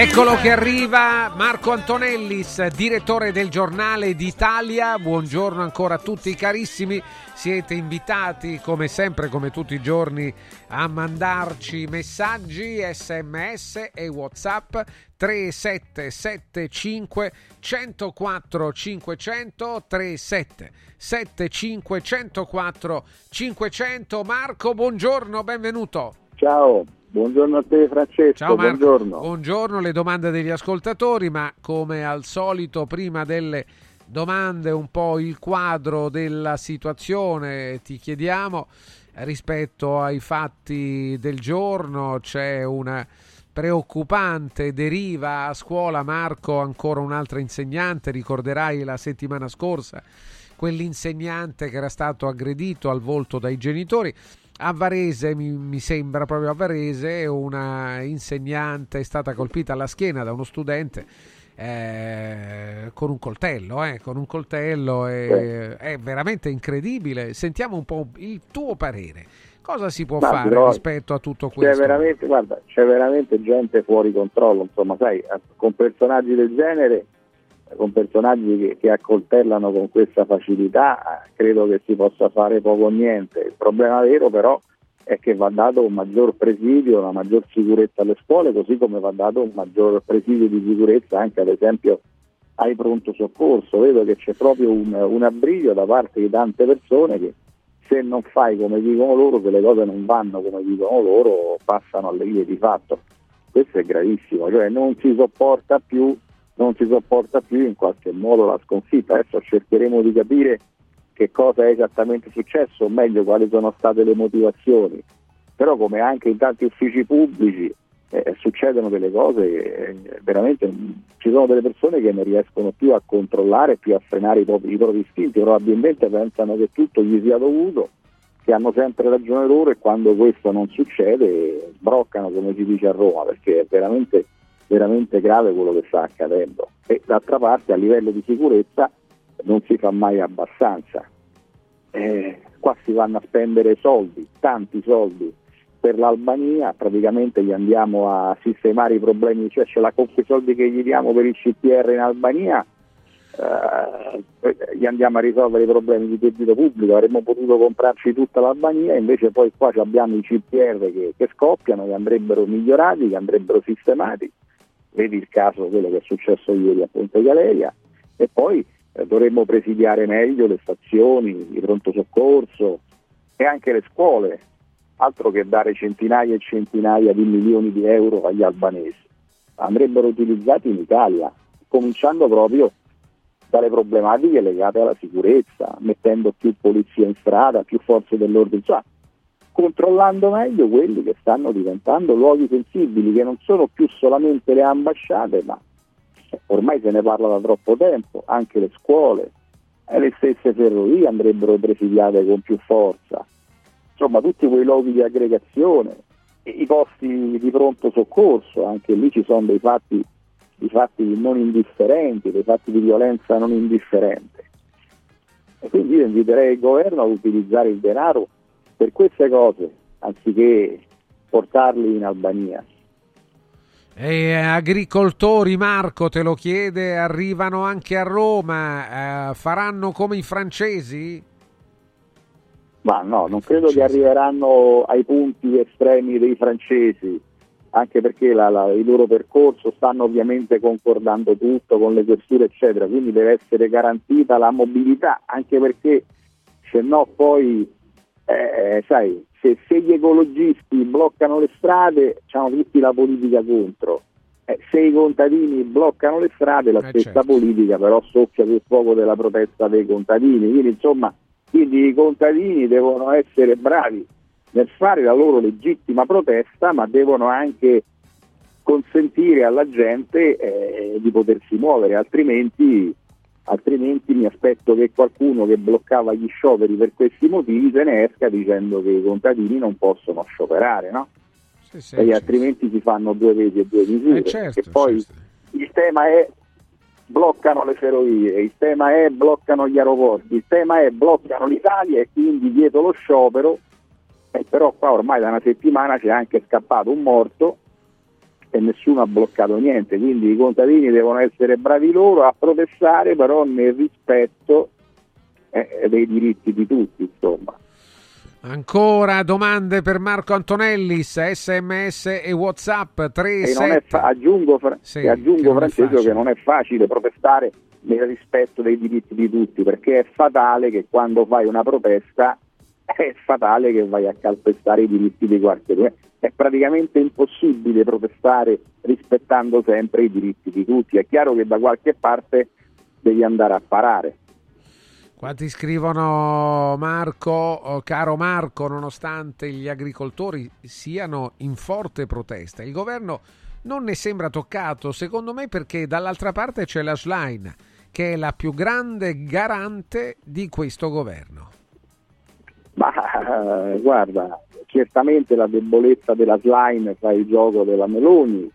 Eccolo che arriva Marco Antonellis, direttore del giornale d'Italia. Buongiorno ancora a tutti carissimi. Siete invitati come sempre, come tutti i giorni, a mandarci messaggi, sms e whatsapp 3775 104 500 3775 104 500. Marco, buongiorno, benvenuto. Ciao, buongiorno a te Francesco, Ciao Marco, buongiorno. Buongiorno, le domande degli ascoltatori, ma come al solito prima delle domande un po' il quadro della situazione ti chiediamo rispetto ai fatti del giorno c'è una preoccupante deriva a scuola Marco ancora un'altra insegnante ricorderai la settimana scorsa quell'insegnante che era stato aggredito al volto dai genitori a Varese, mi, mi, sembra proprio a Varese, una insegnante è stata colpita alla schiena da uno studente eh, con un coltello, eh, con un coltello, eh, è veramente incredibile. Sentiamo un po' il tuo parere. Cosa si può Ma fare però rispetto a tutto C'è questo? veramente, guarda, c'è veramente gente fuori controllo, insomma, sai, con personaggi del genere, con personaggi che, che accoltellano con questa facilità, credo che si possa fare poco o niente. Il problema vero però è che va dato un maggior presidio, una maggior sicurezza alle scuole, così come va dato un maggior presidio di sicurezza anche ad esempio ai pronto soccorso. Vedo che c'è proprio un, un abbrigo da parte di tante persone che se non fai come dicono loro, se le cose non vanno come dicono loro, passano alle vie di fatto. Questo è gravissimo, cioè non si sopporta più, non si sopporta più in qualche modo la sconfitta. Adesso cercheremo di capire che cosa è esattamente successo, o meglio quali sono state le motivazioni. Però come anche in tanti uffici pubblici eh, succedono delle cose, eh, veramente ci sono delle persone che non riescono più a controllare, più a frenare i propri, i propri istinti, probabilmente pensano che tutto gli sia dovuto, che hanno sempre ragione loro e quando questo non succede sbroccano come si dice a Roma, perché è veramente, veramente grave quello che sta accadendo. E d'altra parte a livello di sicurezza non si fa mai abbastanza. Eh, qua si vanno a spendere soldi, tanti soldi per l'Albania, praticamente gli andiamo a sistemare i problemi, cioè ce la con quei soldi che gli diamo per il CPR in Albania, eh, gli andiamo a risolvere i problemi di debito pubblico, avremmo potuto comprarci tutta l'Albania, invece poi qua abbiamo i CPR che, che scoppiano, che andrebbero migliorati, che andrebbero sistemati, vedi il caso quello che è successo ieri a Ponte Galeria, e poi eh, dovremmo presidiare meglio le stazioni, il pronto soccorso e anche le scuole, altro che dare centinaia e centinaia di milioni di euro agli albanesi, andrebbero utilizzati in Italia, cominciando proprio dalle problematiche legate alla sicurezza, mettendo più polizia in strada, più forze dell'ordine, cioè, controllando meglio quelli che stanno diventando luoghi sensibili, che non sono più solamente le ambasciate, ma ormai se ne parla da troppo tempo, anche le scuole e le stesse ferrovie andrebbero presidiate con più forza, insomma tutti quei luoghi di aggregazione, i posti di pronto soccorso, anche lì ci sono dei fatti, dei fatti non indifferenti, dei fatti di violenza non indifferente. E quindi io inviterei il governo ad utilizzare il denaro per queste cose, anziché portarli in Albania. E agricoltori, Marco te lo chiede, arrivano anche a Roma, eh, faranno come i francesi? Ma no, non credo che arriveranno ai punti estremi dei francesi, anche perché la, la, il loro percorso stanno ovviamente concordando tutto con le questure eccetera, quindi deve essere garantita la mobilità, anche perché se no poi, eh, sai, se, se, gli ecologisti bloccano le strade, hanno tutti la politica contro. Eh, se i contadini bloccano le strade, la Eh, stessa certo. politica però soffia sul fuoco della protesta dei contadini. Quindi insomma, quindi i contadini devono essere bravi nel fare la loro legittima protesta, ma devono anche consentire alla gente eh, di potersi muovere, altrimenti altrimenti mi aspetto che qualcuno che bloccava gli scioperi per questi motivi se ne esca dicendo che i contadini non possono scioperare, no? Sì, sì, perché certo. altrimenti si fanno due pesi e due misure. Eh, certo, e poi certo. il tema è bloccano le ferrovie, il tema è bloccano gli aeroporti, il tema è bloccano l'Italia e quindi dietro lo sciopero, eh, però qua ormai da una settimana c'è anche scappato un morto e nessuno ha bloccato niente, quindi i contadini devono essere bravi loro a protestare però nel rispetto eh, dei diritti di tutti, insomma. Ancora domande per Marco Antonellis, sms e whatsapp E non è 37 fa- aggiungo, Fra- Sì, aggiungo che Francesco che non è facile protestare nel rispetto dei diritti di tutti, perché è fatale che quando fai una protesta è fatale che vai a calpestare i diritti di qualcuno. È praticamente impossibile protestare rispettando sempre i diritti di tutti. È chiaro che da qualche parte devi andare a parare. Qua ti scrivono Marco, oh, caro Marco, nonostante gli agricoltori siano in forte protesta, il governo non ne sembra toccato, secondo me perché dall'altra parte c'è la Schlein, che è la più grande garante di questo governo. Eh, guarda, certamente la debolezza della slime fa il gioco della Meloni,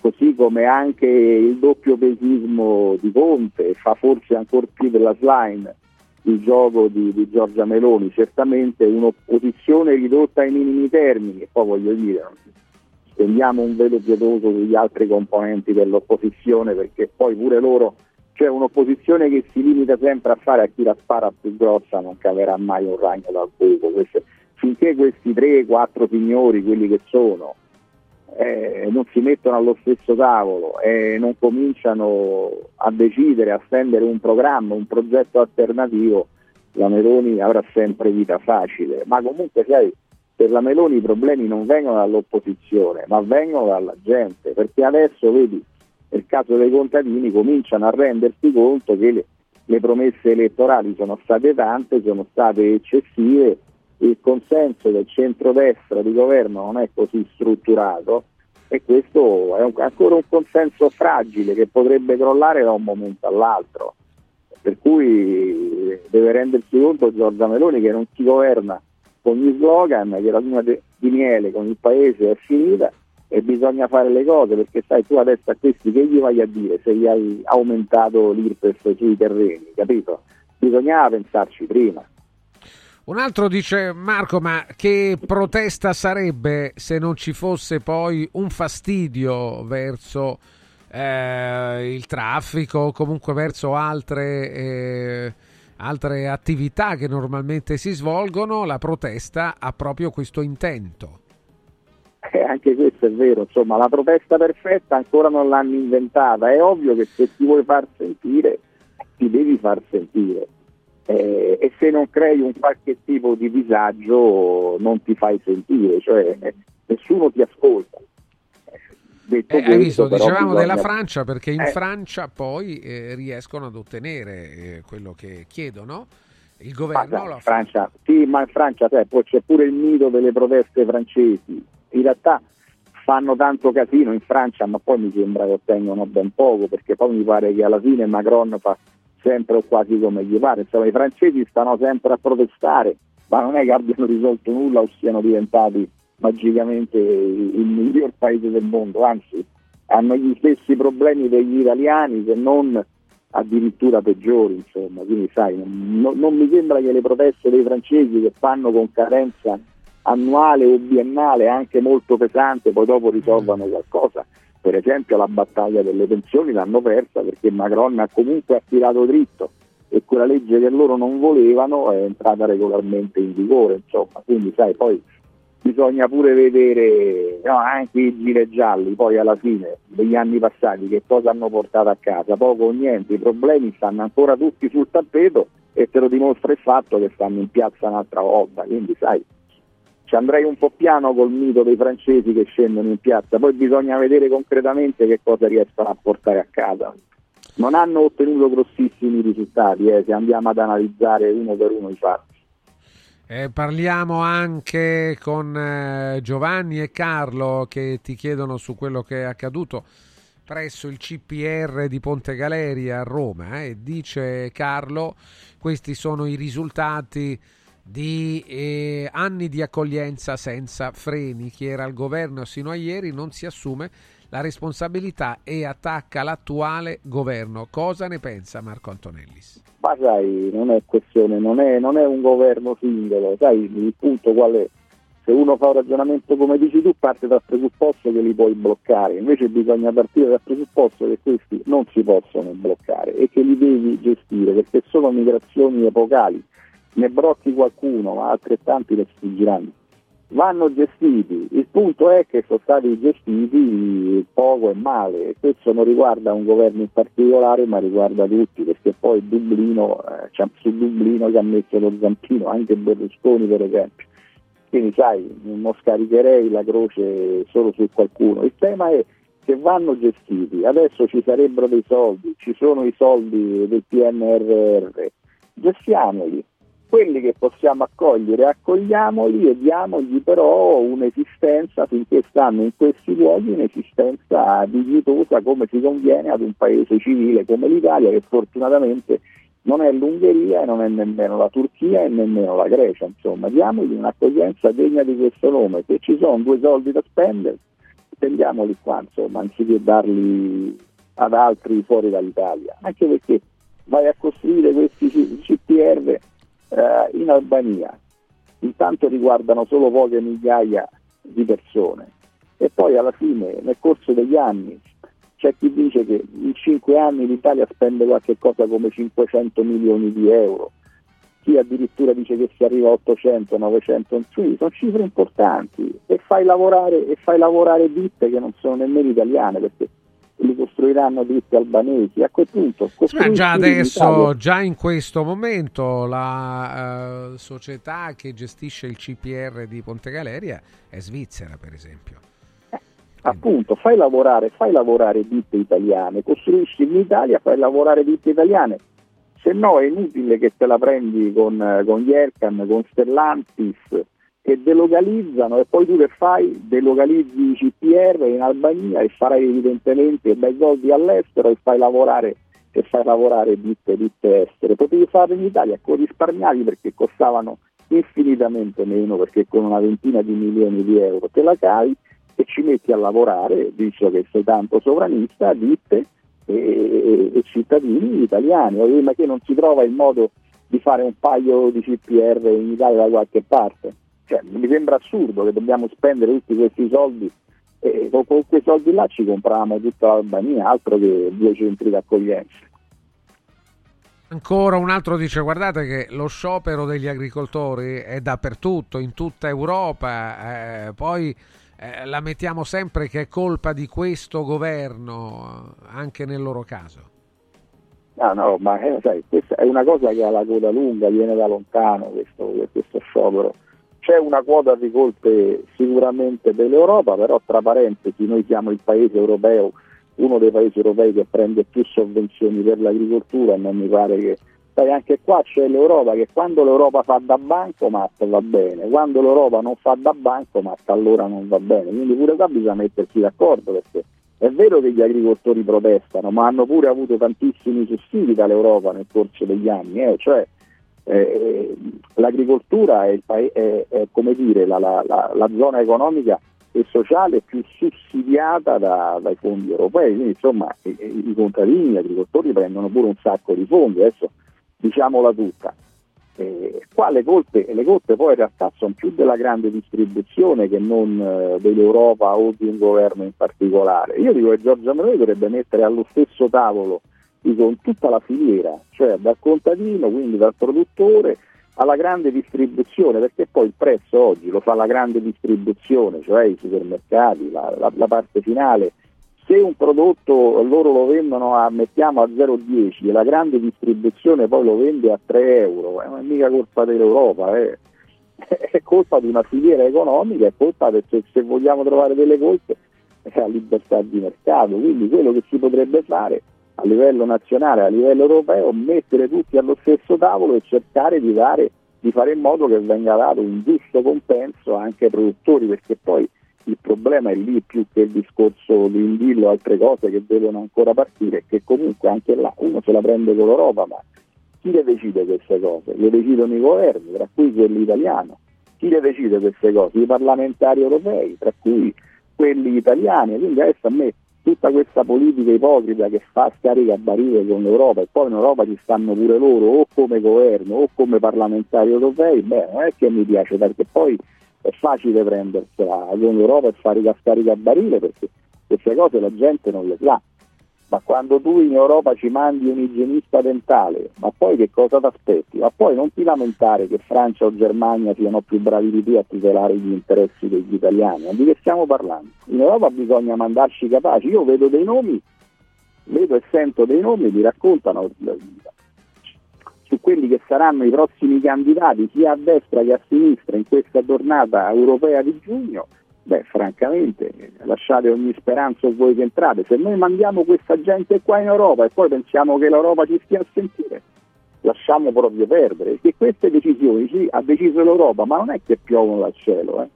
così come anche il doppio pesismo di Conte fa forse ancora più della slime il gioco di, di Giorgia Meloni, certamente un'opposizione ridotta ai minimi termini, poi voglio dire, non stendiamo un velo pietoso sugli altri componenti dell'opposizione perché poi pure loro cioè un'opposizione che si limita sempre a fare a chi la spara più grossa non caverà mai un ragno dal buco. Queste- finché questi tre, quattro signori, quelli che sono, eh, non si mettono allo stesso tavolo e non cominciano a decidere, a stendere un programma, un progetto alternativo, la Meloni avrà sempre vita facile. Ma comunque sai, per la Meloni i problemi non vengono dall'opposizione, ma vengono dalla gente, perché adesso vedi nel caso dei contadini cominciano a rendersi conto che le, le promesse elettorali sono state tante, sono state eccessive, il consenso del centrodestra di governo non è così strutturato e questo è un- ancora un consenso fragile che potrebbe crollare da un momento all'altro. Per cui deve rendersi conto Giorgia Meloni che non si governa con gli slogan, che la luna di miele con il paese è finita e bisogna fare le cose perché sai tu adesso a questi che gli vai a dire se gli hai aumentato l'IRPEF sui terreni, capito? Bisognava pensarci prima. Un altro dice Marco, ma che protesta sarebbe se non ci fosse poi un fastidio verso eh, il traffico o comunque verso altre, eh, altre attività che normalmente si svolgono? La protesta ha proprio questo intento. E anche questo è vero, insomma la protesta perfetta ancora non l'hanno inventata, è ovvio che se ti vuoi far sentire ti devi far sentire Eh, e se non crei un qualche tipo di disagio non ti fai sentire, cioè eh, nessuno ti ascolta. Eh, Detto Eh, hai questo, visto, però, dicevamo bisogna- della Francia perché in Eh. Francia poi eh, riescono ad ottenere eh, quello che chiedono. Il Ma governo sai, lo in Francia, sì, ma in Francia sai, poi c'è pure il mito delle proteste francesi. In realtà fanno tanto casino in Francia, ma poi mi sembra che ottengono ben poco, perché poi mi pare che alla fine Macron fa sempre o quasi come gli pare. Insomma, i francesi stanno sempre a protestare, ma non è che abbiano risolto nulla o siano diventati magicamente il miglior paese del mondo, anzi hanno gli stessi problemi degli italiani, se non addirittura peggiori, insomma, quindi sai, non, non mi sembra che le proteste dei francesi che fanno con cadenza annuale o biennale anche molto pesante poi dopo risolvano qualcosa. Per esempio la battaglia delle pensioni l'hanno persa perché Macron ha comunque attirato dritto e quella legge che loro non volevano è entrata regolarmente in vigore, insomma, quindi sai, poi bisogna pure vedere no, anche i gilet gialli poi alla fine degli anni passati che cosa hanno portato a casa, poco o niente, i problemi stanno ancora tutti sul tappeto e te lo dimostra il fatto che stanno in piazza un'altra volta, quindi sai, ci andrei un po' piano col mito dei francesi che scendono in piazza, poi bisogna vedere concretamente che cosa riescono a portare a casa. Non hanno ottenuto grossissimi risultati eh, se andiamo ad analizzare uno per uno i fatti. Eh, parliamo anche con eh, Giovanni e Carlo che ti chiedono su quello che è accaduto presso il CPR di Ponte Galeria a Roma eh, e dice Carlo questi sono i risultati di eh, anni di accoglienza senza freni. Chi era al governo sino a ieri non si assume la responsabilità e attacca l'attuale governo. Cosa ne pensa Marco Antonellis? Ma sai, non è questione, non è, non è un governo singolo, sai il punto qual è? Se uno fa un ragionamento come dici tu parte dal presupposto che li puoi bloccare, invece bisogna partire dal presupposto che questi non si possono bloccare e che li devi gestire perché sono migrazioni epocali ne brocchi qualcuno, ma altrettanti ne sfuggiranno. Vanno gestiti, il punto è che sono stati gestiti poco e male e questo non riguarda un governo in particolare ma riguarda tutti perché poi Dublino, eh, su Dublino che ha messo lo zampino anche Berlusconi per esempio. Quindi sai, non scaricherei la croce solo su qualcuno. Il tema è che vanno gestiti, adesso ci sarebbero dei soldi, ci sono i soldi del PNRR, gestiamoli, quelli che possiamo accogliere accogliamoli e diamogli però un'esistenza finché stanno in questi luoghi, un'esistenza dignitosa come si conviene ad un paese civile come l'Italia che fortunatamente non è l'Ungheria e non è nemmeno la Turchia e nemmeno la Grecia, insomma diamogli un'accoglienza degna di questo nome, se ci sono due soldi da spendere spendiamoli qua insomma, anziché darli ad altri fuori dall'Italia, anche perché vai a costruire questi CPR eh, in Albania. Intanto riguardano solo poche migliaia di persone. E poi alla fine nel corso degli anni c'è chi dice che in cinque anni l'Italia spende qualche cosa come 500 milioni di euro, chi addirittura dice che si arriva a 800, 900, sono cifre importanti. E fai lavorare, e fai lavorare ditte che non sono nemmeno italiane perché li costruiranno dritti albanesi. A quel punto, Ma già adesso, in già in questo momento, la uh, società che gestisce il CPR di Ponte Galeria è svizzera, per esempio. Eh, appunto, fai lavorare, fai lavorare ditte italiane, costruisci in Italia, fai lavorare ditte italiane. Se no è inutile che te la prendi con, con Yerkan, con Stellantis, che delocalizzano e poi tu che fai? Delocalizzi i CPR in Albania e farai evidentemente bei soldi all'estero e fai lavorare, e fai lavorare ditte, ditte estere. Potevi farlo in Italia con risparmiati perché costavano infinitamente meno perché con una ventina di milioni di euro te la cavi e ci metti a lavorare, visto che sei tanto sovranista, ditte e, e, e cittadini italiani, ma che non si trova il modo di fare un paio di CPR in Italia da qualche parte. Cioè, mi sembra assurdo che dobbiamo spendere tutti questi soldi e con, quei soldi là ci compriamo tutta l'Albania, altro che due centri d'accoglienza. Ancora un altro dice guardate che lo sciopero degli agricoltori è dappertutto, in tutta Europa, eh, poi eh, la mettiamo sempre che è colpa di questo governo, anche nel loro caso. No, no, ma eh, sai, questa è una cosa che ha la coda lunga, viene da lontano questo, questo sciopero c'è una quota di colpe sicuramente dell'Europa, però tra parentesi noi siamo il paese europeo, uno dei paesi europei che prende più sovvenzioni per l'agricoltura e non mi pare che... Sai, anche qua c'è l'Europa che quando l'Europa fa da bancomat va bene, quando l'Europa non fa da bancomat allora non va bene, quindi pure qua bisogna mettersi d'accordo perché è vero che gli agricoltori protestano, ma hanno pure avuto tantissimi sussidi dall'Europa nel corso degli anni, eh? cioè eh, l'agricoltura è, è, è dire, la, la, la, la, zona economica e sociale più sussidiata da, dai fondi europei, quindi insomma i, i, contadini, gli agricoltori prendono pure un sacco di fondi, adesso diciamola tutta. Eh, qua le colpe, le colpe poi in realtà sono più della grande distribuzione che non eh, dell'Europa o di un governo in particolare. Io dico che Giorgia Meloni dovrebbe mettere allo stesso tavolo con tutta la filiera, cioè dal contadino, quindi dal produttore alla grande distribuzione, perché poi il prezzo oggi lo fa la grande distribuzione, cioè i supermercati, la, la, la parte finale. Se un prodotto loro lo vendono a, mettiamo a 0,10 e la grande distribuzione poi lo vende a 3 euro, eh, non è mica colpa dell'Europa, eh. è colpa di una filiera economica, è colpa perché se vogliamo trovare delle colpe è la libertà di mercato, quindi quello che si potrebbe fare a livello nazionale, a livello europeo, mettere tutti allo stesso tavolo e cercare di, dare, di fare in modo che venga dato un giusto compenso anche ai produttori, perché poi il problema è lì più che il discorso di Indillo o altre cose che devono ancora partire, che comunque anche là uno se la prende con l'Europa, ma chi le decide queste cose? Le decidono i governi, tra cui quelli italiani. Chi le decide queste cose? I parlamentari europei, tra cui quelli italiani. Quindi adesso a me tutta questa politica ipocrita che fa scarica a barile con l'Europa e poi in Europa ci stanno pure loro o come governo o come parlamentari europei, beh non è che mi piace perché poi è facile prendersela con l'Europa e fare la scarica a barile perché queste cose la gente non le sa. Ma quando tu in Europa ci mandi un igienista dentale, ma poi che cosa ti aspetti? Ma poi non ti lamentare che Francia o Germania siano più bravi di te a tutelare gli interessi degli italiani. Di che stiamo parlando? In Europa bisogna mandarci capaci. Io vedo dei nomi, vedo e sento dei nomi, mi raccontano su quelli che saranno i prossimi candidati sia a destra che a sinistra in questa tornata europea di giugno, beh francamente lasciate ogni speranza voi che entrate, se noi mandiamo questa gente qua in Europa e poi pensiamo che l'Europa ci stia a sentire, lasciamo proprio perdere, perché queste decisioni sì, ha deciso l'Europa, ma non è che piovono dal cielo, eh.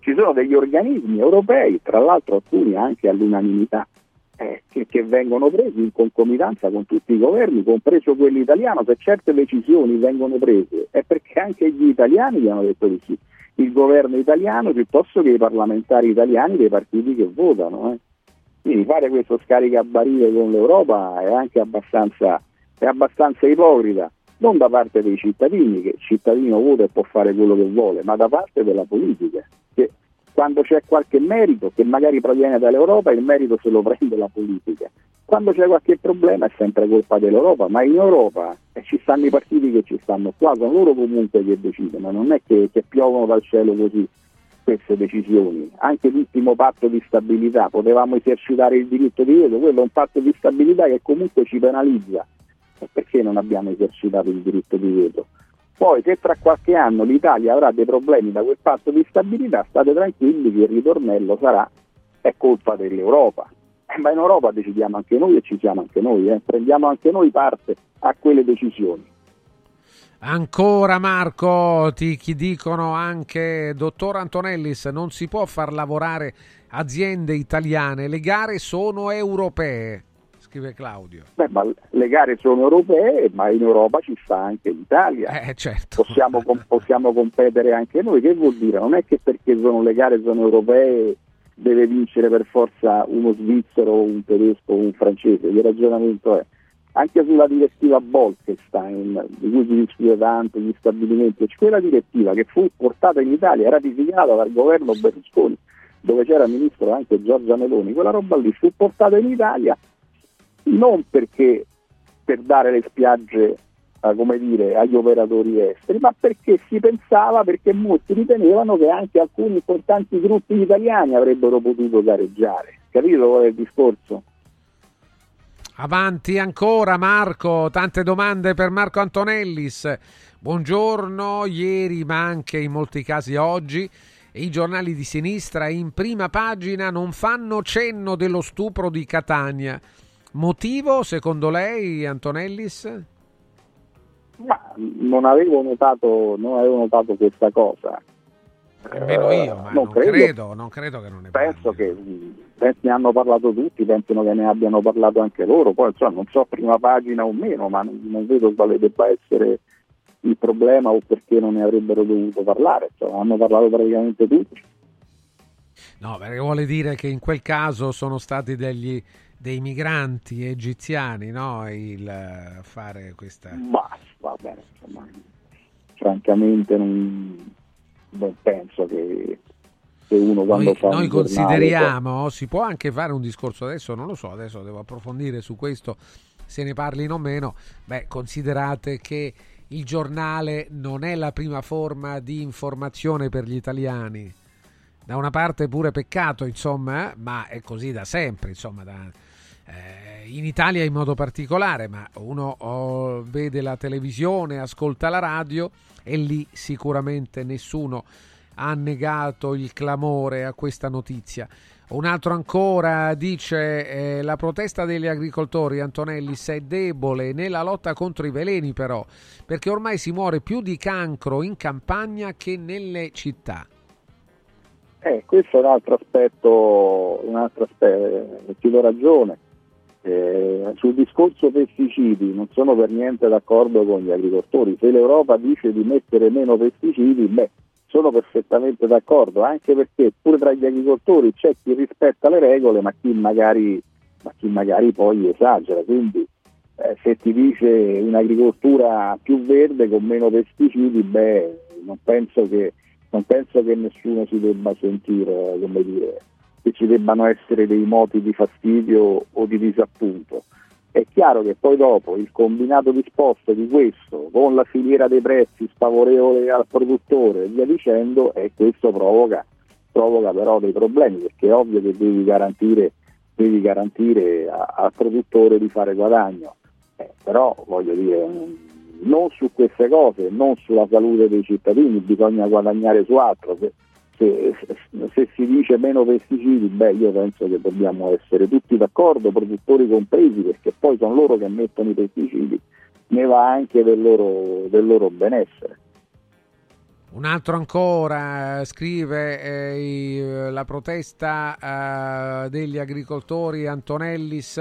ci sono degli organismi europei, tra l'altro alcuni anche all'unanimità, eh, che, che, vengono presi in concomitanza con tutti i governi, compreso quello italiano. Se certe decisioni vengono prese è perché anche gli italiani gli hanno detto di sì, il governo italiano piuttosto che i parlamentari italiani dei partiti che votano. Eh. Quindi fare questo scarica a barile con l'Europa è anche abbastanza, è abbastanza ipocrita, non da parte dei cittadini, che il cittadino vota e può fare quello che vuole, ma da parte della politica. Che quando c'è qualche merito che magari proviene dall'Europa, il merito se lo prende la politica. Quando c'è qualche problema è sempre colpa dell'Europa, ma in Europa eh, ci stanno i partiti che ci stanno qua, sono loro comunque che decidono, non è che, che piovono dal cielo così queste decisioni. Anche l'ultimo patto di stabilità, potevamo esercitare il diritto di veto, quello è un patto di stabilità che comunque ci penalizza. E perché non abbiamo esercitato il diritto di veto? Poi se tra qualche anno l'Italia avrà dei problemi da quel patto di stabilità, state tranquilli che il ritornello sarà è colpa dell'Europa. Eh, ma in Europa decidiamo anche noi e ci siamo anche noi, eh. prendiamo anche noi parte a quelle decisioni. Ancora Marco, ti dicono anche dottor Antonellis, non si può far lavorare aziende italiane, le gare sono europee scrive Claudio. Beh, ma le gare sono europee, ma in Europa ci sta anche l'Italia. Eh, certo. possiamo, possiamo, competere anche noi. Che vuol dire? Non è che perché sono le gare sono europee deve vincere per forza uno svizzero, un tedesco un francese. Il ragionamento è anche sulla direttiva Bolkestein, di cui si discute tanto, gli stabilimenti, quella direttiva che fu portata in Italia, ratificata dal governo Berlusconi, dove c'era ministro anche Giorgia Meloni, quella roba lì fu portata in Italia non perché per dare le spiagge dire, agli operatori esteri, ma perché si pensava, perché molti ritenevano che anche alcuni importanti gruppi italiani avrebbero potuto gareggiare. Capito qual è il discorso? Avanti ancora Marco, tante domande per Marco Antonellis. Buongiorno, ieri ma anche in molti casi oggi i giornali di sinistra in prima pagina non fanno cenno dello stupro di Catania. Motivo, secondo lei, Antonellis? Ma non avevo notato, non avevo notato questa cosa. Nemmeno io, ma non, non, credo, credo, non credo, che non ne Penso parli. che ne hanno parlato tutti, pensano che ne abbiano parlato anche loro. Poi insomma, non so prima pagina o meno, ma non, non vedo quale debba essere il problema o perché non ne avrebbero dovuto parlare. Insomma, hanno parlato praticamente tutti. No, perché vuole dire che in quel caso sono stati degli dei migranti egiziani, no? Il eh, fare questa. Ma va bene, insomma, francamente non, non penso che, uno quando noi, fa noi consideriamo, poi... si può anche fare un discorso adesso, non lo so, adesso devo approfondire su questo, se ne parli o meno. Beh, considerate che il giornale non è la prima forma di informazione per gli italiani. Da una parte pure peccato, insomma, ma è così da sempre, insomma, da, eh, in Italia in modo particolare, ma uno oh, vede la televisione, ascolta la radio e lì sicuramente nessuno ha negato il clamore a questa notizia. Un altro ancora dice eh, la protesta degli agricoltori Antonellis è debole nella lotta contro i veleni però, perché ormai si muore più di cancro in campagna che nelle città. Eh, questo è un altro aspetto, un altro aspetto ti do ragione. Eh, sul discorso pesticidi non sono per niente d'accordo con gli agricoltori. Se l'Europa dice di mettere meno pesticidi, beh, sono perfettamente d'accordo, anche perché pure tra gli agricoltori c'è chi rispetta le regole, ma chi magari, ma chi magari poi esagera. Quindi eh, se ti dice un'agricoltura più verde con meno pesticidi, beh, non penso che, non penso che nessuno si debba sentire, come dire, che ci debbano essere dei moti di fastidio o di disappunto. È chiaro che poi dopo il combinato disposto di questo con la filiera dei prezzi sfavorevole al produttore e via dicendo, e questo provoca, provoca però dei problemi perché è ovvio che devi garantire, devi garantire a, al produttore di fare guadagno. Eh, però voglio dire, non su queste cose, non sulla salute dei cittadini, bisogna guadagnare su altro. Se, se, si dice meno pesticidi, beh io penso che dobbiamo essere tutti d'accordo, produttori compresi, perché poi sono loro che mettono i pesticidi, ne va anche del loro, del loro benessere. Un altro ancora scrive eh, la protesta eh, degli agricoltori Antonellis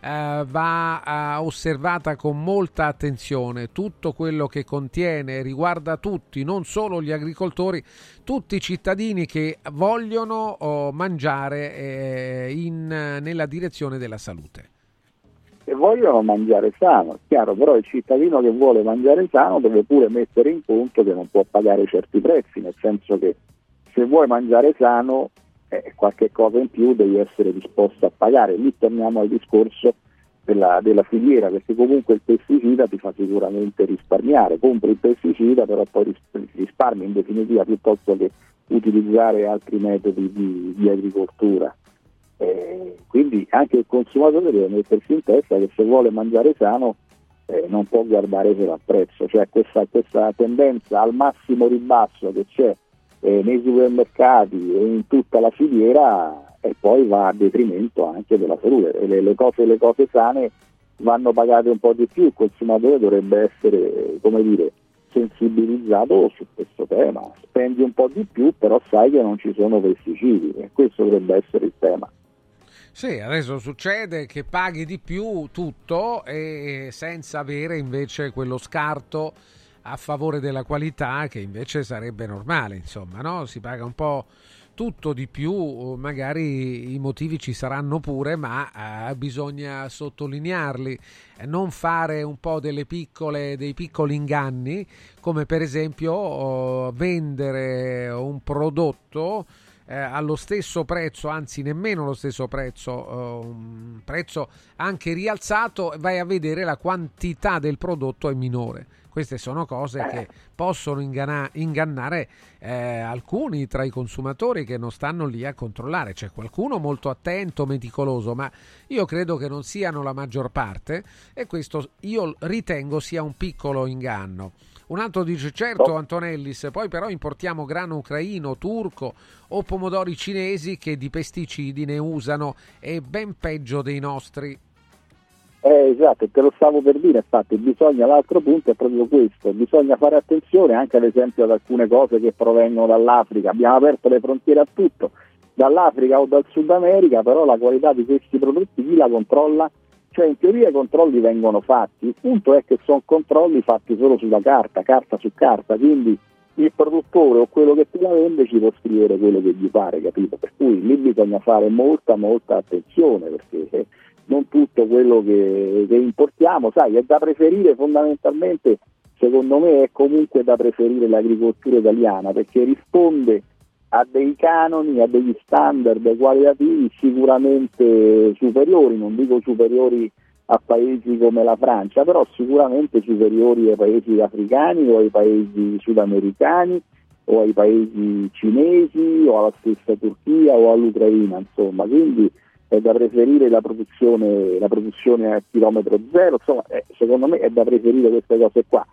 eh, va eh, osservata con molta attenzione. Tutto quello che contiene riguarda tutti, non solo gli agricoltori, tutti i cittadini che vogliono oh, mangiare eh, in, nella direzione della salute. E vogliono mangiare sano, chiaro, però il cittadino che vuole mangiare sano deve pure mettere in conto che non può pagare certi prezzi, nel senso che se vuoi mangiare sano eh, qualche cosa in più devi essere disposto a pagare. Lì torniamo al discorso della, della, filiera, perché comunque il pesticida ti fa sicuramente risparmiare, compri il pesticida però poi risparmi in definitiva piuttosto che utilizzare altri metodi di, di agricoltura. Eh, quindi anche il consumatore deve mettersi in testa che se vuole mangiare sano eh, non può guardare solo al prezzo, cioè questa, questa tendenza al massimo ribasso che c'è eh, nei supermercati e in tutta la filiera e poi va a detrimento anche della salute. Le, le, cose, le cose sane vanno pagate un po' di più, il consumatore dovrebbe essere, come dire, sensibilizzato su questo tema. Spendi un po' di più, però sai che non ci sono pesticidi e questo dovrebbe essere il tema. Sì, adesso succede che paghi di più tutto e senza avere invece quello scarto a favore della qualità che invece sarebbe normale, insomma, no? Si paga un po' tutto di più, magari i motivi ci saranno pure, ma eh, bisogna sottolinearli, non fare un po' piccole, dei piccoli inganni, come per esempio oh, vendere un prodotto eh, allo stesso prezzo, anzi nemmeno lo stesso prezzo, eh, un prezzo anche rialzato, vai a vedere la quantità del prodotto è minore. Queste sono cose che possono inganna- ingannare eh, alcuni tra i consumatori che non stanno lì a controllare. C'è qualcuno molto attento, meticoloso, ma io credo che non siano la maggior parte e questo io ritengo sia un piccolo inganno. Un altro dice certo oh. Antonellis, poi però importiamo grano ucraino, turco o pomodori cinesi che di pesticidi ne usano e ben peggio dei nostri. Eh, esatto, te lo stavo per dire, infatti bisogna, l'altro punto è proprio questo, bisogna fare attenzione anche ad esempio ad alcune cose che provengono dall'Africa, abbiamo aperto le frontiere a tutto, dall'Africa o dal Sud America, però la qualità di questi prodotti chi la controlla? Cioè in teoria i controlli vengono fatti, il punto è che sono controlli fatti solo sulla carta, carta su carta, quindi il produttore o quello che te la vende ci può scrivere quello che gli pare, capito? Per cui lì bisogna fare molta molta attenzione perché non tutto quello che, che importiamo, sai, è da preferire fondamentalmente, secondo me è comunque da preferire l'agricoltura italiana perché risponde a dei canoni, a degli standard qualitativi sicuramente superiori, non dico superiori a paesi come la Francia, però sicuramente superiori ai paesi africani o ai paesi sudamericani o ai paesi cinesi o alla stessa Turchia o all'Ucraina, insomma, quindi è da preferire la produzione, la produzione a chilometro zero, insomma, eh, secondo me è da preferire queste cose qua.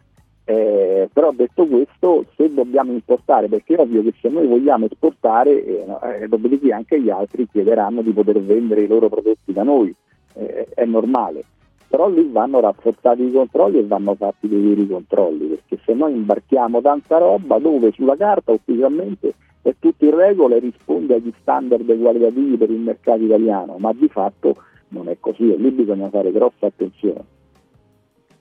Eh, però detto questo, se dobbiamo importare, perché è ovvio che se noi vogliamo esportare, eh, eh, dopodiché anche gli altri chiederanno di poter vendere i loro prodotti da noi, eh, è normale. Però lì vanno rafforzati i controlli e vanno fatti dei veri controlli, perché se noi imbarchiamo tanta roba dove sulla carta ufficialmente è tutto in regola e risponde agli standard qualitativi per il mercato italiano, ma di fatto non è così e lì bisogna fare grossa attenzione.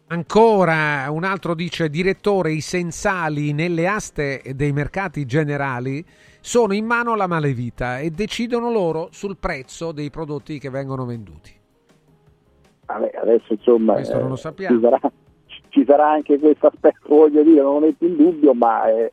Ancora un altro dice direttore, i sensali nelle aste dei mercati generali sono in mano alla malevita e decidono loro sul prezzo dei prodotti che vengono venduti. Adesso insomma eh, ci, sarà, ci sarà anche questo aspetto, voglio dire, non lo metto in dubbio, ma eh,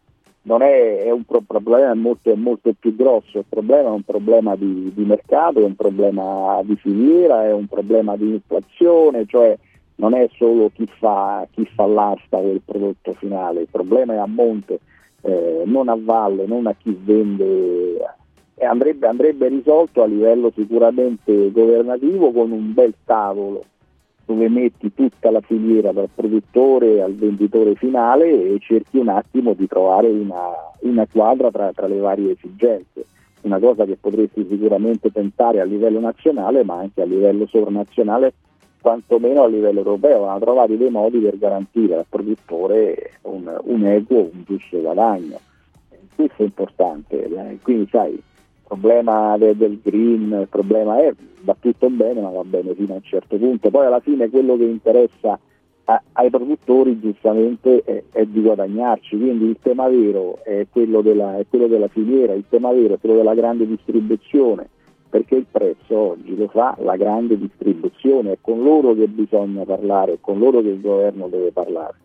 non è, è un pro- problema molto, molto più grosso, il problema è un problema di, di mercato, è un problema di filiera, è un problema di inflazione, cioè non è solo chi fa, chi fa l'asta del prodotto finale, il problema è a monte, eh, non a valle, non a chi vende. E andrebbe, andrebbe risolto a livello sicuramente governativo con un bel tavolo dove metti tutta la filiera dal produttore al venditore finale e cerchi un attimo di trovare una, una quadra tra, tra le varie esigenze una cosa che potresti sicuramente tentare a livello nazionale ma anche a livello sovranazionale quantomeno a livello europeo, hanno trovato dei modi per garantire al produttore un, un equo, un giusto guadagno. Questo è importante, eh. quindi sai, problema de, del green, il problema è va tutto bene, ma va bene fino a un certo punto. Poi alla fine quello che interessa a, ai produttori giustamente è, è, di guadagnarci, quindi il tema vero è quello, della, è quello della filiera, il tema vero è quello della grande distribuzione perché il prezzo oggi lo fa la grande distribuzione, è con loro che bisogna parlare, è con loro che il governo deve parlare.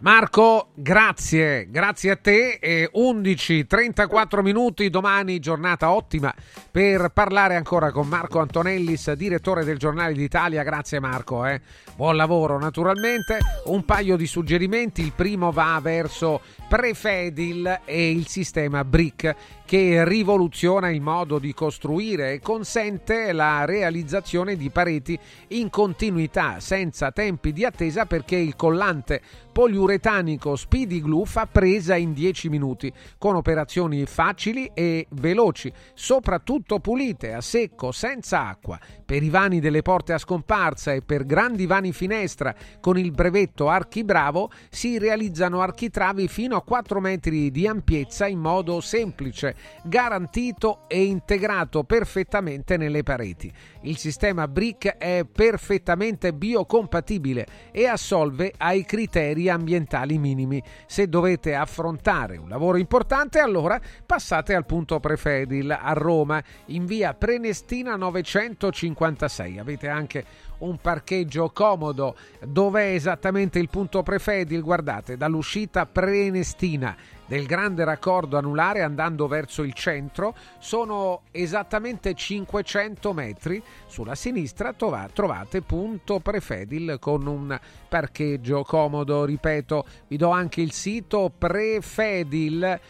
Marco, grazie, grazie a te. E 11.34 minuti domani, giornata ottima per parlare ancora con Marco Antonellis, direttore del Giornale d'Italia. Grazie Marco, eh. buon lavoro naturalmente. Un paio di suggerimenti, il primo va verso Prefedil e il sistema BRIC che rivoluziona il modo di costruire e consente la realizzazione di pareti in continuità senza tempi di attesa perché il collante poliuretanico Speedy Glue fa presa in 10 minuti con operazioni facili e veloci, soprattutto pulite, a secco, senza acqua. Per i vani delle porte a scomparsa e per grandi vani finestra con il brevetto Archibravo si realizzano architravi fino a 4 metri di ampiezza in modo semplice, garantito e integrato perfettamente nelle pareti. Il sistema BRIC è perfettamente biocompatibile e assolve ai criteri ambientali minimi. Se dovete affrontare un lavoro importante, allora passate al punto Prefedil a Roma in via Prenestina 956. Avete anche un parcheggio comodo. Dov'è esattamente il punto Prefedil? Guardate, dall'uscita Prenestina del grande raccordo anulare andando verso il centro sono esattamente 500 metri. Sulla sinistra trovate punto Prefedil con un parcheggio comodo. Ripeto, vi do anche il sito prefedil.it.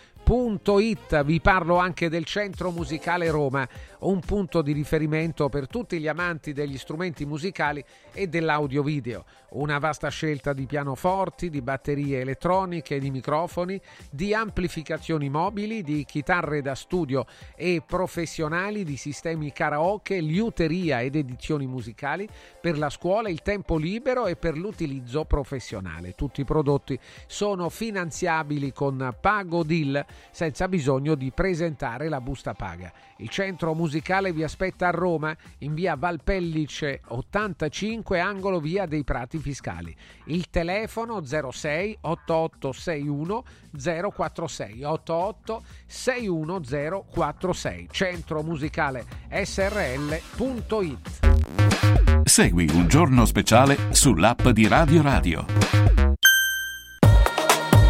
Vi parlo anche del Centro Musicale Roma, un punto di riferimento per tutti gli amanti degli strumenti musicali e dell'audio video. Una vasta scelta di pianoforti, di batterie elettroniche, di microfoni, di amplificazioni mobili, di chitarre da studio e professionali, di sistemi karaoke, liuteria ed edizioni musicali per la scuola, il tempo libero e per l'utilizzo professionale. Tutti i prodotti sono finanziabili con Pago Deal senza bisogno di presentare la busta paga. Il centro musicale vi aspetta a Roma in via Valpellice 85 angolo via dei Prati Fiscali. Il telefono 06 8861 046 88 61046 centro musicale srl.it Segui un giorno speciale sull'app di Radio Radio.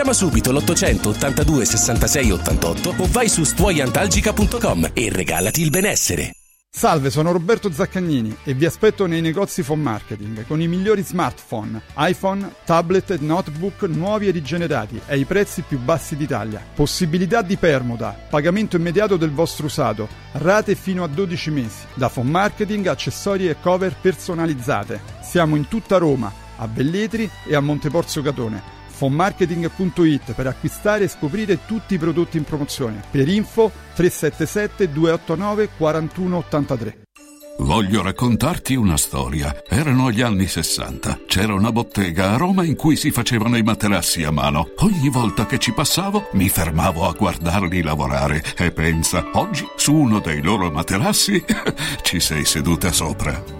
Chiama subito l'882 66 88 o vai su stuoiantalgica.com e regalati il benessere. Salve, sono Roberto Zaccagnini e vi aspetto nei negozi Phone Marketing con i migliori smartphone, iPhone, tablet e notebook nuovi e rigenerati ai prezzi più bassi d'Italia. Possibilità di permuta, pagamento immediato del vostro usato, rate fino a 12 mesi. Da Phone Marketing, accessori e cover personalizzate. Siamo in tutta Roma, a Velletri e a Monteporzio Catone fonmarketing.it per acquistare e scoprire tutti i prodotti in promozione. Per info 377 289 4183. Voglio raccontarti una storia. Erano gli anni 60. C'era una bottega a Roma in cui si facevano i materassi a mano. Ogni volta che ci passavo mi fermavo a guardarli lavorare e pensa, oggi su uno dei loro materassi ci sei seduta sopra.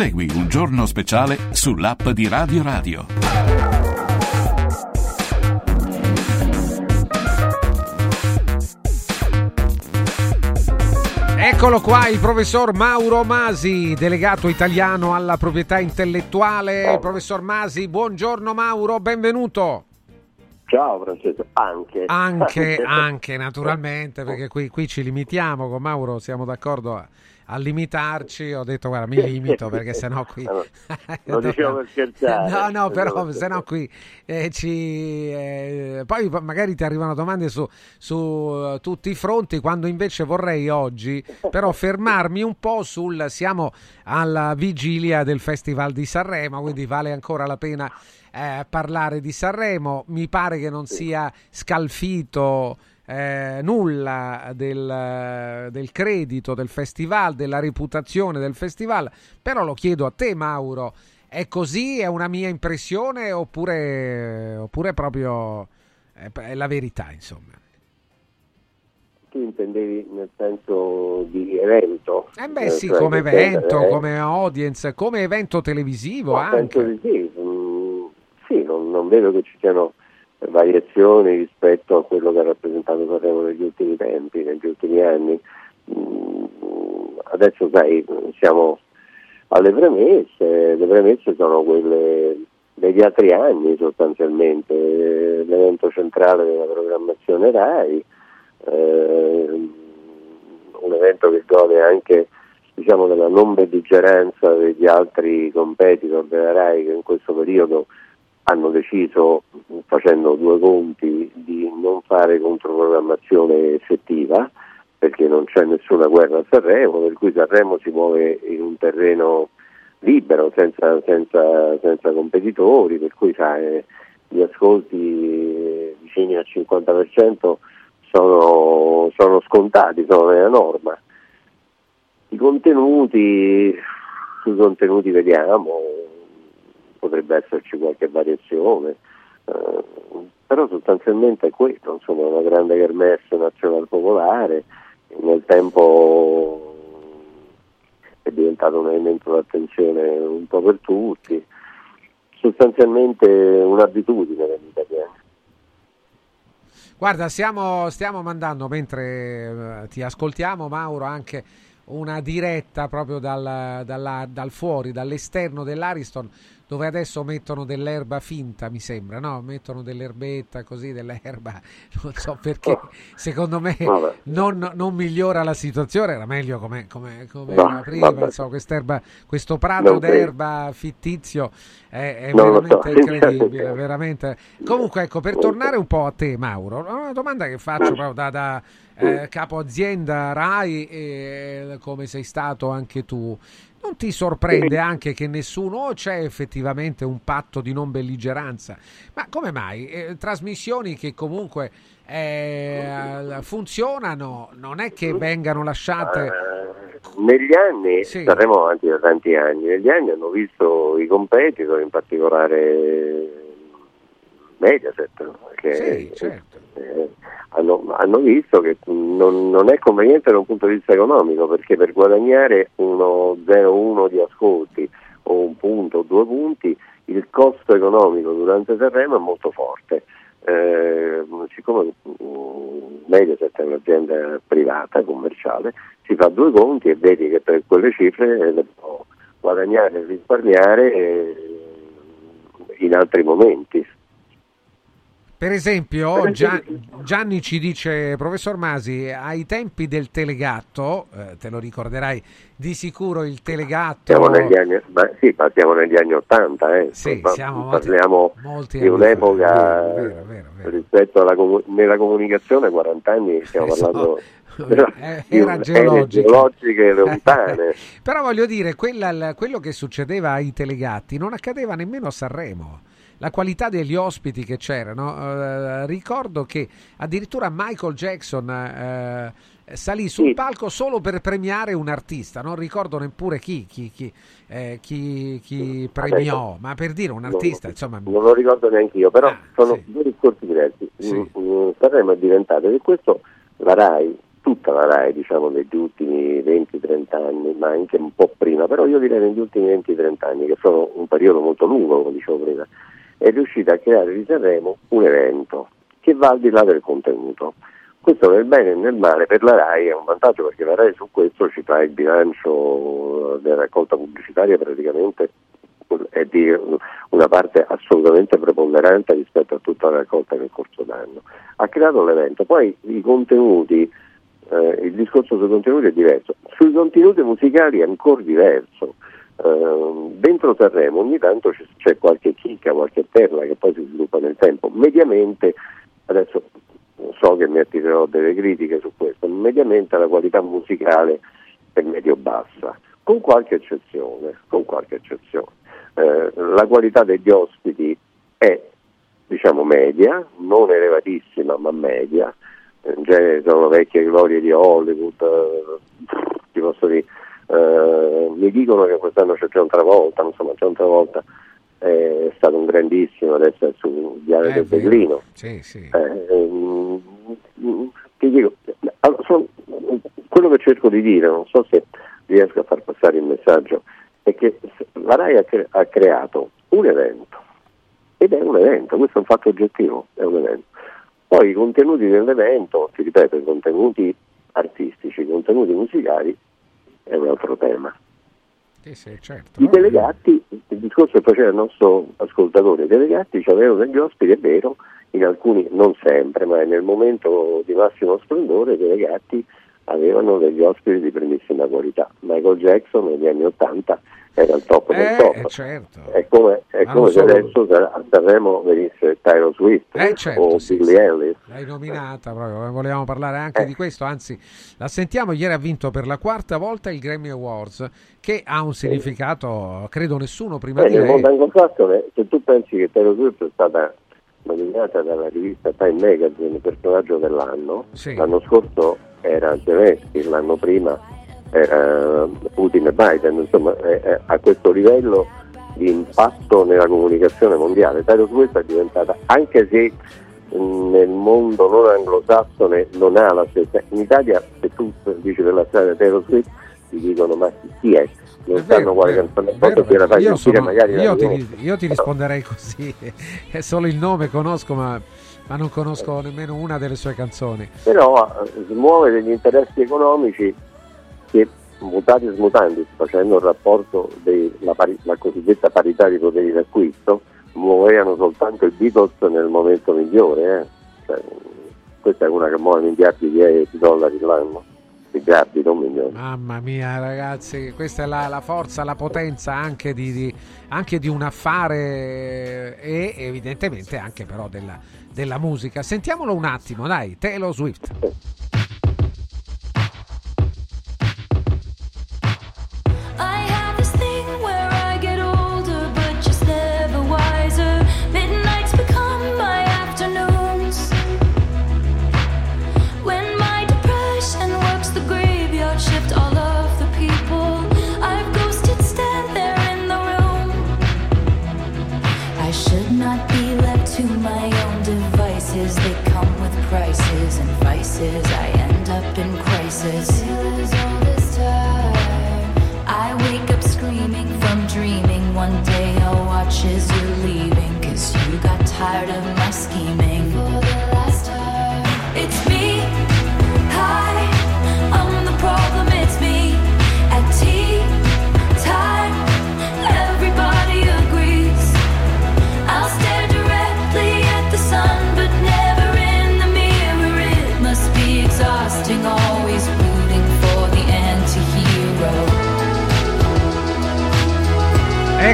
Segui un giorno speciale sull'app di Radio Radio. Eccolo qua il professor Mauro Masi, delegato italiano alla proprietà intellettuale. Professor Masi, buongiorno Mauro, benvenuto. Ciao Francesco, anche. Anche, anche naturalmente, perché qui, qui, ci limitiamo con Mauro, siamo d'accordo a, a limitarci, ho detto guarda mi limito perché sennò qui... Lo dicevo per scherzare. No, no, però per sennò qui eh, ci... eh, poi magari ti arrivano domande su, su eh, tutti i fronti, quando invece vorrei oggi però fermarmi un po' sul... Siamo alla vigilia del Festival di Sanremo, quindi vale ancora la pena eh, parlare di Sanremo. Mi pare che non sia scalfito eh, nulla del, del credito del festival, della reputazione del festival, però lo chiedo a te Mauro, è così? È una mia impressione oppure, oppure proprio è, è la verità insomma? Tu intendevi nel senso di evento? Eh beh sì, cioè come evento, eh, come audience, come evento televisivo penso anche. di sì. Mm, sì, non, non vedo che ci siano variazioni rispetto a quello che ha rappresentato Sanremo negli ultimi tempi, negli ultimi anni. Mm, adesso sai, siamo alle premesse, le premesse sono quelle degli altri anni sostanzialmente, l'evento centrale della programmazione RAI, eh, un evento che gode anche diciamo, della non belligeranza degli altri competitor della RAI che in questo periodo hanno deciso, facendo due conti, di non fare controprogrammazione effettiva perché non c'è nessuna guerra a Sanremo, per cui Sanremo si muove in un terreno libero, senza, senza- senza competitori, per cui sai, gli ascolti eh, vicini al 50% sono, sono scontati, sono nella norma. I contenuti, sui contenuti vediamo, potrebbe esserci qualche variazione, eh, però sostanzialmente è questo, insomma, una grande kermesse nazionale popolare, nel tempo è diventato un elemento d'attenzione un po' per tutti, sostanzialmente un'abitudine italiani. Guarda, stiamo, stiamo mandando mentre eh, ti ascoltiamo, Mauro, anche una diretta proprio dal, dalla- dal fuori, dall'esterno dell'Ariston, dove adesso mettono dell'erba finta, mi sembra, no? Mettono dell'erbetta così, dell'erba, non so perché, secondo me non, non migliora la situazione, era meglio come, come, come No, prima, insomma, questo prato d'erba fittizio è, è veramente so, incredibile, veramente. Comunque, ecco, per tornare un po' a te, Mauro, una domanda che faccio proprio da, da, eh, capo azienda RAI, e come sei stato anche tu. Non ti sorprende anche che nessuno o c'è effettivamente un patto di non belligeranza? Ma come mai? Eh, trasmissioni che comunque eh, funzionano, non è che vengano lasciate... Eh, negli anni, saremo avanti da tanti anni, negli anni hanno visto i competitor, in particolare Mediaset, che Sì, certo. eh, hanno, hanno visto che non, non è conveniente da un punto di vista economico, perché per guadagnare uno 0,1 di ascolti o un punto o due punti, il costo economico durante Sanremo è molto forte. Eh, siccome mm, Mediaset è un'azienda privata, commerciale, si fa due conti e vedi che per quelle cifre le può guadagnare e risparmiare eh, in altri momenti. Per esempio, Gia- Gianni ci dice, professor Masi, ai tempi del telegatto, eh, te lo ricorderai di sicuro il telegatto... Siamo negli anni, ma sì, ma siamo negli anni 80, eh. Sì, siamo molti- parliamo molti di anni un'epoca fa. Vero, vero, rispetto alla nella comunicazione 40 anni stiamo parlando Eh, di era un- geologica. geologiche lontane. Però voglio dire, quella- quello che succedeva ai telegatti non accadeva nemmeno a Sanremo. La qualità degli ospiti che c'erano, eh, ricordo che addirittura Michael Jackson eh, salì sul palco solo per premiare un artista, non ricordo neppure chi, chi, chi, eh, chi- chi premiò, ma per dire un artista, insomma, non lo ricordo neanche io, però Ah, sono due discorsi diversi. Mm, mm, Sanremo è diventato, e questo la RAI, tutta la RAI diciamo negli ultimi 20-30 anni, ma anche un po' prima, però io direi negli ultimi 20-30 anni, che sono un periodo molto lungo, come dicevo prima, è riuscita a creare di Sanremo un evento che va al di là del contenuto. Questo nel bene e nel male per la RAI è un vantaggio perché la RAI su questo ci fa il bilancio della raccolta pubblicitaria praticamente è di una parte assolutamente preponderante rispetto a tutta la raccolta nel corso d'anno. Ha creato l'evento, poi i contenuti eh, il discorso sui contenuti è diverso. Sui contenuti musicali è ancora diverso. Eh, dentro Sanremo ogni tanto c'è qualche chicca, qualche perla che poi si sviluppa nel tempo. Mediamente, adesso so che mi attirerò delle critiche su questo, mediamente la qualità musicale è medio-bassa, con qualche eccezione. Con qualche eccezione. Eh, la qualità degli ospiti è diciamo media, non elevatissima ma media, in genere sono vecchie glorie di Hollywood, eh, ti posso dire, eh, mi dicono che quest'anno c'è John Travolta, insomma John Travolta è stato un grandissimo, adesso è su Diario del vero. Berlino. Sì, sì. Eh, ehm, ti dico, allora, sono- quello che cerco di dire, non so se riesco a far passare il messaggio, è che la RAI ha, cre- ha creato un evento, ed è un evento, questo è un fatto oggettivo, è un evento. Poi i contenuti dell'evento, ti ripeto, i contenuti artistici, i contenuti musicali è un altro tema. Sì, sì, certo. I delegati, il discorso che faceva il nostro ascoltatore, i delegati avevano degli ospiti, è vero, in alcuni, non sempre, ma nel momento di massimo splendore i delegati avevano degli ospiti di primissima qualità. Michael Jackson negli anni Ottanta era il top del Eh, top. certo. È come, è Ma come se adesso a Sanremo venisse Tyler Swift Eh, certo, o sì, Billie sì. Ellis. L'hai nominata proprio, eh, volevamo parlare Eh. anche di questo, anzi la sentiamo, ieri ha vinto per la quarta volta il Grammy Awards, che ha un significato, credo nessuno prima Eh, di nel lei. mondo anglosassone, se tu pensi che Taylor Swift è stata nominata dalla rivista Time Magazine personaggio dell'anno, Sì. l'anno scorso era Zelensky, l'anno prima era Putin e Biden, insomma è- è a questo livello di impatto nella comunicazione mondiale. Taylor Swift è diventata, anche se nel mondo non anglosassone non ha la stessa, in Italia se tu dici della strada Taylor Swift ti dicono ma chi è? Non È sanno vero, quale vero, canzone vero, gliela fai io, sono- magari la io ti, io ti risponderei così, è solo il nome conosco ma, ma non conosco nemmeno una delle sue canzoni. però eh, smuove degli interessi economici che mutati e smutanti, facendo il rapporto della pari- cosiddetta parità di poteri d'acquisto, muovevano soltanto i Beatles nel momento migliore. eh. Cioè, questa è una che muove miliardi di, di dollari l'anno, miliardi, non milioni. Mamma mia ragazzi, questa è la, la forza, la potenza anche di, di- anche di un affare e evidentemente anche però della, della musica. Sentiamolo un attimo, dai, Taylor Swift.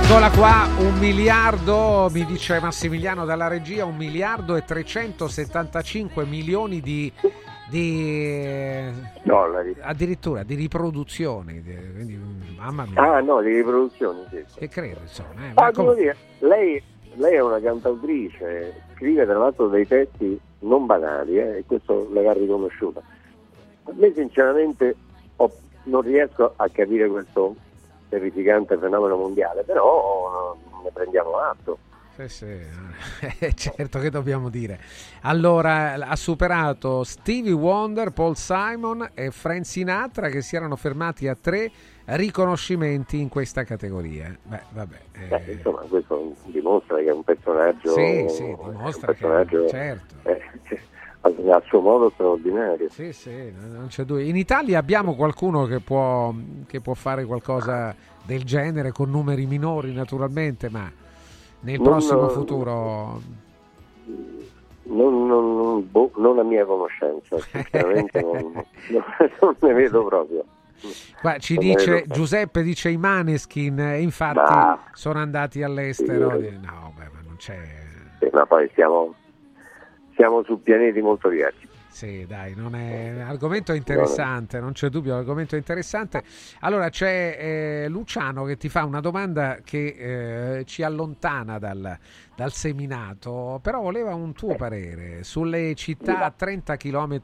Eccola qua, un miliardo, mi dice Massimiliano dalla regia, un miliardo e 375 milioni di, di Dollari. addirittura di riproduzioni. di- quindi, mamma mia, Ah no, di riproduzioni, sì. che credo insomma. eh, Ah, ma devo com- dire, lei, lei è una cantautrice, scrive tra l'altro dei testi non banali, eh, e questo le va riconosciuta. A me sinceramente ho- non riesco a capire questo terrificante fenomeno mondiale, però eh, ne prendiamo atto. Sì, sì, eh, certo che dobbiamo dire. Allora, ha superato Stevie Wonder, Paul Simon e Frank Sinatra che si erano fermati a tre riconoscimenti in questa categoria. Beh, vabbè. eh, Eh, insomma, questo dimostra che è un personaggio, Sì, sì, è un dimostra che- personaggio certo. eh, a, a suo modo straordinario. Sì, sì, non c'è dubbio. In Italia abbiamo qualcuno che può, che può fare qualcosa del genere con numeri minori naturalmente, ma nel Non- prossimo futuro... Non, non- boh, non a mia conoscenza, sinceramente non, ne vedo proprio. Qua ci dice. Giuseppe dice i Maneskin, eh, infatti Ma- sono andati all'estero. Sì. No, beh, ma non c'è. Sì, ma poi siamo, siamo su pianeti molto diversi. Sì, dai, non è... argomento interessante, non c'è dubbio, argomento interessante. Allora c'è eh, Luciano che ti fa una domanda che eh, ci allontana dal, dal seminato, però voleva un tuo parere sulle città a 30 km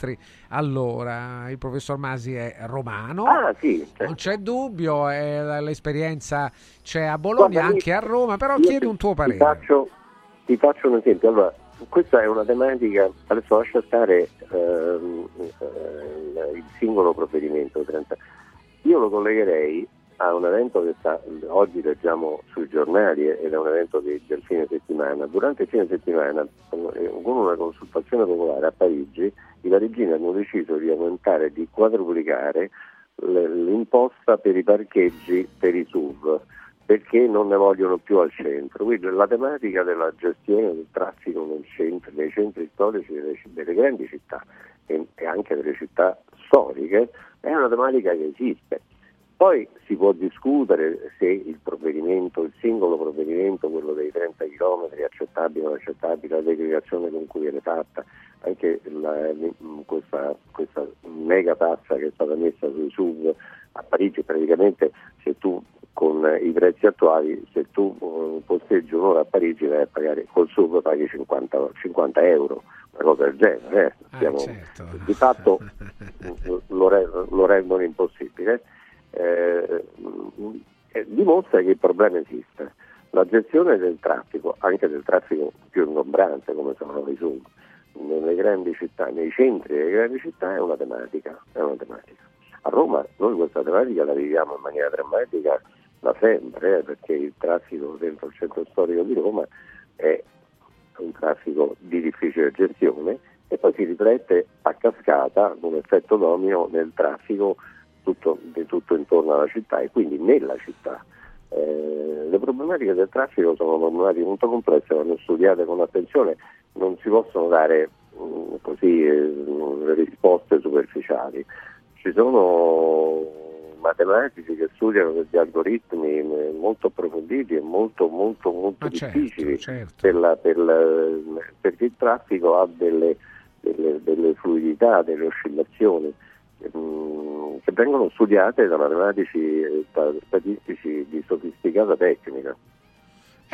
all'ora. Il professor Masi è romano, Ah, sì, certo. non c'è dubbio, eh, l'esperienza c'è a Bologna, Guarda, anche a Roma, però chiedi ti- un tuo Ti parere. faccio, ti faccio un esempio. Allora, questa è una tematica, adesso lascia stare ehm, eh, il singolo provvedimento. 30. Io lo collegherei a un evento che sta, oggi leggiamo sui giornali ed è un evento di- del fine settimana. Durante il fine settimana, eh, con una consultazione popolare a Parigi, i parigini hanno deciso di aumentare, di quadruplicare l'imposta per i parcheggi per i SUV perché non ne vogliono più al centro. Quindi la tematica della gestione del traffico nel centro- nei centri storici delle, delle grandi città e, e anche delle città storiche è una tematica che esiste. Poi si può discutere se il provvedimento, il singolo provvedimento, quello dei 30 km, è accettabile o non accettabile, la declinazione con cui viene fatta, anche la- questa, questa mega tassa che è stata messa sui SUV a Parigi, praticamente se tu con i prezzi attuali, se tu eh, posteggi un'ora a Parigi vai a pagare col SUV paghi 50, 50 euro, una cosa del genere. eh. Ah, certo. Di fatto lo, re- lo rendono impossibile. Eh, eh, dimostra che il problema esiste. La gestione del traffico, anche del traffico più ingombrante come sono i SUV, nelle grandi città, nei centri delle grandi città è una tematica, è una tematica. A Roma noi questa tematica la viviamo in maniera drammatica da sempre, eh, perché il traffico dentro il centro storico di Roma è un traffico di difficile gestione e poi si riflette a cascata come effetto domino nel traffico tutto, di tutto intorno alla città e quindi nella città. Eh, le problematiche del traffico sono problematiche molto complesse, vanno studiate con attenzione, non si possono dare mh, così eh, risposte superficiali. Ci sono matematici che studiano degli algoritmi eh, molto approfonditi e molto, molto, molto Ma certo, difficili certo. per la- per la- perché il traffico ha delle, delle- delle fluidità, delle oscillazioni mm, che vengono studiate da matematici e da statistici di sofisticata tecnica.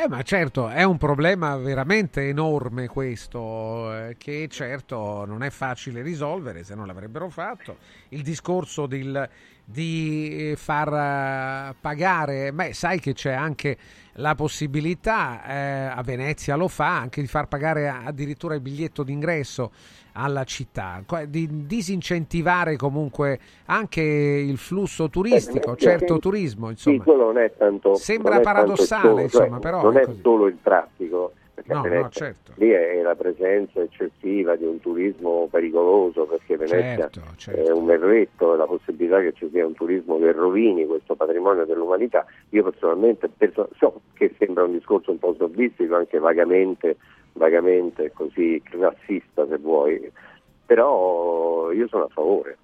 Eh, ma certo, è un problema veramente enorme questo, eh, che certo non è facile risolvere se non l'avrebbero fatto. Il discorso del- di far eh, pagare, beh, sai che c'è anche la possibilità, eh, a Venezia lo fa, anche di far pagare addirittura il biglietto d'ingresso alla città, di disincentivare comunque anche il flusso turistico, Eh, certo sì, turismo, Sì, insomma. quello non è tanto. Sembra paradossale, solo, cioè, insomma, però Non è è solo il traffico, No, Venezia no, certo. lì è la presenza eccessiva di un turismo pericoloso, perché Venezia Certo, è un berretto e la possibilità che ci sia un turismo che rovini questo patrimonio dell'umanità. Io personalmente perso- so che sembra un discorso un po' snobbistico, anche vagamente, vagamente così classista se vuoi, però io sono a favore.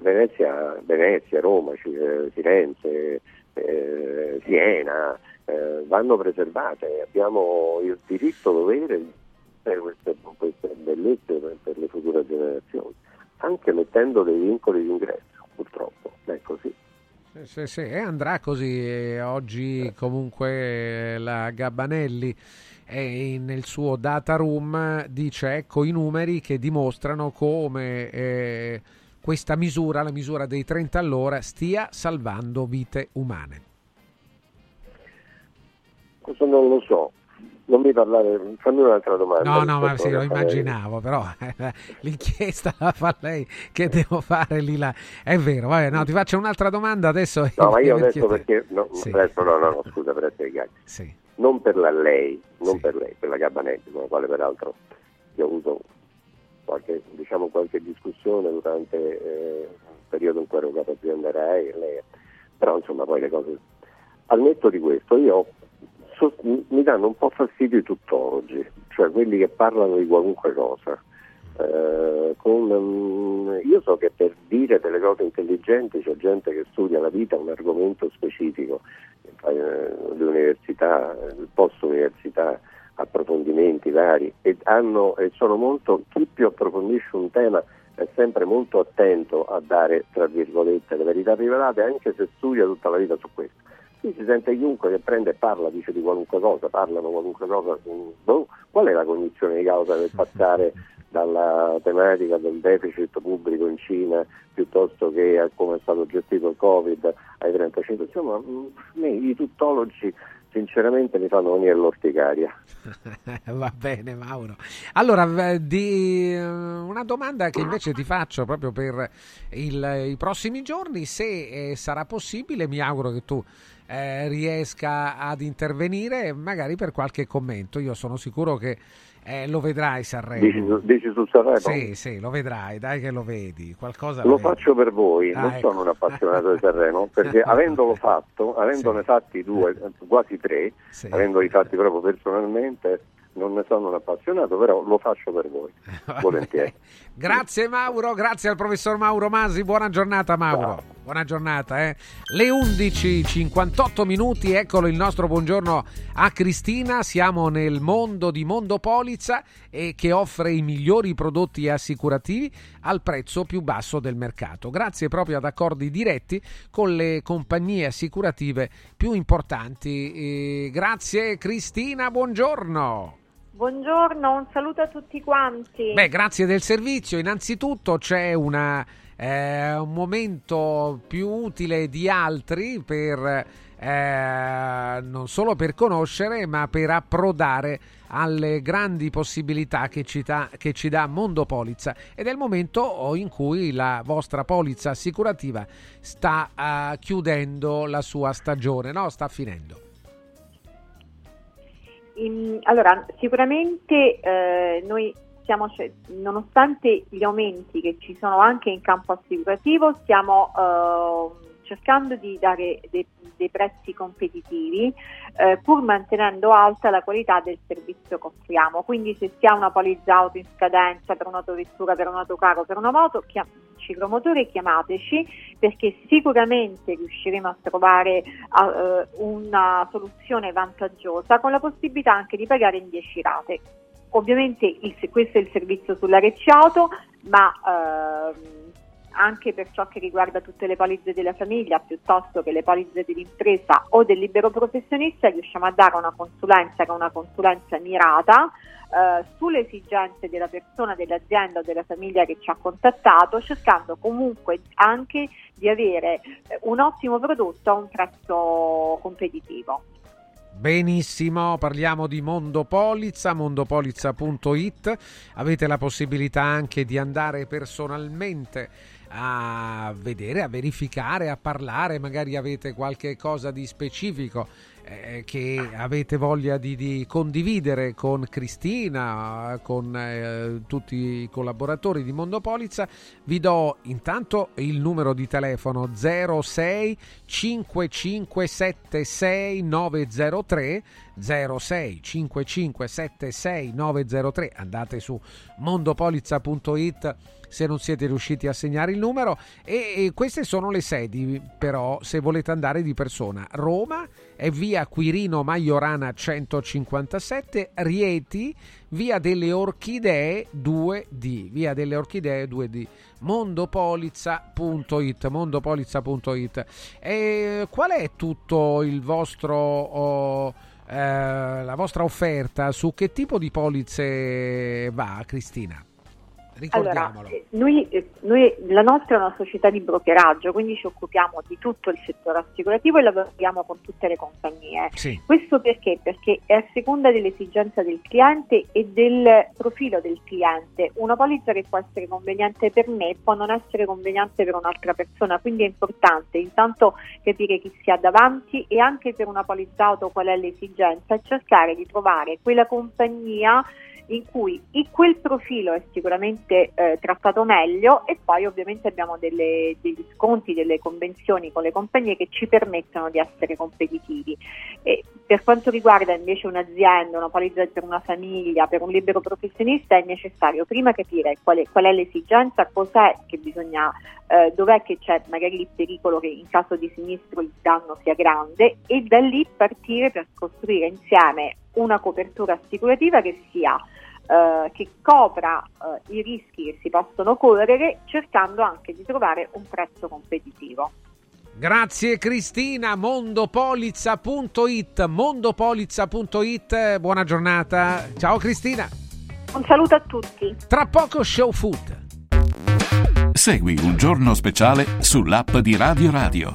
Venezia, Venezia Roma, eh, Firenze, eh, Siena eh, vanno preservate, abbiamo il diritto dovere di fare queste, queste bellezze per, per le future generazioni, anche mettendo dei vincoli di ingresso, purtroppo, è così. Sì, sì, sì, e andrà così. e oggi comunque la Gabbanelli in- nel suo data room dice ecco i numeri che dimostrano come eh, questa misura, la misura dei 30 all'ora, stia salvando vite umane. Questo non lo so, non mi parlare, fammi un'altra domanda. No, no, ma sì, lo immaginavo, però l'inchiesta la fa lei, che devo fare lì là? È vero, vabbè, no, ti faccio un'altra domanda adesso. No, ma io adesso perché no, Sì. adesso no, no, no, scusa per essere chiari. Sì. Non per la lei, non per lei, per la Gabanetti, con la quale peraltro io ho avuto qualche, diciamo, qualche discussione durante eh, il periodo in cui ero capo azienda RAI, lei- però insomma poi le cose. Al netto di questo io so- mi danno un po' fastidio i tuttologi, cioè quelli che parlano di qualunque cosa. Eh, con, mm, io so che per dire delle cose intelligenti c'è gente che studia la vita, un argomento specifico, eh, le università, il post università, approfondimenti vari e, hanno, e sono molto, chi più approfondisce un tema è sempre molto attento a dare, tra virgolette, le verità rivelate anche se studia tutta la vita su questo. Qui si sente chiunque che prende e parla, dice di qualunque cosa, parlano qualunque cosa, mm, boh, qual è la cognizione di causa per passare dalla tematica del deficit pubblico in Cina piuttosto che a come è stato gestito il Covid ai 35. Insomma, mm, i tuttologi sinceramente mi fanno venire l'orticaria. Va bene Mauro. Allora, di, eh, una domanda che invece ti faccio proprio per il, i prossimi giorni, se eh, sarà possibile, mi auguro che tu eh, riesca ad intervenire magari per qualche commento. Io sono sicuro che eh, lo vedrai Sanremo. Dici, dici su Sanremo? Sì, sì, lo vedrai, dai che lo vedi. Qualcosa lo vedi. faccio per voi, Ah, non ecco. sono un appassionato di Sanremo, perché avendolo fatto, avendone fatti due, quasi tre, Sì. avendoli fatti proprio personalmente, non ne sono un appassionato, però lo faccio per voi, volentieri. Grazie Mauro, grazie al professor Mauro Masi, buona giornata Mauro. Buona giornata, eh. Le 11:58 minuti, eccolo il nostro buongiorno a Cristina. Siamo nel mondo di Mondo Polizza e che offre i migliori prodotti assicurativi al prezzo più basso del mercato, grazie proprio ad accordi diretti con le compagnie assicurative più importanti. Eh, grazie Cristina, buongiorno. Buongiorno, un saluto a tutti quanti. Beh, grazie del servizio. Innanzitutto c'è una, eh, un momento più utile di altri per eh, non solo per conoscere, ma per approdare alle grandi possibilità che ci, dà, che ci dà Mondo Polizza ed è il momento in cui la vostra polizza assicurativa sta eh, chiudendo la sua stagione, no? Sta finendo. In- allora, sicuramente eh, noi stiamo, ce- nonostante gli aumenti che ci sono anche in campo assicurativo, stiamo eh, cercando di dare dei, dei prezzi competitivi eh, pur mantenendo alta la qualità del servizio che offriamo. Quindi se si ha una polizza auto in scadenza per un'autovettura, per un autocarro, per una moto, chiam- ciclomotore chiamateci perché sicuramente riusciremo a trovare eh, una soluzione vantaggiosa con la possibilità anche di pagare in 10 rate. Ovviamente il- questo è il servizio sulla Recciato, ma ehm, anche per ciò che riguarda tutte le polizze della famiglia piuttosto che le polizze dell'impresa o del libero professionista riusciamo a dare una consulenza che è una consulenza mirata eh, sulle esigenze della persona, dell'azienda o della famiglia che ci ha contattato, cercando comunque anche di avere eh, un ottimo prodotto a un prezzo competitivo. Benissimo, parliamo di Mondo Polizza, mondopolizza.it. Avete la possibilità anche di andare personalmente a vedere, a verificare, a parlare, magari avete qualche cosa di specifico eh, che avete voglia di, di condividere con Cristina, con eh, tutti i collaboratori di Mondo Polizza, vi do intanto il numero di telefono 06 5576 903 06 5576 903 andate su mondopolizza.it se non siete riusciti a segnare il numero. E, e queste sono le sedi però se volete andare di persona. Roma è via Quirino Maiorana 157 Rieti via delle Orchidee 2D via delle Orchidee 2D mondopolizza.it mondopolizza.it e qual è tutto il vostro oh, la vostra offerta? Su che tipo di polizze va Cristina? Ricordiamolo. Allora, eh, noi, eh, noi- la nostra è una società di brokeraggio, quindi ci occupiamo di tutto il settore assicurativo e lavoriamo con tutte le compagnie. Sì. Questo perché? Perché è a seconda dell'esigenza del cliente e del profilo del cliente. Una polizza che può essere conveniente per me può non essere conveniente per un'altra persona, quindi è importante intanto capire chi si ha davanti e anche per una polizza auto qual è l'esigenza e cercare di trovare quella compagnia in cui i- quel profilo è sicuramente eh, trattato meglio e e poi ovviamente abbiamo delle, degli sconti, delle convenzioni con le compagnie che ci permettono di essere competitivi. E per quanto riguarda invece un'azienda, una polizza per una famiglia, per un libero professionista è necessario prima capire qual è, qual è l'esigenza, cos'è che bisogna, eh, dov'è che c'è magari il pericolo che in caso di sinistro il danno sia grande e da lì partire per costruire insieme una copertura assicurativa che sia eh, che copra eh, i rischi che si possono correre cercando anche di trovare un prezzo competitivo. Grazie Cristina, mondopolizza.it, mondopolizza.it, buona giornata. Ciao Cristina. Un saluto a tutti. Tra poco show food. Segui un giorno speciale sull'app di Radio Radio.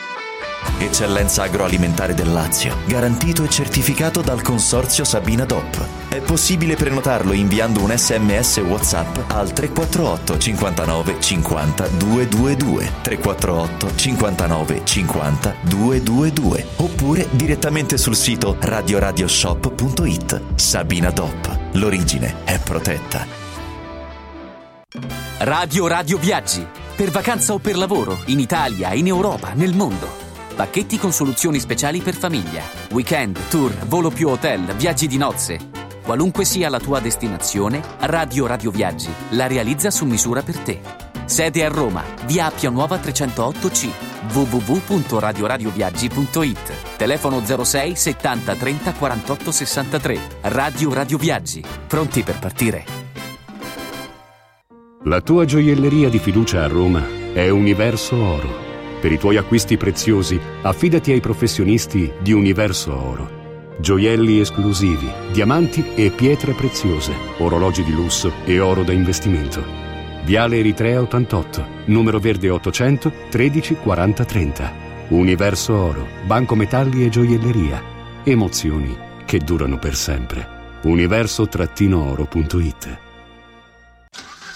Eccellenza agroalimentare del Lazio, garantito e certificato dal consorzio Sabina DOP. È possibile prenotarlo inviando un sms WhatsApp al 348 59 50 222 348 59 50 222 oppure direttamente sul sito radioradioshop.it. Sabina DOP. L'origine è protetta. Radio Radio Viaggi. Per vacanza o per lavoro, in Italia, in Europa, nel mondo. Pacchetti con soluzioni speciali per famiglia. Weekend, tour, volo più hotel, viaggi di nozze. Qualunque sia la tua destinazione, Radio Radio Viaggi la realizza su misura per te. Sede a Roma, via Appia Nuova 308C, www.radioradioviaggi.it. Telefono 06 70 30 48 63. Radio Radio Viaggi. Pronti per partire? La tua gioielleria di fiducia a Roma è Universo Oro. Per i tuoi acquisti preziosi, affidati ai professionisti di Universo Oro. Gioielli esclusivi, diamanti e pietre preziose, orologi di lusso e oro da investimento. Viale Eritrea 88, numero verde 800 13 40 30. Universo Oro, Banco Metalli e Gioielleria. Emozioni che durano per sempre. Universo-oro.it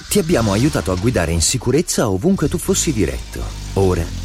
Ti abbiamo aiutato a guidare in sicurezza ovunque tu fossi diretto. Ora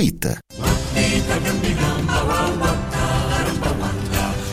gratuita.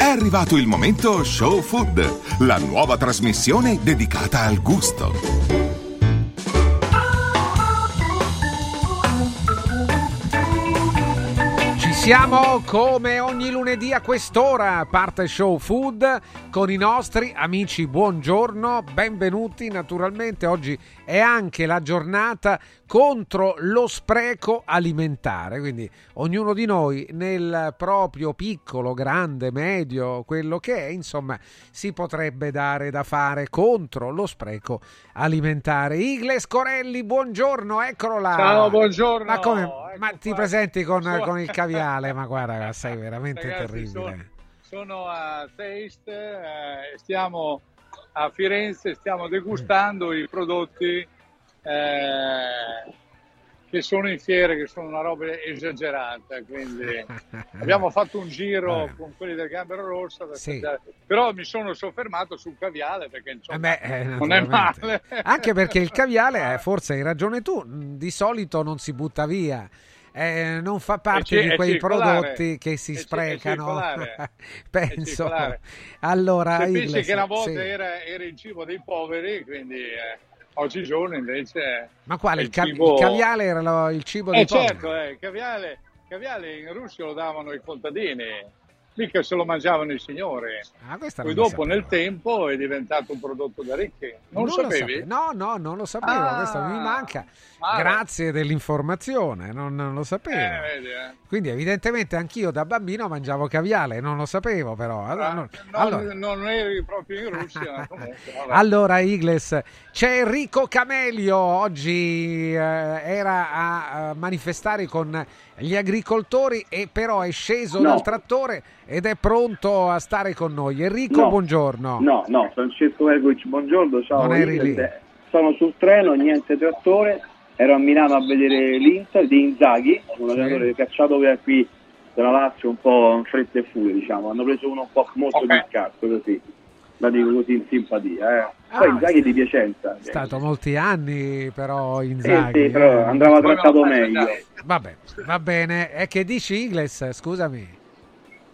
È arrivato il momento Show Food, la nuova trasmissione dedicata al gusto. Siamo come ogni lunedì a quest'ora, parte Show Food con i nostri amici. Buongiorno, benvenuti naturalmente. Oggi è anche la giornata contro lo spreco alimentare, quindi ognuno di noi nel proprio piccolo, grande, medio, quello che è, insomma, si potrebbe dare da fare contro lo spreco alimentare. Igles Corelli, buongiorno, eccolo là. Ciao, buongiorno. Ma come? Ecco Ma ti qua. presenti con, con il caviale? Ma guarda, sei veramente Ragazzi, terribile. Sono, sono a Taste, eh, stiamo a Firenze, stiamo degustando i prodotti eh, che sono in fiere, che sono una roba esagerata. Quindi abbiamo fatto un giro con quelli del Gambero Rosso, ad Sì. però mi sono soffermato sul caviale perché insomma, Eh beh, eh, non è male. Anche perché il caviale, eh, forse hai ragione tu, di solito non si butta via. Eh, non fa parte di quei prodotti che si sprecano. Penso. Allora, pensi Igles, che una volta sì. era, era il cibo dei poveri, quindi eh, oggigiorno invece Ma quale? Il, cibo- il caviale era lo- il cibo dei Eh poveri? certo, eh, il caviale, caviale in Russia lo davano i contadini, mica se lo mangiavano i signori. Ah, questa Poi non dopo nel tempo è diventato un prodotto da ricchi. Non, lo sapevi? sapevo. No, no, non lo sapevo. Ah, questo mi manca. male. Grazie dell'informazione, non, non lo sapevo. Eh, vedi, eh. Quindi evidentemente anch'io da bambino mangiavo caviale, non lo sapevo però. Allora, non- Non, allora- non eri proprio in Russia, comunque. Allora, Igles, c'è Enrico Camelio, oggi eh, era a, a manifestare con gli agricoltori e però è sceso No. dal trattore ed è pronto a stare con noi. Enrico, No. buongiorno. No, no, Francesco Vergovic, buongiorno, ciao. Non eri lì. Sono sul treno, niente trattore, ero a Milano a vedere l'Inter di Inzaghi, un allenatore cacciato via qui dalla Lazio un po' in fretta e furia, diciamo. Hanno preso uno un po' molto più scarso così, la dico così in simpatia. Eh. Poi Ah, Inzaghi è di Piacenza. È stato molti anni però Eh Inzaghi. sì, però eh. andava trattato meglio. Vabbè, va bene. E che dici Igles? Scusami.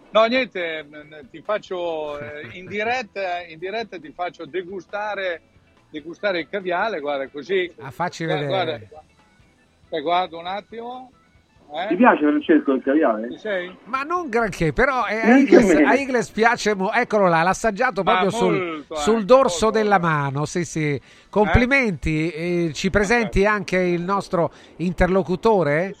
No, niente, ti faccio eh, in diretta, in diretta ti faccio degustare, degustare il caviale, guarda così. Ah, facci Guarda, vedere. guarda. Eh, guarda un attimo. Eh? Ti piace Francesco il caviale? Ci sei? Ma non granché, però eh, a, Igles, a Igles piace, mo- eccolo là, l'ha assaggiato proprio sul, molto, eh, sul dorso della mano. Sì, sì. Complimenti, eh, ci presenti anche il nostro interlocutore?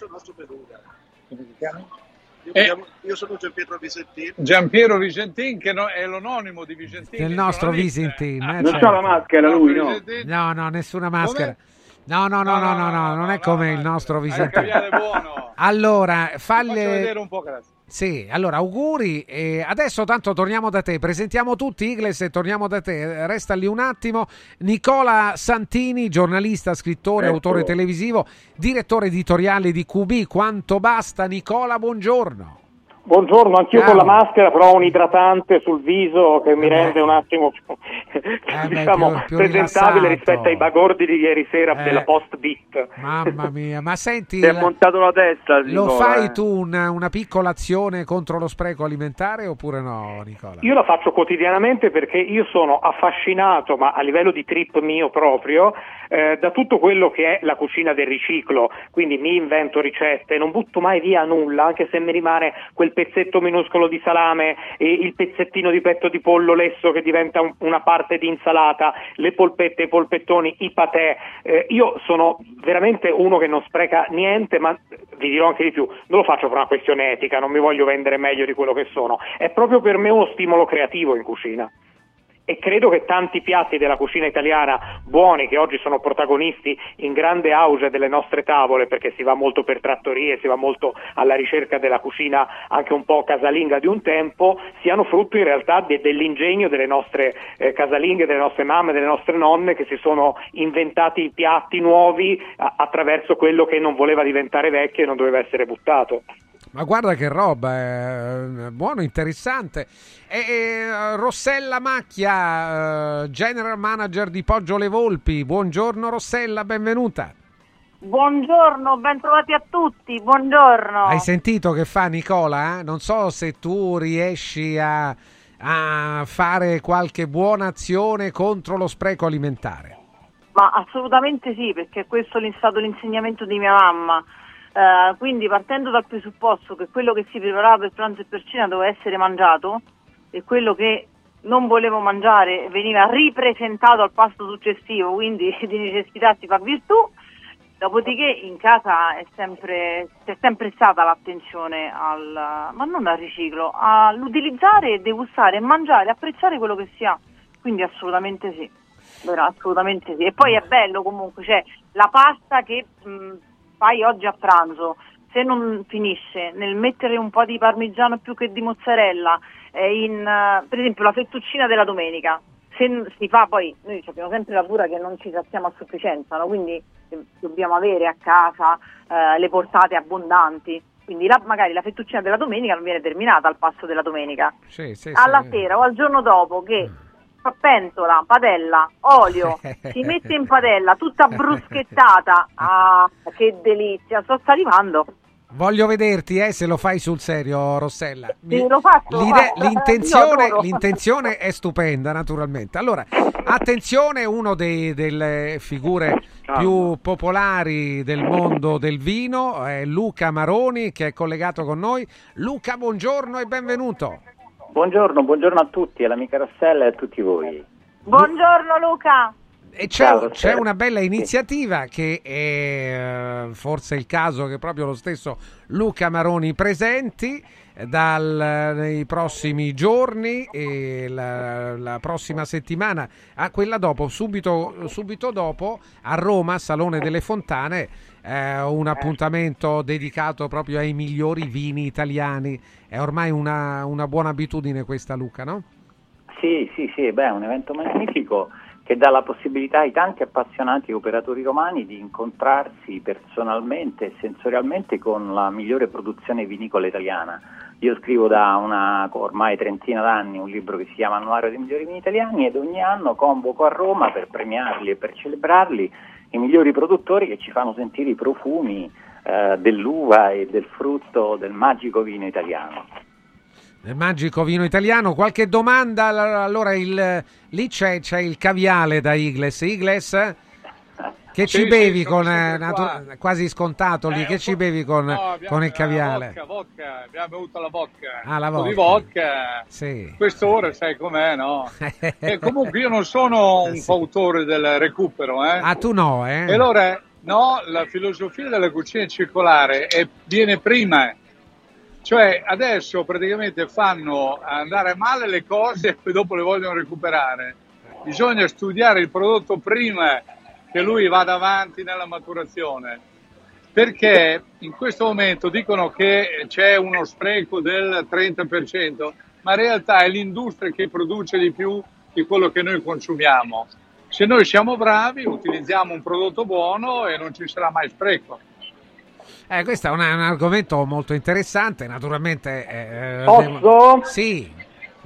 Eh, Io sono Gian Pietro Visentin. Giampiero Vicentin, che no- è l'anonimo di Vicentin. Del il nostro giornalista. Visintin. eh, Non certo. c'ha la maschera lui, no? No, no, nessuna maschera. No, no, no, no, no, no, non è come il nostro il Visintin. caviale buono. Allora, Faccio falle... vedere un po', grazie. Sì, allora auguri. E adesso tanto torniamo da te. Presentiamo tutti Igles e torniamo da te. Resta lì un attimo. Nicola Santini, giornalista, scrittore, Ecco. autore televisivo, direttore editoriale di QB. Quanto basta, Nicola? Buongiorno. Buongiorno, anch'io Ciao. con la maschera, però ho un idratante sul viso che mi rende un attimo più, diciamo, più- più presentabile rilassato. rispetto ai bagordi di ieri sera Eh. della post beat. Mamma mia, ma senti, Si è montato la testa, lo Nicola, fai eh. tu una, una piccola azione contro lo spreco alimentare oppure no, Nicola? Io la faccio quotidianamente perché io sono affascinato, ma a livello di trip mio proprio, eh, da tutto quello che è la cucina del riciclo, quindi mi invento ricette, non butto mai via nulla, anche se mi rimane quel pezzetto minuscolo di salame, il pezzettino di petto di pollo lesso che diventa un, una parte di insalata, le polpette, i polpettoni, i patè. Eh, io sono veramente uno che non spreca niente, ma vi dirò anche di più, non lo faccio per una questione etica, non mi voglio vendere meglio di quello che sono, è proprio per me uno stimolo creativo in cucina e credo che tanti piatti della cucina italiana buoni che oggi sono protagonisti in grande auge delle nostre tavole perché si va molto per trattorie, si va molto alla ricerca della cucina anche un po' casalinga di un tempo, siano frutto in realtà de- dell'ingegno delle nostre eh, casalinghe, delle nostre mamme, delle nostre nonne che si sono inventati piatti nuovi a- attraverso quello che non voleva diventare vecchio e non doveva essere buttato. Ma guarda che roba, è buono, interessante. E, e, Rossella Macchia, uh, General Manager di Poggio Le Volpi. Buongiorno Rossella, benvenuta. Buongiorno, ben trovati a tutti, buongiorno. Hai sentito che fa Nicola? Eh? Non so se tu riesci a, a fare qualche buona azione contro lo spreco alimentare. Ma assolutamente sì, perché questo è stato l'insegnamento di mia mamma. Uh, quindi partendo dal presupposto che quello che si preparava per pranzo e per cena doveva essere mangiato e quello che non volevo mangiare veniva ripresentato al pasto successivo, quindi di necessità si fa virtù. Dopodiché in casa è sempre, c'è sempre stata l'attenzione al, ma non al riciclo, all'utilizzare, degustare, mangiare, apprezzare quello che si ha. Quindi assolutamente sì, Vero, assolutamente sì. E poi è bello comunque, cioè la pasta che mh, fai oggi a pranzo, se non finisce nel mettere un po' di parmigiano più che di mozzarella, eh, in, uh, per esempio la fettuccina della domenica, se si fa poi, noi abbiamo sempre la cura che non ci saziamo a sufficienza, no? quindi eh, dobbiamo avere a casa eh, le portate abbondanti. Quindi la, magari la fettuccina della domenica non viene terminata al pasto della domenica. Sì, sì, Alla sì. sera o al giorno dopo che pentola, padella, olio, si mette in padella tutta bruschettata. Ah, che delizia, sto salivando. Voglio vederti eh, se lo fai sul serio, Rossella. Sì, lo faccio, lo L'ide- faccio. l'intenzione, l'intenzione è stupenda, naturalmente. Allora, attenzione, uno dei- delle figure più popolari del mondo del vino è Luca Maroni, che è collegato con noi. Luca, buongiorno e benvenuto. Buongiorno, buongiorno a tutti, alla mia Rossella e a tutti voi. Buongiorno Luca. E c'è, Ciao, c'è una bella iniziativa che è eh, forse il caso che proprio lo stesso Luca Maroni presenti eh, dal- nei prossimi giorni e la, la prossima settimana, a quella dopo, subito, subito dopo, a Roma, Salone delle Fontane, eh, un appuntamento dedicato proprio ai migliori vini italiani. È ormai una, una buona abitudine questa, Luca, no? Sì, sì, sì, beh, è un evento magnifico che dà la possibilità ai tanti appassionati operatori romani di incontrarsi personalmente e sensorialmente con la migliore produzione vinicola italiana. Io scrivo da una ormai trentina d'anni un libro che si chiama Annuario dei migliori vini italiani ed ogni anno convoco a Roma per premiarli e per celebrarli i migliori produttori che ci fanno sentire i profumi eh, dell'uva e del frutto del magico vino italiano. Del magico vino italiano. Qualche domanda? Allora, il- lì c'è, c'è il caviale da Igles. Igles? Che Sì, ci sì, bevi con eh, natu- qua. quasi scontato lì? Eh, che ci bevi con, No, con il caviale? Vodka, vodka, abbiamo bevuto la vodka. Ah, la po' di vodka. vodka. Sì. Quest'ora sai com'è, no? e comunque io non sono un fautore del recupero, eh. Ah, tu no, eh? E allora, no, la filosofia della cucina circolare è- viene prima. Cioè, adesso praticamente fanno andare male le cose e poi dopo le vogliono recuperare. Bisogna studiare il prodotto prima che lui vada avanti nella maturazione. Perché in questo momento dicono che c'è uno spreco del 30%, ma in realtà è l'industria che produce di più di quello che noi consumiamo. Se noi siamo bravi, utilizziamo un prodotto buono e non ci sarà mai spreco. Eh, questo è un, un argomento molto interessante, naturalmente. eh, Posso? abbiamo- Sì,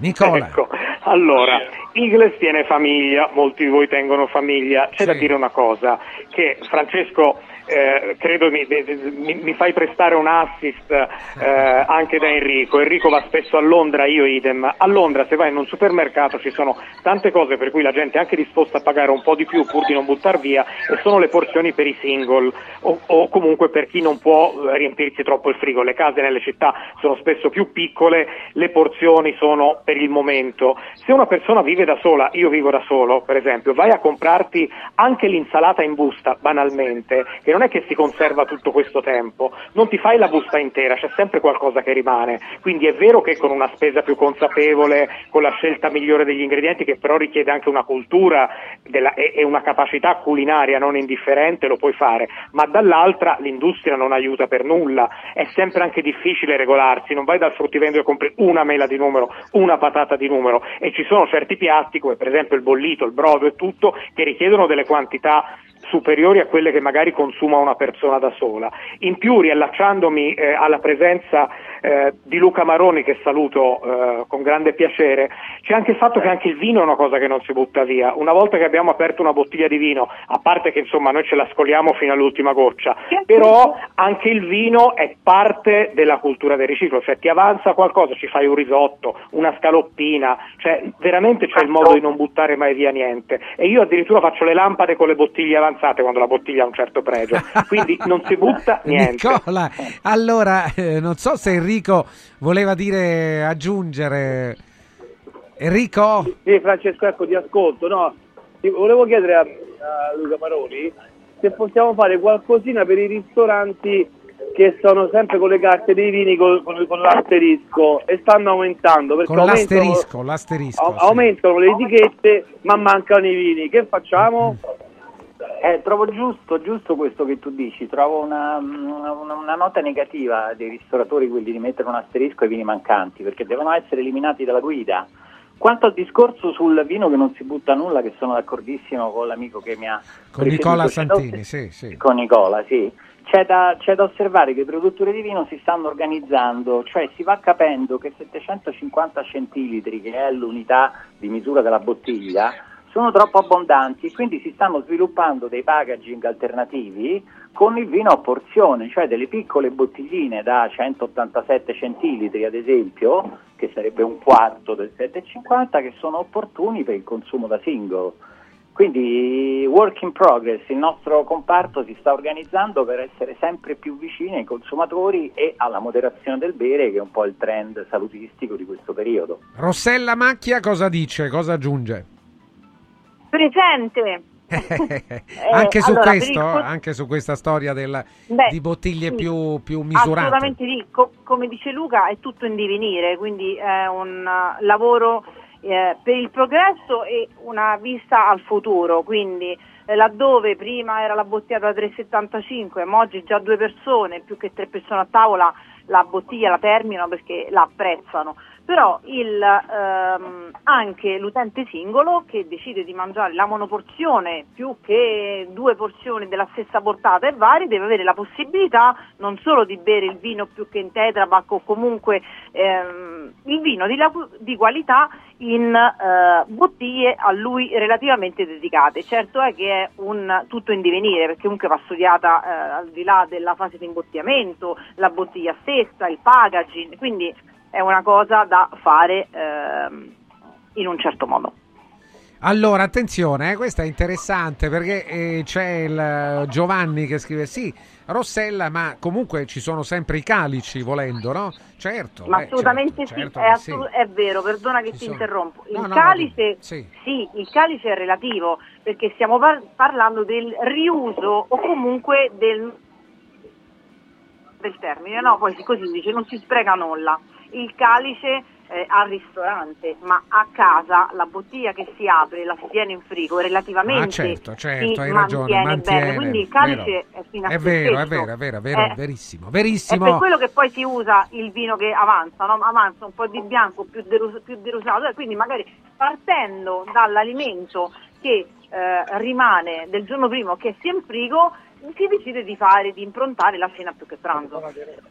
Nicola. Ecco, allora, Igles tiene famiglia, molti di voi tengono famiglia, c'è da dire una cosa, che Francesco eh, credo mi, mi, mi, fai prestare un assist eh, anche da Enrico. Enrico va spesso a Londra, io idem. A Londra se vai in un supermercato ci sono tante cose per cui la gente è anche disposta a pagare un po' di più pur di non buttar via e sono le porzioni per i single o, o comunque per chi non può eh, riempirsi troppo il frigo. Le case nelle città sono spesso più piccole, le porzioni sono per il momento. Se una persona vive da sola, io vivo da solo per esempio, vai a comprarti anche l'insalata in busta banalmente, che non è che si conserva tutto questo tempo, non ti fai la busta intera, c'è sempre qualcosa che rimane. Quindi è vero che con una spesa più consapevole, con la scelta migliore degli ingredienti, che però richiede anche una cultura della, e, e una capacità culinaria non indifferente, lo puoi fare, ma dall'altra l'industria non aiuta per nulla, è sempre anche difficile regolarsi, non vai dal fruttivendolo e compri una mela di numero, una patata di numero. E ci sono certi piatti come per esempio il bollito, il brodo e tutto che richiedono delle quantità superiori a quelle che magari consuma una persona da sola. In più, riallacciandomi eh, alla presenza eh, di Luca Maroni, che saluto eh, con grande piacere, c'è anche il fatto che anche il vino è una cosa che non si butta via. Una volta che abbiamo aperto una bottiglia di vino, a parte che insomma noi ce la scoliamo fino all'ultima goccia, però anche il vino è parte della cultura del riciclo, cioè ti avanza qualcosa, ci fai un risotto, una scaloppina, cioè veramente c'è il modo di non buttare mai via niente. E io addirittura faccio le lampade con le bottiglie avanzate quando la bottiglia ha un certo pregio, quindi non si butta niente. Nicola, allora eh, non so se Enrico voleva dire aggiungere. Enrico? Sì, Francesco, ecco, ti ascolto. No, ti volevo chiedere a, a Luca Maroni se possiamo fare qualcosina per i ristoranti che sono sempre con le carte dei vini con, con, con l'asterisco e stanno aumentando. Perché con l'asterisco, l'asterisco a, sì. Aumentano le etichette ma mancano i vini. Che facciamo? Eh, trovo giusto, giusto, questo che tu dici, trovo una, una, una, nota negativa dei ristoratori quelli di mettere un asterisco ai vini mancanti perché devono essere eliminati dalla guida. Quanto al discorso sul vino che non si butta nulla, che sono d'accordissimo con l'amico che mi ha... Con Nicola Santini, sì, sì. Con Nicola, sì. C'è da, c'è da, osservare che i produttori di vino si stanno organizzando, cioè si va capendo che 750 centilitri, che è l'unità di misura della bottiglia, sono troppo abbondanti e quindi si stanno sviluppando dei packaging alternativi con il vino a porzione, cioè delle piccole bottigline da 187 centilitri ad esempio, che sarebbe un quarto del 750, che sono opportuni per il consumo da singolo. Quindi work in progress, il nostro comparto si sta organizzando per essere sempre più vicini ai consumatori e alla moderazione del bere che è un po' il trend salutistico di questo periodo. Rossella Macchia cosa dice, cosa aggiunge? Presente. anche, su allora, questo, il... anche su questa storia del, Beh, di bottiglie sì, più, più, misurate. Assolutamente sì, Co- come dice Luca è tutto in divenire, quindi è un uh, lavoro eh, per il progresso e una vista al futuro, quindi eh, laddove prima era la bottiglia da 3,75 ma oggi già due persone, più che tre persone a tavola, la bottiglia la terminano perché la apprezzano però il, ehm, anche l'utente singolo che decide di mangiare la monoporzione più che due porzioni della stessa portata e vari deve avere la possibilità non solo di bere il vino più che in tetrapack o comunque ehm, il vino di, di qualità in eh, bottiglie a lui relativamente dedicate. Certo è che è un tutto in divenire perché comunque va studiata eh, al di là della fase di imbottigliamento, la bottiglia stessa, il packaging, quindi è una cosa da fare ehm, in un certo modo. Allora, attenzione, eh, questa è interessante perché eh, c'è il eh, Giovanni che scrive sì, Rossella, ma comunque ci sono sempre i calici volendo, no? Certo. Ma assolutamente certo, sì, certo è, assolut- sì, è, vero, perdona che ci ti sono... interrompo. Il, no, no, calice, sì. sì. il calice è relativo perché stiamo par- parlando del riuso o comunque del, del termine, no? Poi così dice, non si spreca nulla il calice eh, al ristorante, ma a casa la bottiglia che si apre, la si tiene in frigo, relativamente ah, certo, certo, hai ragione, mantiene, bene. Quindi il calice vero. è fino a È vero, è vero, è vero, è vero, è verissimo, verissimo. È per quello che poi si usa il vino che avanza, no? avanza un po' di bianco più, derus- più derusato, e quindi magari partendo dall'alimento che eh, rimane del giorno prima che sia in frigo si decide di fare, di improntare la cena più che pranzo.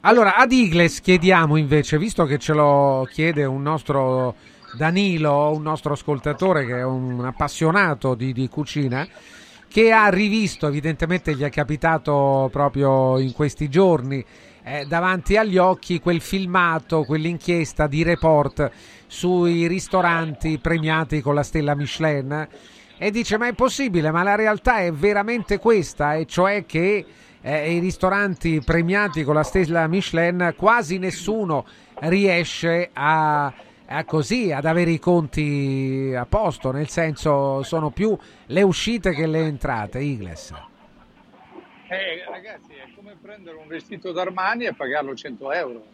Allora, ad Igles chiediamo invece, visto che ce lo chiede un nostro Danilo, un nostro ascoltatore che è un appassionato di, di cucina, che ha rivisto, evidentemente gli è capitato proprio in questi giorni, eh, davanti agli occhi quel filmato, quell'inchiesta di report sui ristoranti premiati con la stella Michelin e dice ma è possibile, ma la realtà è veramente questa, e cioè che eh, i ristoranti premiati con la stella Michelin quasi nessuno riesce a, a così, ad avere i conti a posto, nel senso sono più le uscite che le entrate, Igles. Eh, ragazzi, è come prendere un vestito d'Armani e pagarlo 100 euro.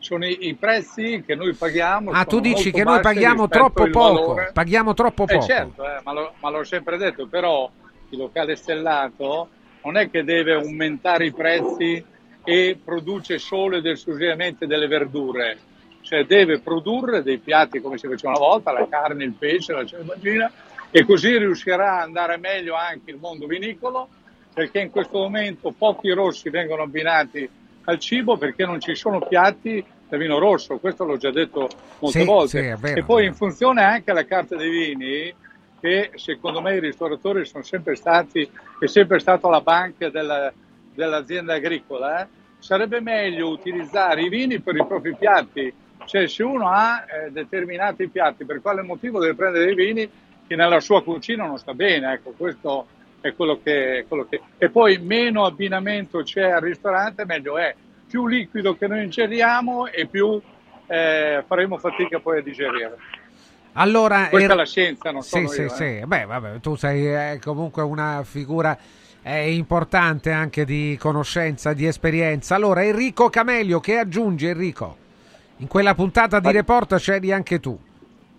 Sono i, i prezzi che noi paghiamo. Ah, tu dici che noi paghiamo troppo poco, paghiamo troppo Eh, poco. certo, eh, ma, lo- ma l'ho sempre detto, però il locale stellato non è che deve aumentare i prezzi e produce solo ed esclusivamente delle verdure, cioè deve produrre dei piatti come si faceva una volta, la carne, il pesce, la celiegina e così riuscirà ad andare meglio anche il mondo vinicolo perché in questo momento pochi rossi vengono abbinati al cibo perché non ci sono piatti da vino rosso, questo l'ho già detto molte Sì, volte. sì, e poi in funzione anche alla carta dei vini, che secondo me i ristoratori sono sempre stati, è sempre stato la banca della- dell'azienda agricola, eh, sarebbe meglio utilizzare i vini per i propri piatti. Cioè se uno ha eh, determinati piatti, per quale motivo deve prendere dei vini che nella sua cucina non sta bene? Ecco, questo è quello che, quello che... E poi meno abbinamento c'è al ristorante, meglio è. Più liquido che noi ingeriamo e più eh, faremo fatica poi a digerire. Allora, Questa er- è la scienza, non Sì, sono sì, io. sì. eh. Beh, vabbè, tu sei eh, comunque una figura eh, importante anche di conoscenza, di esperienza. Allora, Enrico Camelio, che aggiunge Enrico? In quella puntata di report c'eri anche tu.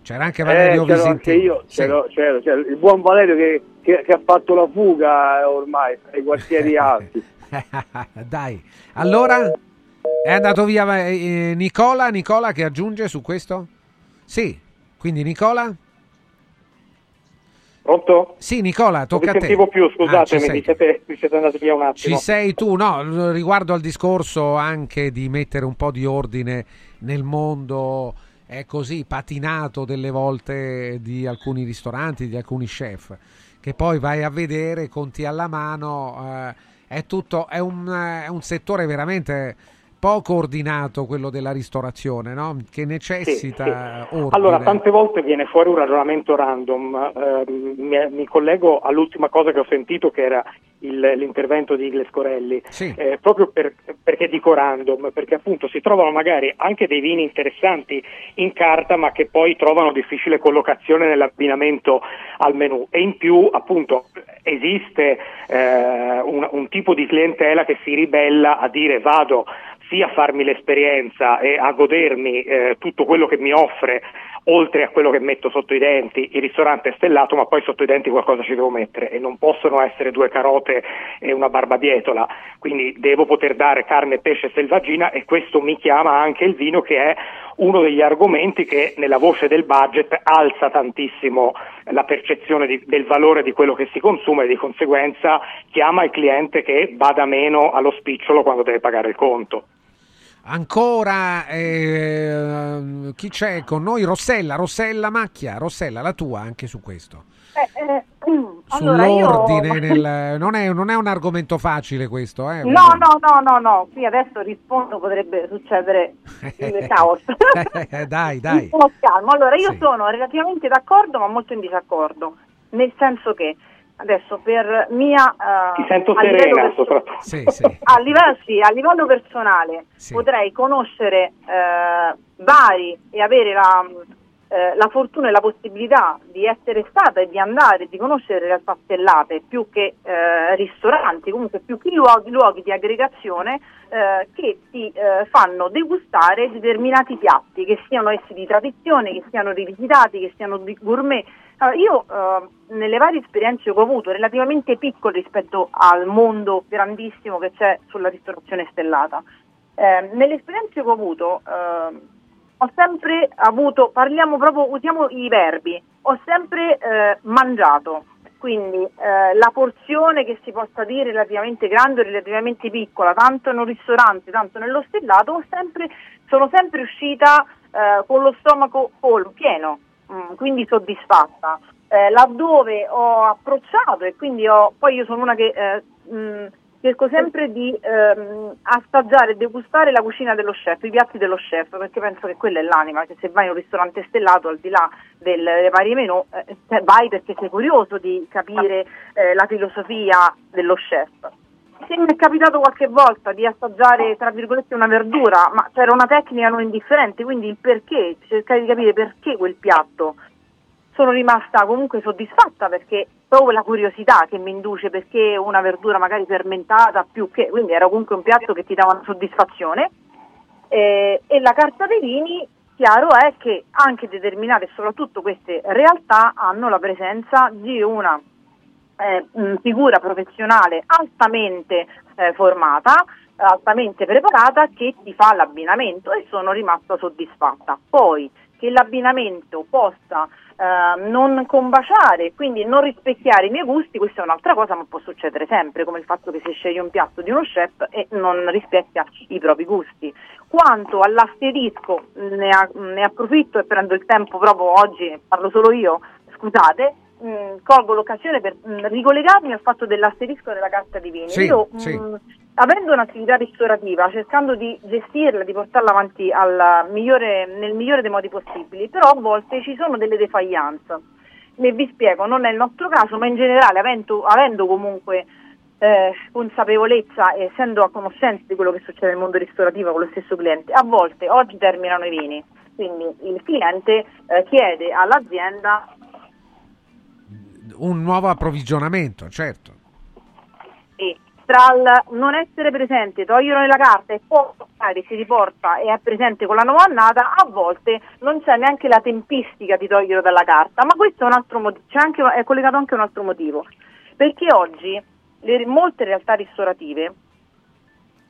C'era anche Valerio eh, c'ero Visentini. anche io, Sì. c'ero, c'ero, c'ero. il buon Valerio che, che- che ha fatto la fuga eh, ormai ai quartieri alti. Dai, allora è andato via eh, Nicola. Nicola che aggiunge su questo? Sì, quindi Nicola? Pronto? Sì, Nicola, Non tocca a te. sentivo più, Ah, scusatemi, sei. vi, siete, vi siete andati via un attimo. Ci sei tu, no, riguardo al discorso anche di mettere un po' di ordine nel mondo è così patinato delle volte di alcuni ristoranti, di alcuni chef, che poi vai a vedere, conti alla mano, eh, è tutto, è un, eh, è un settore veramente poco ordinato quello della ristorazione, no? che necessita ordine. Allora, tante volte viene fuori un ragionamento random. ehm, mi, mi collego all'ultima cosa che ho sentito, che era il- l'intervento di Igles Corelli. Eh, proprio per- perché dico random, perché appunto si trovano magari anche dei vini interessanti in carta, ma che poi trovano difficile collocazione nell'abbinamento al menù. E in più, appunto, esiste eh, un, un tipo di clientela che si ribella a dire vado sia a farmi l'esperienza e a godermi eh, tutto quello che mi offre, oltre a quello che metto sotto i denti, il ristorante è stellato, ma poi sotto i denti qualcosa ci devo mettere e non possono essere due carote e una barbabietola, quindi devo poter dare carne, pesce e selvaggina e questo mi chiama anche il vino che è uno degli argomenti che nella voce del budget alza tantissimo la percezione di- del valore di quello che si consuma e di conseguenza chiama il cliente che bada meno allo spicciolo quando deve pagare il conto. Ancora eh, chi c'è con noi? Rossella, Rossella Macchia, Rossella, la tua anche su questo. Eh, eh, allora io... Sull'ordine, nel- non, è, non è un argomento facile questo, eh? No, no, no, no, no, qui adesso rispondo, potrebbe succedere il caos. Eh, dai, dai. Calmo. Allora, io sono relativamente d'accordo, ma molto in disaccordo, nel senso che adesso per mia... eh, Ti sento serena, perso- soprattutto. Sì, sì. a livello, sì, a livello personale Sì. potrei conoscere eh, vari e avere la, eh, la fortuna e la possibilità di essere stata e di andare e di conoscere realtà stellate più che ristoranti, comunque più che luoghi, luoghi di aggregazione eh, che ti eh, fanno degustare determinati piatti, che siano essi di tradizione, che siano rivisitati, che siano di gourmet. Allora, io eh, nelle varie esperienze che ho avuto, relativamente piccole rispetto al mondo grandissimo che c'è sulla ristorazione stellata, eh, nelle esperienze che ho avuto eh, ho sempre avuto, parliamo proprio, usiamo i verbi, ho sempre mangiato, quindi eh, la porzione che si possa dire relativamente grande o relativamente piccola, tanto in un ristorante, tanto nello stellato, sempre, sono sempre uscita eh, con lo stomaco col- pieno, mm, quindi soddisfatta. eh, laddove ho approcciato e quindi ho, poi io sono una che eh, mh, cerco sempre di ehm, assaggiare e degustare la cucina dello chef, i piatti dello chef, perché penso che quella è l'anima, che se vai in un ristorante stellato al di là delle varie menù, eh, vai perché sei curioso di capire eh, la filosofia dello chef. Se mi è capitato qualche volta di assaggiare, tra virgolette, una verdura, ma c'era una tecnica non indifferente, quindi il perché, cercare di capire perché quel piatto sono rimasta comunque soddisfatta perché proprio la curiosità che mi induce perché una verdura magari fermentata più che, quindi era comunque un piatto che ti dava una soddisfazione eh, e la carta dei vini chiaro è che anche determinate soprattutto queste realtà hanno la presenza di una eh, figura professionale altamente eh, formata, altamente preparata che ti fa l'abbinamento e sono rimasta soddisfatta. Poi che l'abbinamento possa eh, non combaciare, quindi non rispecchiare i miei gusti, questa è un'altra cosa, ma può succedere sempre, come il fatto che si sceglie un piatto di uno chef e non rispecchia i propri gusti. Quanto all'asterisco, ne, ne approfitto e prendo il tempo proprio oggi, parlo solo io, scusate, mh, mm, colgo l'occasione per mh, mm, ricollegarmi al fatto dell'asterisco della carta di vini. Sì, io, sì. Mh, avendo un'attività ristorativa, cercando di gestirla, di portarla avanti migliore, nel migliore dei modi possibili, però a volte ci sono delle defiance. E vi spiego, non è il nostro caso, ma in generale, avendo, avendo comunque eh, consapevolezza e essendo a conoscenza di quello che succede nel mondo ristorativo con lo stesso cliente, a volte oggi terminano i vini, quindi il cliente eh, chiede all'azienda un nuovo approvvigionamento, certo. E tra il non essere presente, toglierlo nella carta e poi magari si riporta e è presente con la nuova annata, a volte non c'è neanche la tempistica di toglierlo dalla carta, ma questo è un altro motivo, anche, è collegato anche a un altro motivo, perché oggi le, molte realtà ristorative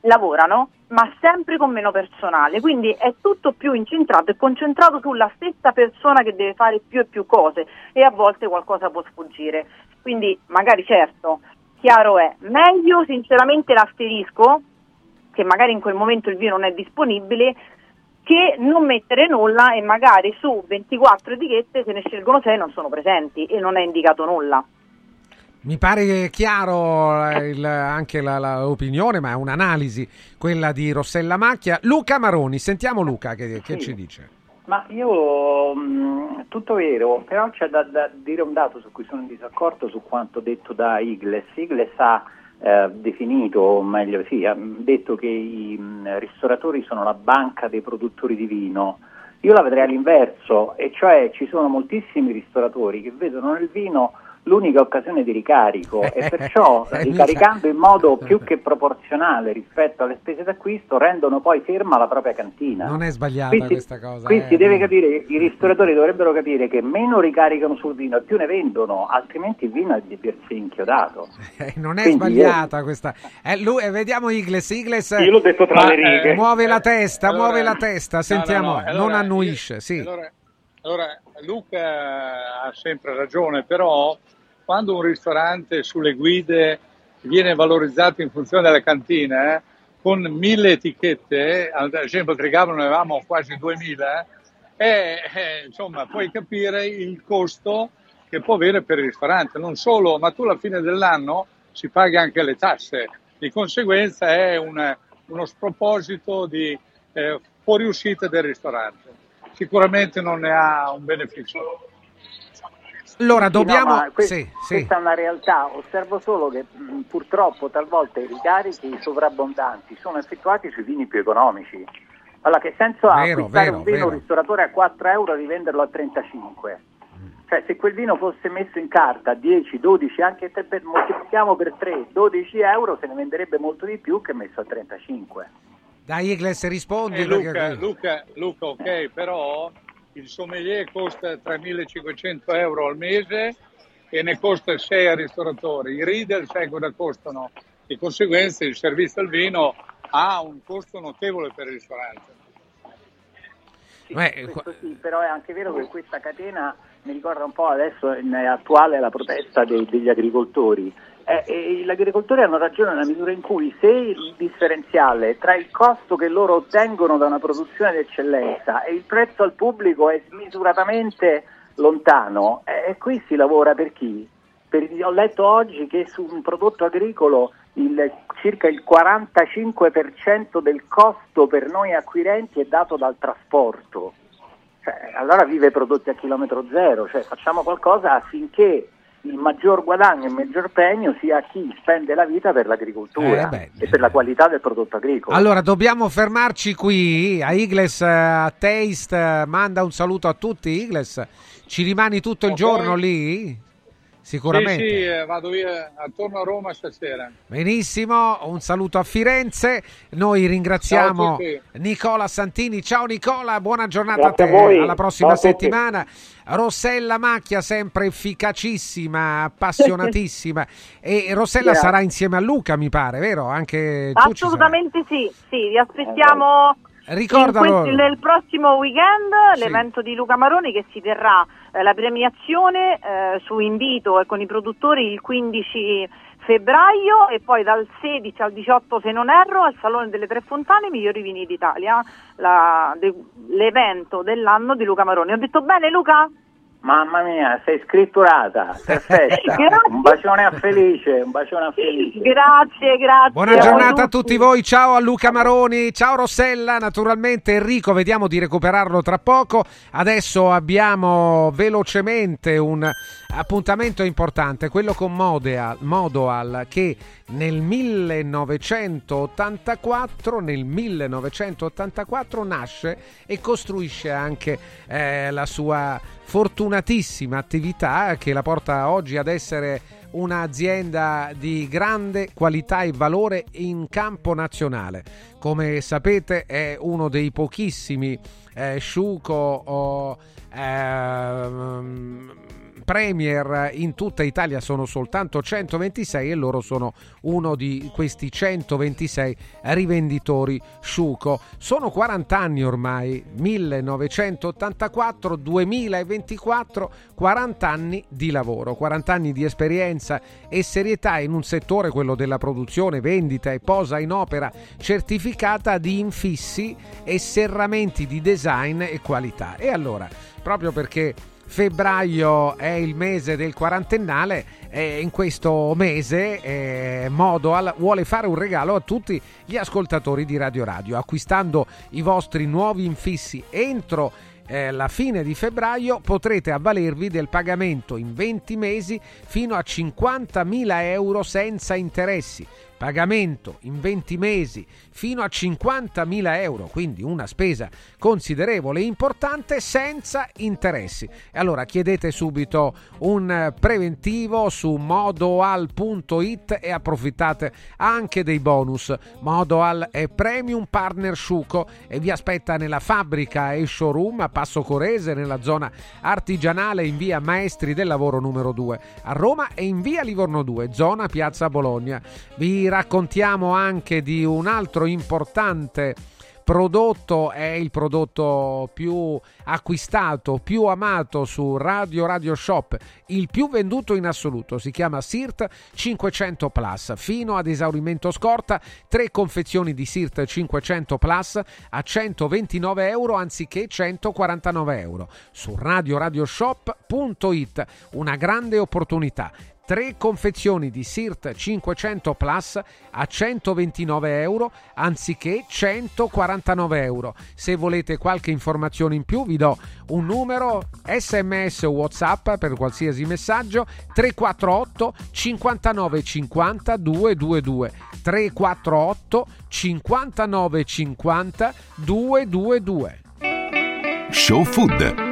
lavorano ma sempre con meno personale, quindi è tutto più incentrato e concentrato sulla stessa persona che deve fare più e più cose e a volte qualcosa può sfuggire. Quindi magari certo, chiaro è, meglio sinceramente l'asterisco, che magari in quel momento il vino non è disponibile, che non mettere nulla e magari su 24 etichette se ne scelgono 6 non sono presenti e non è indicato nulla. Mi pare chiaro eh, il, anche l'opinione, ma è un'analisi, quella di Rossella Macchia. Luca Maroni, sentiamo Luca che, che ci dice. Ma io, mh, tutto vero, però c'è da, da, dire un dato su cui sono in disaccordo su quanto detto da Igles. Igles ha eh, definito, o meglio sì, ha detto che i mh, ristoratori sono la banca dei produttori di vino. Io la vedrei all'inverso, e cioè ci sono moltissimi ristoratori che vedono nel vino l'unica occasione di ricarico e perciò ricaricando in modo più che proporzionale rispetto alle spese d'acquisto rendono poi ferma la propria cantina. Non è sbagliata Quindi- questa cosa. Qui eh. si deve capire, i ristoratori dovrebbero capire che meno ricaricano sul vino e più ne vendono, altrimenti il vino è di per sé inchiodato. Eh, non è Quindi sbagliata questa. Eh, lui- eh, vediamo Igles. Igles Io l'ho detto tra ma- le righe. eh, muove la testa, allora- muove la testa. Sentiamo, no, no, non allora, annuisce. Sì. Allora, allora, Luca ha sempre ragione, però quando un ristorante sulle guide viene valorizzato in funzione della cantina, eh, con mille etichette, ad esempio a Trigavo ne avevamo quasi 2000, eh, eh, insomma puoi capire il costo che può avere per il ristorante. Non solo, ma tu alla fine dell'anno si paga anche le tasse, di conseguenza è un- uno sproposito di eh, fuoriuscita del ristorante. Sicuramente non ne ha un beneficio. Allora, Sì, no, dobbiamo... ma que- sì, sì. Questa è una realtà, osservo solo che mh, purtroppo talvolta i ricarichi sovrabbondanti sono effettuati sui vini più economici. Allora, che senso ha Vero, acquistare vero, un vino vero. un ristoratore a 4 euro e rivenderlo a 35? Cioè, se quel vino fosse messo in carta a 10, 12, anche se per, moltiplichiamo per 3, 12 euro, se ne venderebbe molto di più che messo a 35. Dai, Igles, rispondi. Eh, perché- Luca, Luca, Luca, ok, però il sommelier costa 3.500 euro al mese e ne costa 6 al ristoratore. I reader sai cosa costano? Di conseguenza il servizio al vino ha un costo notevole per il ristorante. Sì, Eh, questo sì, però è anche vero che questa catena mi ricorda un po' adesso è attuale la protesta dei- degli agricoltori. Eh, e gli agricoltori hanno ragione nella misura in cui se il differenziale tra il costo che loro ottengono da una produzione d'eccellenza e il prezzo al pubblico è smisuratamente lontano, eh, qui si lavora per chi? Per, ho letto oggi che su un prodotto agricolo il, circa il 45% del costo per noi acquirenti è dato dal trasporto. Cioè, allora vive prodotti a chilometro zero, cioè, facciamo qualcosa affinché il maggior guadagno e il maggior pegno sia a chi spende la vita per l'agricoltura Eh, e per la qualità del prodotto agricolo. Allora, dobbiamo fermarci qui. A Igles eh, a Taste eh, manda un saluto a tutti. Igles, ci rimani tutto il Ok. giorno lì? Sicuramente. Sì, sì, eh, vado via attorno a Roma stasera. Benissimo, un saluto a Firenze. Noi ringraziamo a. Nicola Santini. Ciao Nicola, buona giornata Grazie a a te. voi. Alla prossima Ciao a settimana. Rossella Macchia, sempre efficacissima, appassionatissima. e Rossella Grazie. sarà insieme a Luca, mi pare, vero? Anche tu ci sarai. Assolutamente sì, sì, vi aspettiamo Ricordalo. questi- nel prossimo weekend Sì. l'evento di Luca Maroni che si terrà eh, la premiazione eh, su invito e con i produttori il 15 febbraio e poi dal 16 al 18 se non erro al Salone delle Tre Fontane Migliori Vini d'Italia, la- de- l'evento dell'anno di Luca Maroni. Ho detto bene Luca? Mamma mia, sei scritturata, perfetta. Un bacione a Felice, un bacione a Felice. Grazie, grazie. Buona giornata a tutti. tutti voi, ciao a Luca Maroni, ciao Rossella, naturalmente Enrico, vediamo di recuperarlo tra poco. Adesso abbiamo velocemente un appuntamento importante, quello con Modea- Modoal che nel 1984, nel 1984 nasce e costruisce anche eh, la sua fortunatissima attività che la porta oggi ad essere un'azienda di grande qualità e valore in campo nazionale. Come sapete è uno dei pochissimi eh, Sciuco o ehm, Premier in tutta Italia sono soltanto 126 e loro sono uno di questi 126 rivenditori Sciuco. Sono 40 anni ormai, 1984-2024, 40 anni di lavoro, 40 anni di esperienza e serietà in un settore, quello della produzione, vendita e posa in opera certificata di infissi e serramenti di design e qualità. E allora, proprio perché febbraio è il mese del quarantennale e in questo mese eh, Modoal vuole fare un regalo a tutti gli ascoltatori di Radio Radio acquistando i vostri nuovi infissi. Entro eh, la fine di febbraio potrete avvalervi del pagamento in 20 mesi fino a 50.000 euro senza interessi pagamento in 20 mesi fino a 50.000 euro, quindi una spesa considerevole e importante senza interessi. E allora chiedete subito un preventivo su modoal.it e approfittate anche dei bonus. Modoal è premium partner Sciuco e vi aspetta nella fabbrica e showroom a Passo Corese nella zona artigianale in via Maestri del Lavoro numero 2 a Roma e in via Livorno 2, zona Piazza Bologna. Vi raccontiamo anche di un altro importante prodotto è il prodotto più acquistato, più amato su Radio Radio Shop, il più venduto in assoluto, si chiama SIRT 500 Plus, fino ad esaurimento scorta, tre confezioni di SIRT 500 Plus a 129 euro anziché 149 euro. Su radioradioshop.it, una grande opportunità. Tre confezioni di SIRT 500 Plus a 129 euro anziché 149 euro. Se volete qualche informazione in più vi do un numero sms o whatsapp per qualsiasi messaggio 348 59 50 222 348 59 50 222 Show Food.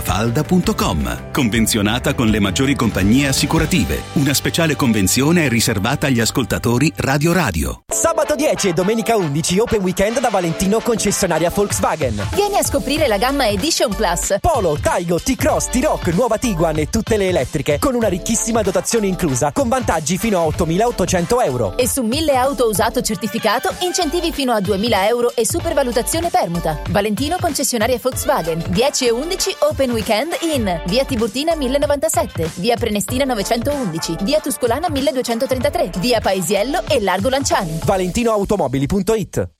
villamafalda.com. Convenzionata con le maggiori compagnie assicurative. Una speciale convenzione è riservata agli ascoltatori Radio Radio. Sabato 10 e domenica 11 Open Weekend da Valentino concessionaria Volkswagen. Vieni a scoprire la gamma Edition Plus. Polo, Taigo, T-Cross, T-Rock, nuova Tiguan e tutte le elettriche con una ricchissima dotazione inclusa con vantaggi fino a 8.800 euro. E su 1000 auto usato certificato incentivi fino a 2000 euro e supervalutazione permuta. Valentino concessionaria Volkswagen. 10 e 11 Open Weekend in Via Tiburtina 1097, Via Prenestina 911, Via Tuscolana 1233, Via Paesiello e Largo Lanciani. ValentinoAutomobili.it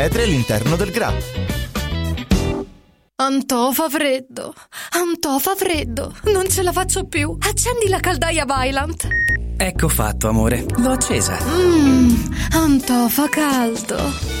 all'interno del GRA. Antò fa freddo, Antò fa freddo, non ce la faccio più. Accendi la caldaia Vylant. Ecco fatto, amore. L'ho accesa. Mmm, Antò fa caldo.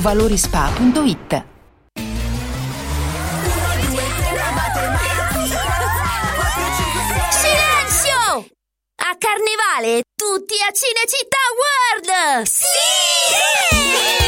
valorispa.it. Silenzio! A Carnevale tutti a Cinecittà World! Sì!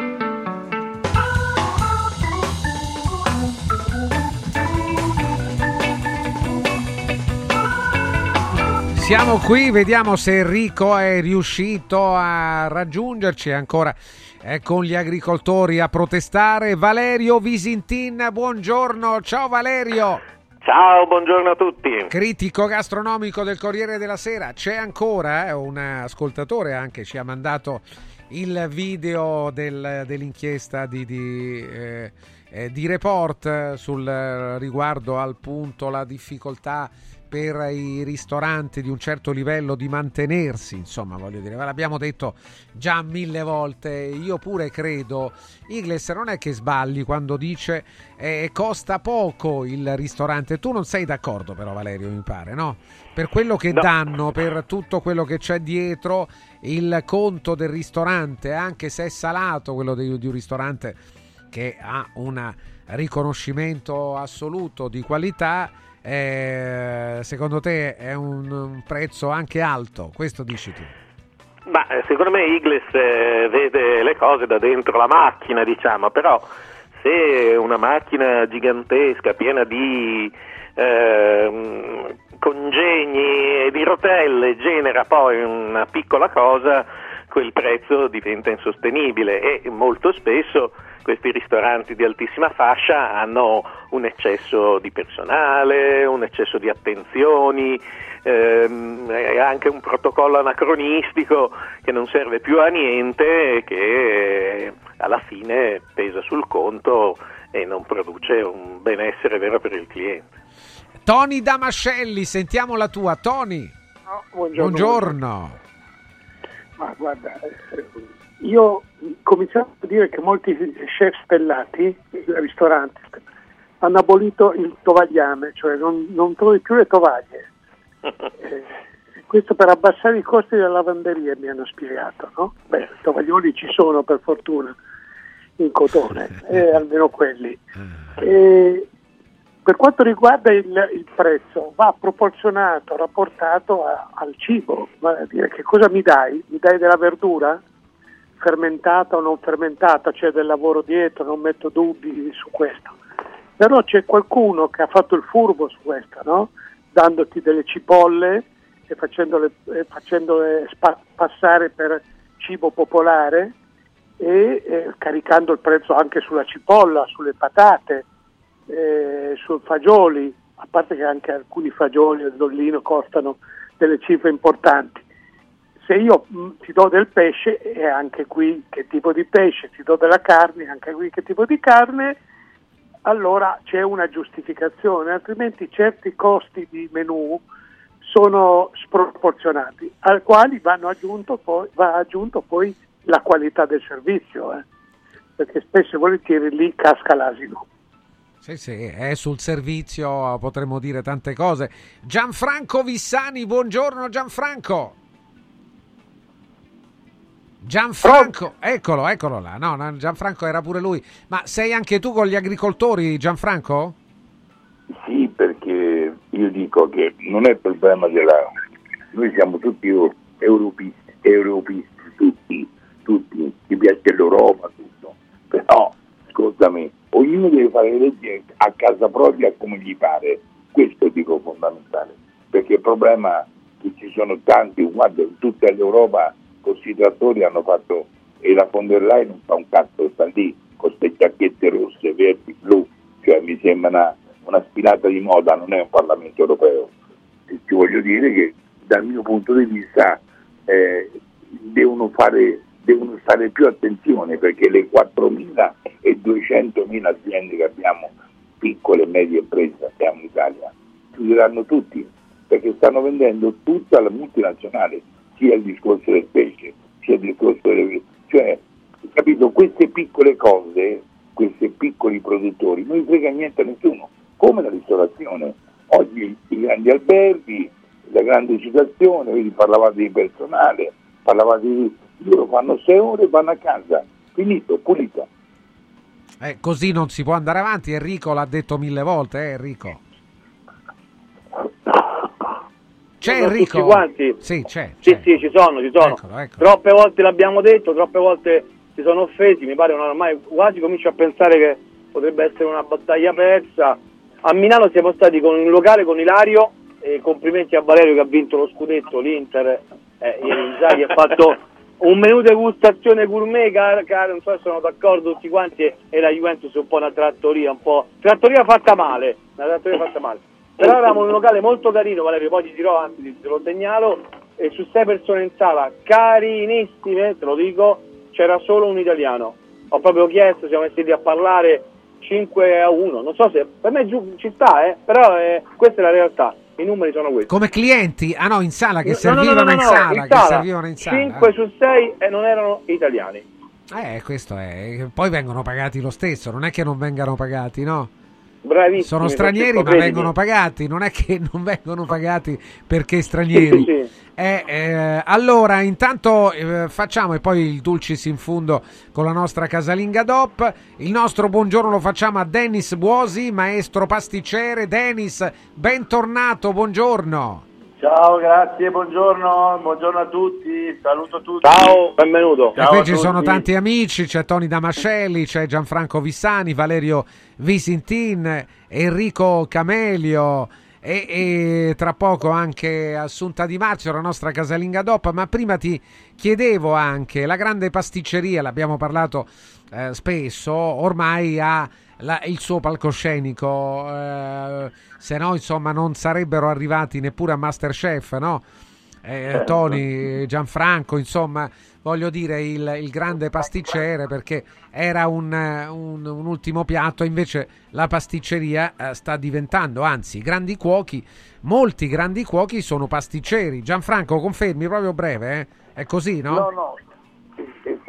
Siamo qui, vediamo se Enrico è riuscito a raggiungerci ancora è con gli agricoltori a protestare. Valerio Visintin, buongiorno, ciao Valerio. Ciao, buongiorno a tutti. Critico gastronomico del Corriere della Sera, c'è ancora eh, un ascoltatore anche ci ha mandato il video del, dell'inchiesta di, di, eh, eh, di report sul riguardo al punto la difficoltà per i ristoranti di un certo livello di mantenersi, insomma, voglio dire, ve l'abbiamo detto già mille volte. Io pure credo, Igles non è che sbagli quando dice eh, costa poco il ristorante. Tu non sei d'accordo, però, Valerio, mi pare, no? Per quello che No. danno, per tutto quello che c'è dietro, il conto del ristorante, anche se è salato quello di, di un ristorante che ha un riconoscimento assoluto di qualità, eh, secondo te è un, prezzo anche alto? Questo dici tu. Ma eh, secondo me Igles eh, vede le cose da dentro la macchina, diciamo, però se una macchina gigantesca piena di ehm, congegni e di rotelle genera poi una piccola cosa, quel prezzo diventa insostenibile e molto spesso questi ristoranti di altissima fascia hanno un eccesso di personale, un eccesso di attenzioni, ehm, anche un protocollo anacronistico che non serve più a niente e che alla fine pesa sul conto e non produce un benessere vero per il cliente. Tony Damascelli, sentiamo la tua. Tony, buongiorno. buongiorno. Ma guarda, eh, io ho cominciato a dire che molti chef stellati, eh, ristoranti, hanno abolito il tovagliame, cioè non, non trovi più le tovaglie. Eh, questo per abbassare i costi della lavanderia mi hanno spiegato, no? Beh, i tovaglioli ci sono per fortuna in cotone, eh, almeno quelli. E per quanto riguarda il, il prezzo, va proporzionato, rapportato a- al cibo, vale a dire che cosa mi dai? Mi dai della verdura? Fermentata o non fermentata, c'è del lavoro dietro, non metto dubbi su questo. Però c'è qualcuno che ha fatto il furbo su questo, no? Dandoti delle cipolle e facendole, eh, facendole spa- passare per cibo popolare e eh, caricando il prezzo anche sulla cipolla, sulle patate, eh, sui fagioli, a parte che anche alcuni fagioli del dollino costano delle cifre importanti. Se io mh, ti do del pesce, e anche qui che tipo di pesce, ti do della carne, anche qui che tipo di carne, allora c'è una giustificazione, altrimenti certi costi di menù sono sproporzionati, al quali poi, va aggiunto poi la qualità del servizio, eh. perché spesso e volentieri lì casca l'asino. Sì, sì, è sul servizio, potremmo dire tante cose. Gianfranco Vissani, buongiorno Gianfranco. Gianfranco, eccolo, eccolo là. No, no, Gianfranco era pure lui. Ma sei anche tu con gli agricoltori, Gianfranco? Sì, perché io dico che non è problema della... Noi siamo tutti eu- europeisti, europeisti tutti, tutti, ci piace l'Europa, tutto. Però, scusami, ognuno deve fare le leggi a casa propria come gli pare. Questo dico fondamentale. Perché il problema che ci sono tanti, guarda, in tutta l'Europa questi trattori hanno fatto, e la von der Leyen non fa un cazzo, sta lì con queste giacchette rosse, verdi, blu, cioè mi sembra una, una spinata di moda, non è un Parlamento europeo. E ti voglio dire che dal mio punto di vista eh, devono, fare, devono fare più attenzione perché le 4.000 e 200.000 aziende che abbiamo, piccole e medie imprese abbiamo in Italia, chiuderanno tutti perché stanno vendendo tutta la multinazionale, sia il discorso del pesce, sia il discorso delle... cioè, capito, queste piccole cose, questi piccoli produttori, non gli frega niente a nessuno, come la ristorazione. Oggi i grandi alberghi, la grande citazione, vedi, parlavate di personale, parlavate di... loro fanno sei ore e vanno a casa, finito, pulito. Eh, così non si può andare avanti. Enrico l'ha detto mille volte, eh, Enrico. C'è Sono Enrico? tutti quanti? Sì, c'è. Sì, sì, ci sono, ci sono. Eccolo, eccolo. Troppe volte l'abbiamo detto, troppe volte si sono offesi, mi pare ormai quasi comincio a pensare che potrebbe essere una battaglia persa. A Milano siamo stati con un locale con Ilario e complimenti a Valerio che ha vinto lo scudetto, l'Inter, eh, ieri Inzaghi ha fatto un menù degustazione gourmet, cara, cara, non so se sono d'accordo tutti quanti, e, e la Juventus è un po' una trattoria, un po' trattoria fatta male, una trattoria fatta male. Però eravamo in un locale molto carino, Valerio, poi ti dirò, anzi te lo segnalo, e su sei persone in sala, carinissime, te lo dico, c'era solo un italiano. Ho proprio chiesto, siamo messi lì a parlare 5 a 1, non so se per me giù ci sta, eh, però eh, questa è la realtà. I numeri sono questi. Come clienti? Ah no, in sala, che No, servivano no, no, no, in no, sala. in che sala, servivano in sala. 5 su 6 e non erano italiani. Eh, questo è. Poi vengono pagati lo stesso, non è che non vengano pagati, no? Bravissimi. Sono stranieri, ma vengono pagati, non è che non vengono pagati perché stranieri. Sì. Eh, eh, allora, intanto eh, facciamo e poi il dulcis in fundo con la nostra casalinga DOP. Il nostro buongiorno lo facciamo a Dennis Buosi, maestro pasticcere. Dennis, bentornato, buongiorno. Ciao, grazie, buongiorno, buongiorno a tutti, saluto tutti. Ciao, benvenuto. e qui ci sono tanti amici, c'è Tony Damascelli, c'è Gianfranco Vissani, Valerio Visintin, Enrico Camelio e, e tra poco anche Assunta Di Marzio, la nostra casalinga DOP, ma prima ti chiedevo anche, la grande pasticceria, l'abbiamo parlato eh, spesso, ormai ha la- il suo palcoscenico, eh, se no insomma non sarebbero arrivati neppure a Masterchef, no? Eh, Tony, Gianfranco, insomma, voglio dire il, il grande pasticcere perché era un, un- un ultimo piatto, invece la pasticceria eh, sta diventando, anzi, i grandi cuochi, molti grandi cuochi sono pasticceri. Gianfranco, confermi proprio breve, eh? È così, no? No, no,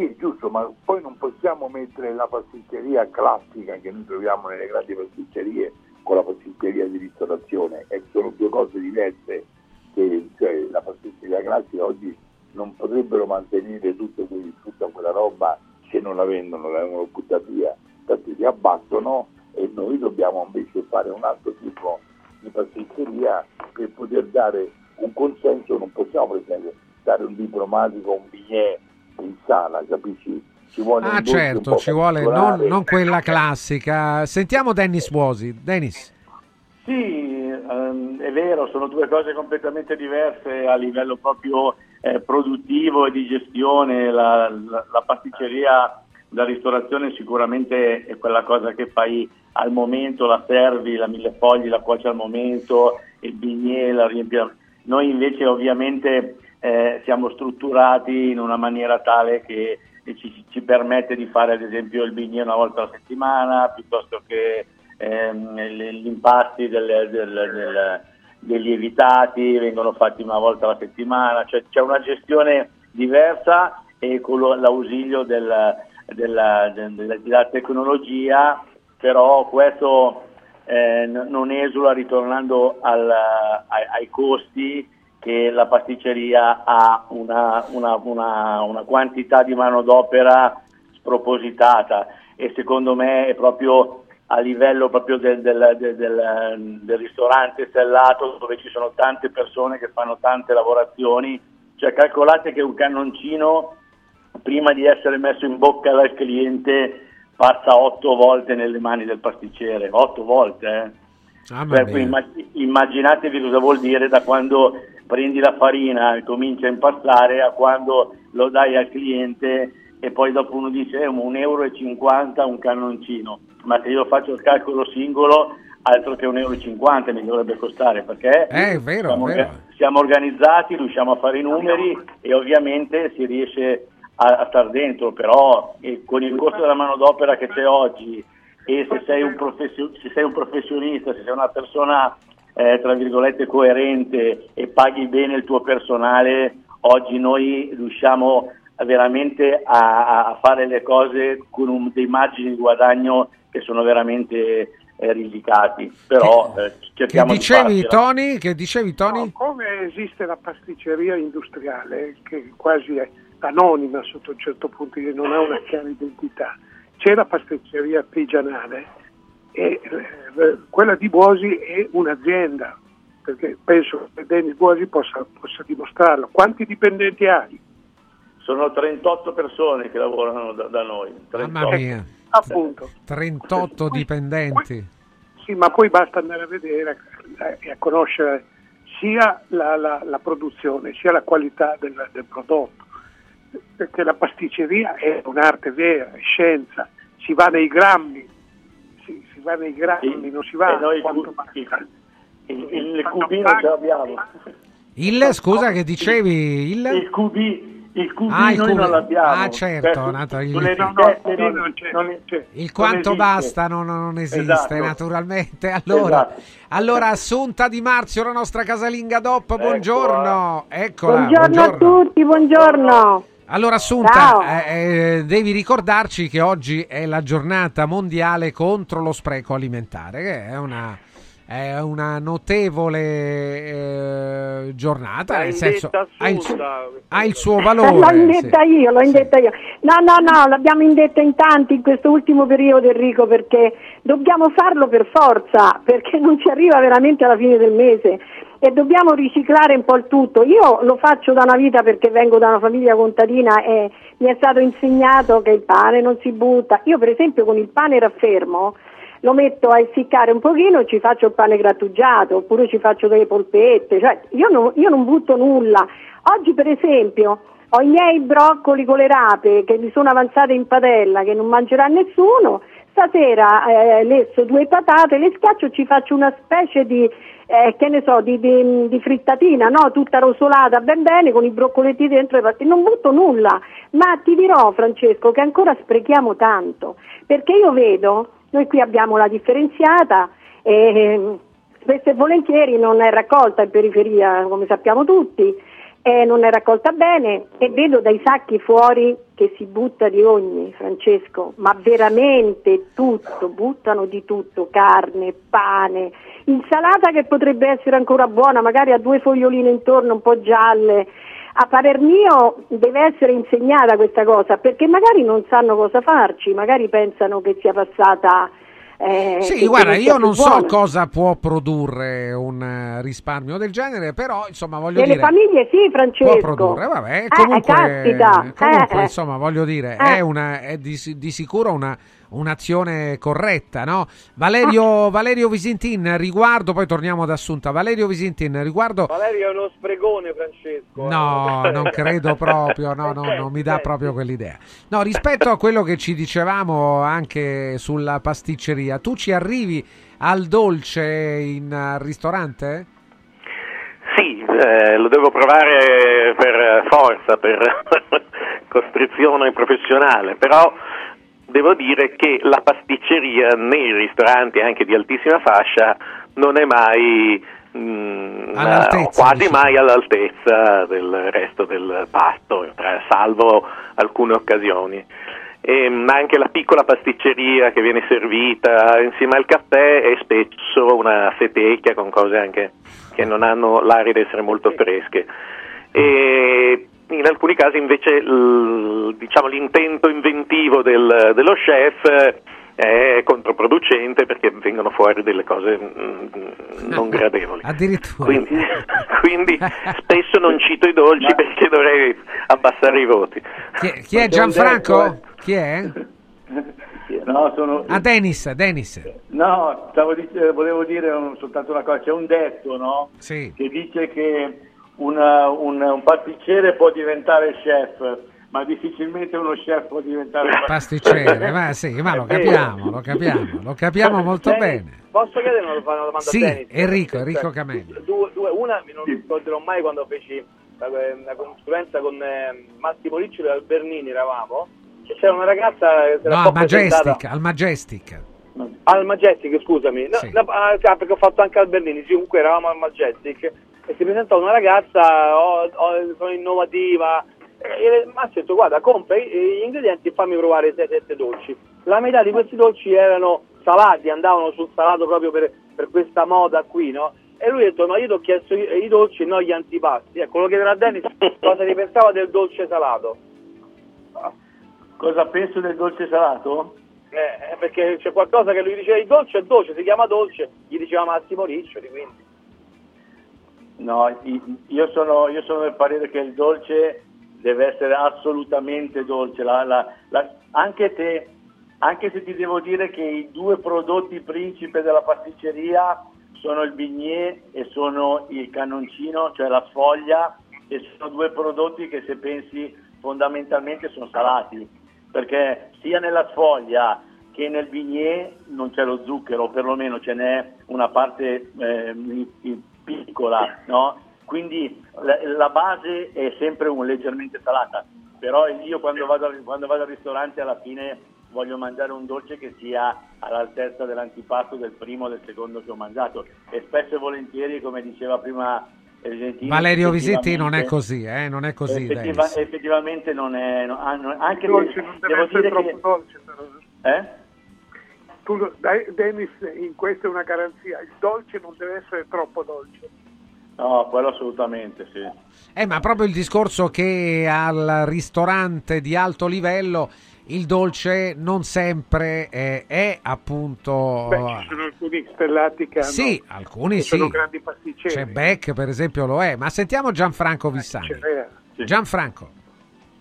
sì, giusto, ma poi non possiamo mettere la pasticceria classica che noi troviamo nelle grandi pasticcerie con la pasticceria di ristorazione, e sono due cose diverse, che cioè, la pasticceria classica oggi non potrebbero mantenere tutto quel- tutta quella roba se non la vendono, la vengono buttata via, infatti si abbattono e noi dobbiamo invece fare un altro tipo di pasticceria per poter dare un consenso, non possiamo per esempio dare un diplomatico, un biglietto in sala, capisci? Ci vuole Ah, certo, ci vuole non, non quella classica. Sentiamo Dennis Buosi. Dennis. Sì, ehm, è vero, sono due cose completamente diverse a livello proprio eh, produttivo e di gestione. La, la- la pasticceria da ristorazione sicuramente è quella cosa che fai al momento, la servi, la mille fogli, la cuoci al momento, il bignè, la riempi. Noi invece ovviamente eh, siamo strutturati in una maniera tale che ci, ci permette di fare ad esempio il bignè una volta alla settimana, piuttosto che ehm, gli impasti del- del- del- dei lievitati vengono fatti una volta alla settimana, cioè c'è una gestione diversa e con l'ausilio del- della, del- della tecnologia, però questo eh, non esula ritornando al- ai, ai costi che la pasticceria ha una, una- una- una quantità di manodopera spropositata e secondo me è proprio a livello proprio del, del- del- del- ristorante stellato dove ci sono tante persone che fanno tante lavorazioni, cioè calcolate che un cannoncino prima di essere messo in bocca dal cliente passa otto volte nelle mani del pasticcere, otto volte eh. Mamma Per cui mia. imma- immaginatevi cosa vuol dire da quando prendi la farina e cominci a impastare a quando lo dai al cliente e poi dopo uno dice eh, un euro e cinquanta un cannoncino, ma se io faccio il calcolo singolo altro che un euro e cinquanta mi dovrebbe costare perché Eh, è vero, siamo, vero. siamo organizzati, riusciamo a fare i numeri e ovviamente si riesce a, a star dentro, però eh, con il costo della manodopera che c'è oggi e se sei un, professio- se sei un professionista, se sei una persona eh, tra virgolette coerente e paghi bene il tuo personale, oggi noi riusciamo veramente a, a fare le cose con un- dei margini di guadagno che sono veramente eh, risicati, però eh, Che cerchiamo dicevi, di. Tony? Che dicevi, Tony? No, come esiste la pasticceria industriale, che quasi è anonima sotto un certo punto non ha una chiara identità, c'è la pasticceria artigianale e eh, quella di Buosi è un'azienda, perché penso che Denis Buosi possa, possa dimostrarlo. Quanti dipendenti hai? Sono 38 persone che lavorano da, da noi. 38. Mamma mia. Appunto. 38 dipendenti. Sì, ma poi basta andare a vedere eh, e a conoscere sia la, la- la produzione sia la qualità del, del prodotto, perché la pasticceria è un'arte vera, è scienza, si va nei grammi, va nei grammi, non si va e noi quanto il- basta. Il, il cubino ce l'abbiamo. Il, scusa, che dicevi? Il? Il, cubi- il cubino Ah, il noi non l'abbiamo. ah, certo, Cioè, nato il- non- non Il quanto basta non, non esiste Esatto. naturalmente. Allora, Esatto. allora, Assunta Di Marzio, la nostra casalinga DOP, buongiorno. Eccola, Buongiorno, a tutti, buongiorno. Allora, Assunta, eh, eh, devi ricordarci che oggi è la giornata mondiale contro lo spreco alimentare, che è una, è una notevole eh, giornata, nel senso ha il, ha il suo l'ho valore. indetta sì. io, l'ho indetta io. No, no, no, l'abbiamo indetta in tanti in questo ultimo periodo Enrico perché dobbiamo farlo per forza, perché non si arriva veramente alla fine del mese e dobbiamo riciclare un po' il tutto. Io lo faccio da una vita perché vengo da una famiglia contadina e mi è stato insegnato che il pane non si butta. Io per esempio con il pane raffermo lo metto a essiccare un pochino e ci faccio il pane grattugiato oppure ci faccio delle polpette, cioè io, no- io non butto nulla. Oggi per esempio ho i miei broccoli con le rape che mi sono avanzate in padella che non mangerà nessuno, stasera eh, lesso due patate, le schiaccio e ci faccio una specie di, eh, che ne so, di, di- di frittatina, no? tutta rosolata ben bene con i broccoletti dentro e non butto nulla, ma ti dirò Francesco che ancora sprechiamo tanto, perché io vedo, noi qui abbiamo la differenziata eh, spesso e volentieri non è raccolta in periferia come sappiamo tutti, e non è raccolta bene e vedo dai sacchi fuori che si butta di ogni, Francesco, ma veramente tutto, buttano di tutto, carne, pane, insalata che potrebbe essere ancora buona, magari ha due foglioline intorno un po' gialle. A parer mio deve essere insegnata questa cosa perché magari non sanno cosa farci, magari pensano che sia passata. Eh, Sì, guarda, io non so buona. cosa può produrre un eh, risparmio del genere, però insomma voglio Nelle dire famiglie sì, Francesco. può produrre, vabbè, Eh, comunque, caspita, comunque, eh, eh. insomma voglio dire, Eh. è, una, è di, di sicuro una, un'azione corretta, no? Valerio, Valerio Visintin, riguardo, poi torniamo ad Assunta, Valerio Visintin, riguardo... Valerio è uno spregone, Francesco. No, non credo proprio, no, no, non mi dà proprio quell'idea. No, rispetto a quello che ci dicevamo anche sulla pasticceria, tu ci arrivi al dolce in eh, ristorante? Sì, eh, lo devo provare per forza, per costrizione professionale, però devo dire che la pasticceria nei ristoranti anche di altissima fascia non è mai mm, All'altezza, eh, quasi dici. mai all'altezza del resto del pasto, tra- salvo alcune occasioni. E, mm, anche la piccola pasticceria che viene servita insieme al caffè è spesso una fetecchia con cose anche che non hanno l'aria di essere molto fresche. E in alcuni casi invece l- diciamo, l'intento inventivo del- dello chef eh, è controproducente perché vengono fuori delle cose mm, non gradevoli. Addirittura. Quindi, quindi spesso non cito i dolci perché dovrei abbassare i voti. Chi, chi è Gianfranco? Chi è? No, sono... Ah, Denis, Denis. No, stavo dic- volevo dire un- soltanto una cosa, c'è un detto no? Sì. che dice che una- un, un pasticcere può diventare chef, ma difficilmente uno chef può diventare Pasticcere, ma sì, ma lo capiamo, lo capiamo, lo capiamo molto bene. Posso chiedere una, domanda Sì, a Denis? Enrico, Enrico Camelli. Due, due, una mi non ricorderò mai quando feci la, la consulenza con eh, Massimo Riccioli e Bernini eravamo c'era una ragazza che si era No, un po' al Majestic, al Majestic. Al Majestic scusami No, Sì. no, ah, ah, perché ho fatto anche al Bernini sì, comunque eravamo al Majestic e si presentò una ragazza oh, oh, sono innovativa e mi ha detto guarda compra i- gli ingredienti e fammi provare 6-7 dolci la metà di questi dolci erano salati andavano sul salato proprio per, per questa moda qui no? e lui ha detto ma io ti ho chiesto i, i dolci e non gli antipasti ecco lo chiederà a Dennis cosa ne pensava del dolce salato Cosa penso del dolce salato? Eh, perché c'è qualcosa che lui diceva il dolce è dolce, si chiama dolce, gli diceva Massimo Riccioli, quindi. No, io sono, io sono del parere che il dolce deve essere assolutamente dolce. La- la- la- anche, te, anche se ti devo dire che i due prodotti principe della pasticceria sono il bignè e sono il cannoncino, cioè la sfoglia, e sono due prodotti che se pensi fondamentalmente sono salati, perché sia nella sfoglia che nel bignè non c'è lo zucchero, o perlomeno ce n'è una parte eh, piccola, no? quindi la, la base è sempre un leggermente salata, però io quando vado, quando vado al ristorante alla fine voglio mangiare un dolce che sia all'altezza dell'antipasto del primo o del secondo che ho mangiato e spesso e volentieri, come diceva prima Elisentino, Valerio Visetti non è così, eh? non è così. effettiva- effettivamente non è no, ah, no, anche Il dolce se non deve devo essere dire troppo che dolce però. eh? Tu Dennis, in questo è una garanzia, il dolce non deve essere troppo dolce. No, quello assolutamente sì. Eh, ma proprio il discorso che al ristorante di alto livello il dolce non sempre eh, è appunto... Beh, ci sono alcuni stellati che hanno, Sì, alcuni che sono sì. grandi pasticceri. C'è Beck, per esempio, lo è. Ma sentiamo Gianfranco Vissani. Cerea. Gianfranco.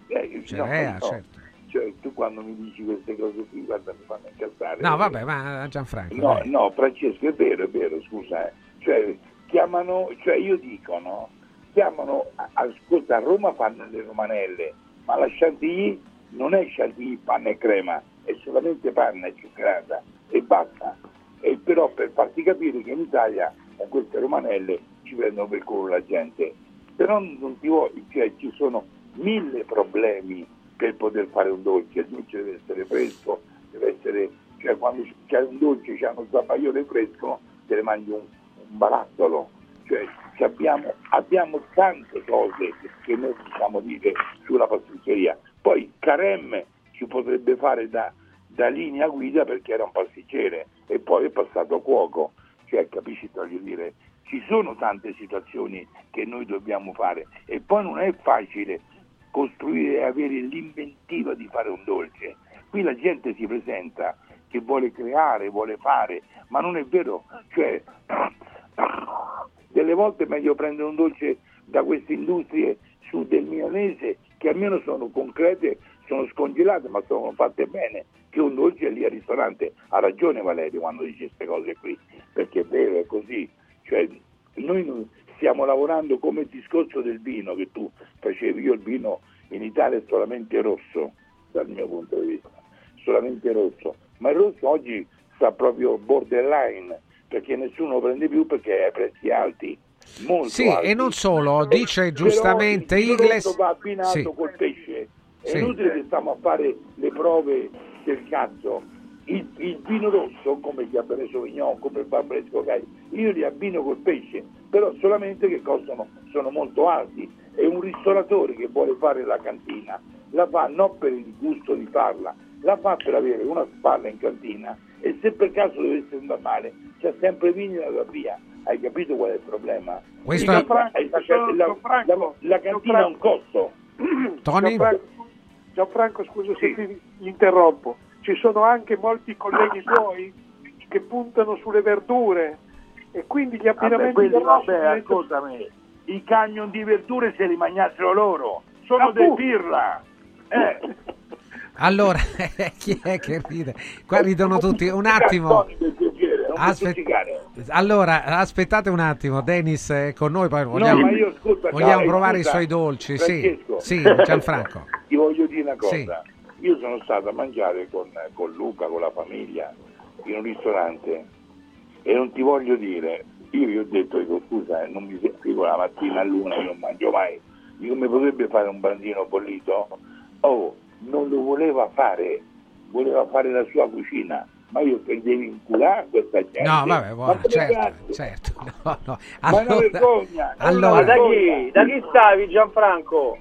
Eh, Cerea, no, certo. Cioè, tu quando mi dici queste cose qui, guarda, mi fanno incazzare. No, vabbè, ma Gianfranco. No, dai. no, Francesco, è vero, è vero, scusa. eh. Cioè, chiamano, cioè io dico, no? Chiamano, ascolta, a Roma fanno le romanelle, ma la Chantilly non è Chantilly panna e crema, è solamente panna e zuccherata e basta. E però per farti capire che in Italia con queste romanelle ci prendono per culo la gente. Però non ti voglio, cioè ci sono mille problemi per poter fare un dolce, il dolce deve essere fresco, deve essere, cioè quando c'è un dolce, c'è uno zabaione fresco, te ne mangi un, un barattolo, cioè ci abbiamo, abbiamo tante cose che noi possiamo dire sulla pasticceria. Poi Carem ci potrebbe fare da, da linea guida perché era un pasticcere e poi è passato a cuoco, cioè capisci, voglio dire, ci sono tante situazioni che noi dobbiamo fare e poi non è facile costruire e avere l'inventiva di fare un dolce. Qui la gente si presenta che vuole creare, vuole fare, ma non è vero, cioè delle volte è meglio prendere un dolce da queste industrie su del milanese che almeno sono concrete, sono scongelate ma sono fatte bene, che un dolce lì al ristorante. Ha ragione Valerio quando dice queste cose qui, perché è vero, è così. Cioè, noi stiamo lavorando come il discorso del vino che tu facevi, io il vino in Italia è solamente rosso, dal mio punto di vista, solamente rosso, ma il rosso oggi sta proprio borderline, perché nessuno lo prende più perché ha prezzi alti. Molto Sì, alti. e non solo, dice Però giustamente il vino Igles. va abbinato Sì. col pesce. È Sì. inutile che stiamo a fare le prove del cazzo. Il, il vino rosso, come il Cabernet Sauvignon, come il Barbaresco Gai, io li abbino col pesce, però solamente che costano, sono molto alti. E un ristoratore che vuole fare la cantina la fa non per il gusto di farla, la fa per avere una spalla in cantina e se per caso dovesse andare male c'è sempre vino da via. Hai capito qual è il problema? Questo- La- Gianfranco, la, la- la- la cantina ha un costo. Tony? Gianfranco, Gianfranco, scusa se ti interrompo, ci sono anche molti colleghi tuoi che puntano sulle verdure e quindi gli Vabbè, abbinamenti rosso vabbè, diventano- ascoltami, i camion di verdure se li mangiassero loro, sono Appunto. dei pirla. Eh, Allora, chi è che ride? Qua ridono tutti. Un attimo. Stuzzicare. Allora, aspettate un attimo. Dennis è con noi, poi vogliamo, ma io, ascolta, vogliamo dai, provare scusa, i suoi dolci. Sì, Francesco. sì, Gianfranco. Ti voglio dire una cosa. Sì. Io sono stato a mangiare con, con Luca, con la famiglia, in un ristorante e non ti voglio dire, io gli ho detto, dico, scusa, eh, non mi seguo la mattina a luna, io non mangio mai, dico, mi potrebbe fare un bandino bollito? Oh, non lo voleva fare, voleva fare la sua cucina, ma io che devi inculare questa gente. No, vabbè, Ma buono, come certo, certo. No, no. Ma è una vergogna, è allora- Ma da chi? Da chi stavi Gianfranco?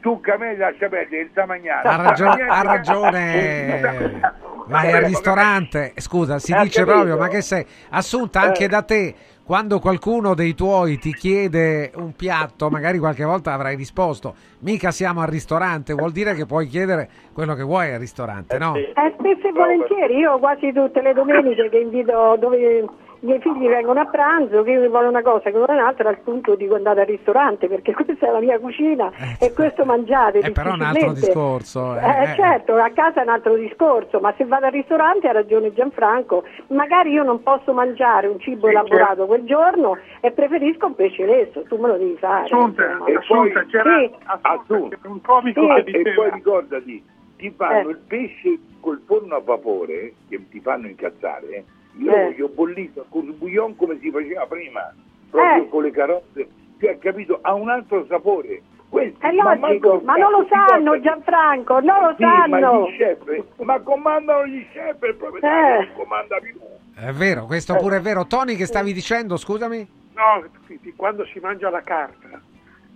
Tu Camille lascia perdere il Samagnano. Ha, ragio- ha ragione. Vai al ristorante, scusa, si Eh, dice proprio, ma che sei assunta anche da te. Quando qualcuno dei tuoi ti chiede un piatto, magari qualche volta avrai risposto, mica siamo al ristorante, vuol dire che puoi chiedere quello che vuoi al ristorante, no? Eh, spesso e volentieri, io quasi tutte le domeniche che invito dove i miei figli vengono a pranzo, che io vuole una cosa, che vuole un'altra, al punto dico andate al ristorante perché questa è la mia cucina e questo mangiate. Eh, però è un altro discorso. eh, Eh, eh. certo, a casa è un altro discorso, ma se vado al ristorante ha ragione Gianfranco, magari io non posso mangiare un cibo Sì, elaborato certo. quel giorno e preferisco un pesce lesso, tu me lo devi fare. Assunta. E Assunta, poi- c'era Sì. Assunta. un comico Sì. che E poi ricordati, ti fanno Eh. il pesce col forno a vapore, che ti fanno incazzare, io Eh. voglio bollito col bouillon come si faceva prima, proprio Eh. con le carote cioè, capito, ha un altro sapore. Questi, È logico, ma non lo manco- sanno Gianfranco, non lo Sì, ma sanno. gli chef, ma comandano gli chef, il proprietario Eh. non comanda più. È vero, questo pure è vero. Tony, che stavi dicendo, scusami? No, sì, sì, quando si mangia la carta,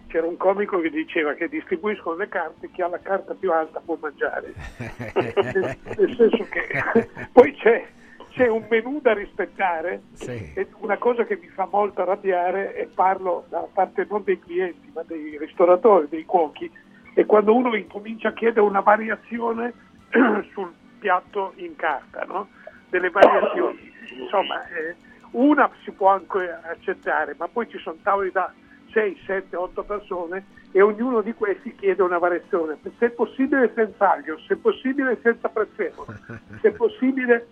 c'era un comico che diceva che distribuiscono le carte, chi ha la carta più alta può mangiare. nel senso che poi c'è, c'è un menù da rispettare Sì. e una cosa che mi fa molto arrabbiare e parlo da parte non dei clienti ma dei ristoratori, dei cuochi, è quando uno incomincia a chiedere una variazione sul piatto in carta, no? delle variazioni. Insomma, eh, una si può anche accettare, ma poi ci sono tavoli da 6, 7, 8 persone e ognuno di questi chiede una variazione, se è possibile senza aglio, se è possibile senza prezzemolo, se è possibile,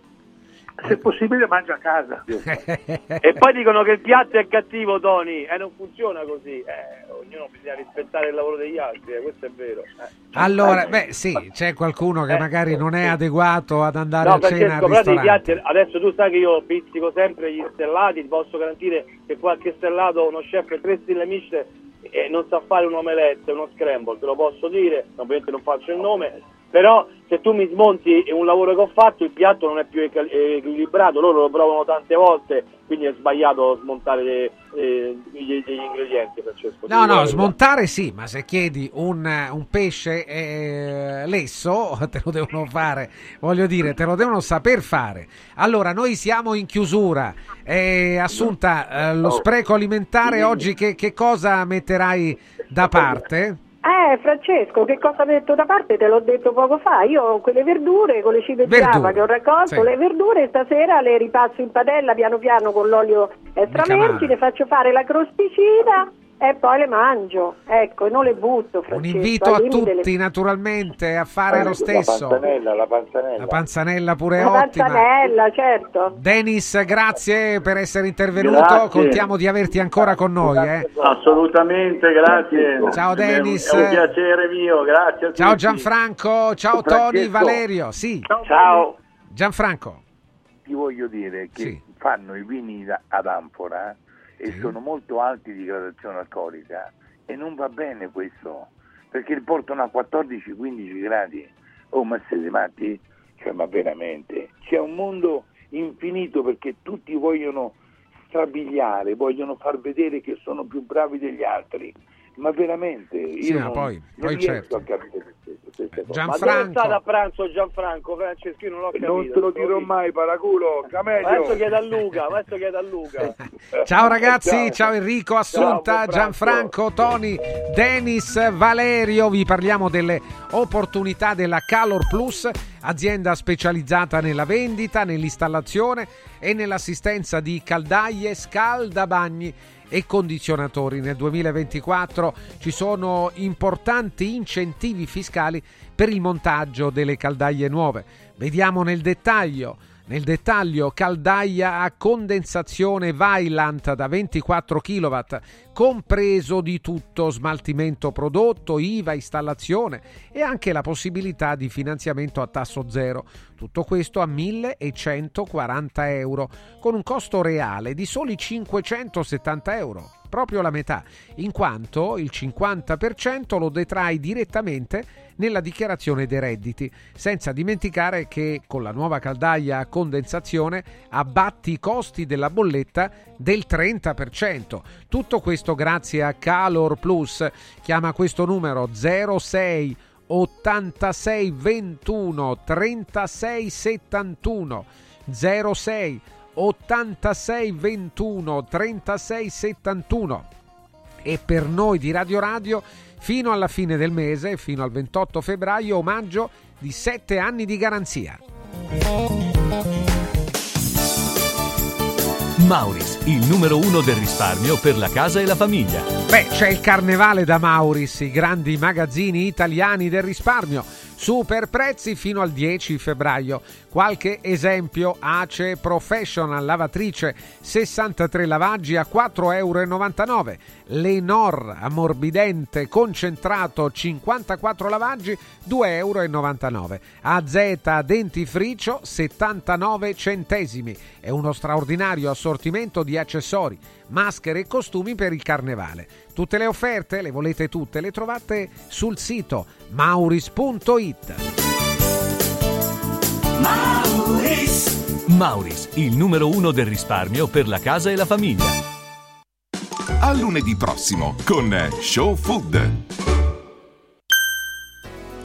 se possibile mangia a casa. E poi dicono che il piatto è cattivo, Tony, e non funziona così. Eh, ognuno bisogna rispettare il lavoro degli altri, eh, questo è vero. Eh. Allora, beh, sì, c'è qualcuno che magari non è adeguato ad andare No, a cena al ristorante. piatti, adesso tu sai che io pizzico sempre gli stellati, ti posso garantire che qualche stellato, uno chef 3 stelle Michelin e non sa fare un omelette, uno scramble, te lo posso dire, ovviamente non faccio il nome, però se tu mi smonti un lavoro che ho fatto il piatto non è più equil- equilibrato, loro lo provano tante volte, quindi è sbagliato smontare le- eh, gli, gli ingredienti, Francesco. No, no, smontare sì, ma se chiedi un, un pesce eh, lesso, te lo devono fare, voglio dire, te lo devono saper fare. Allora, noi siamo in chiusura. Eh, Assunta, eh, lo spreco alimentare oggi che, che cosa metterai da parte? Eh, Francesco, che cosa metto da parte? Te l'ho detto poco fa. Io ho quelle verdure con le cipe di Verdure, che ho raccolto, sì. le verdure stasera le ripasso in padella piano piano con l'olio extravergine, faccio fare la crosticina e poi le mangio. Ecco, e non le butto, Un Francesco. invito a tutti, le- naturalmente, a fare lo stesso. La panzanella, la panzanella. La panzanella pure La ottima. panzanella, certo. Denis, grazie per essere intervenuto. Grazie. Contiamo di averti ancora con noi. eh. Assolutamente, grazie. Ciao, È un- Dennis. È un piacere mio, grazie a Ciao. Gianfranco, ciao Tony, Francesco. Valerio. Sì, Ciao. Gianfranco. Ti voglio dire che fanno i vini ad anfora e sono molto alti di gradazione alcolica e non va bene questo perché li portano a 14-15 gradi. Oh, ma siete matti? Cioè, ma veramente? C'è un mondo infinito perché tutti vogliono strabiliare, vogliono far vedere che sono più bravi degli altri. Ma veramente, io Sì, ma non, poi- non poi riesco certo. a capire queste, cose. Ma dove è stato a pranzo Gianfranco? Francesco, io non l'ho capito. Non te lo dirò mai, paraculo. Adesso chiedo a Luca, adesso chiedo a Luca. Ciao ragazzi, ciao, Enrico, Assunta, pranzo. Gianfranco, Tony, Denis, Valerio. Vi parliamo delle opportunità della Calor Plus, azienda specializzata nella vendita, nell'installazione e nell'assistenza di caldaie, scaldabagni e condizionatori. Nel 2024 ci sono importanti incentivi fiscali per il montaggio delle caldaie nuove. Vediamo nel dettaglio. Nel dettaglio, caldaia a condensazione Vailant da 24 kW, compreso di tutto, smaltimento prodotto, IVA, installazione e anche la possibilità di finanziamento a tasso zero. Tutto questo a 1140 euro, con un costo reale di soli 570 euro, proprio la metà, in quanto il 50% lo detrai direttamente nella dichiarazione dei redditi, senza dimenticare che con la nuova caldaia a condensazione abbatti i costi della bolletta del 30%. Tutto questo grazie a Calor Plus. Chiama questo numero 06 86 21 36 71 06 86 21 36 71 e per noi di Radio Radio fino alla fine del mese, fino al 28 febbraio, omaggio di 7 anni di garanzia. Mauris, il numero uno del risparmio per la casa e la famiglia. Beh, c'è il carnevale da Mauris, i grandi magazzini italiani del risparmio. Super prezzi fino al 10 febbraio. Qualche esempio, Ace Professional lavatrice 63 lavaggi a 4,99 euro, Lenor ammorbidente concentrato 54 lavaggi 2,99 euro, AZ dentifricio 79 centesimi e uno straordinario assortimento di accessori, maschere e costumi per il carnevale. Tutte le offerte, le volete tutte, le trovate sul sito mauris.it. Mauris. Mauris, il numero uno del risparmio per la casa e la famiglia. A lunedì prossimo con Show Food.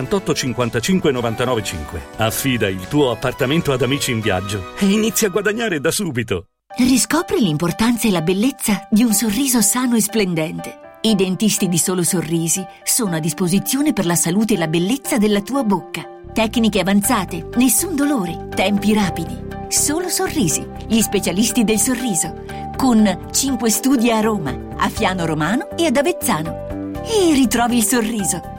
78 55 99 5. Affida il tuo appartamento ad amici in viaggio e inizia a guadagnare da subito. Riscopri l'importanza e la bellezza di un sorriso sano e splendente. I dentisti di Solo Sorrisi sono a disposizione per la salute e la bellezza della tua bocca. Tecniche avanzate, nessun dolore, tempi rapidi. Solo Sorrisi, gli specialisti del sorriso. Con 5 studi a Roma, a Fiano Romano e ad Avezzano. E ritrovi il sorriso.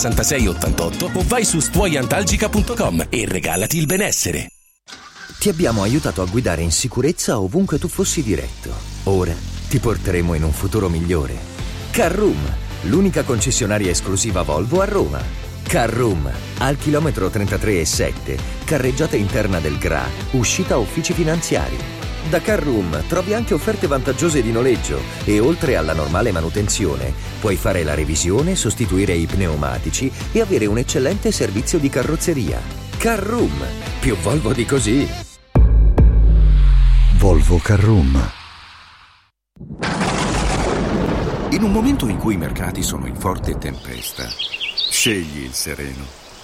6688 o vai su stuoiantalgica.com e regalati il benessere. Ti abbiamo aiutato a guidare in sicurezza ovunque tu fossi diretto. Ora ti porteremo in un futuro migliore. Carroom, l'unica concessionaria esclusiva Volvo a Roma. Carroom, al chilometro 33 e 7, carreggiata interna del GRA, uscita uffici finanziari. Da Carroom trovi anche offerte vantaggiose di noleggio e oltre alla normale manutenzione puoi fare la revisione, sostituire i pneumatici e avere un eccellente servizio di carrozzeria. Carroom, più Volvo di così. Volvo Carroom. In un momento in cui i mercati sono in forte tempesta, scegli il sereno.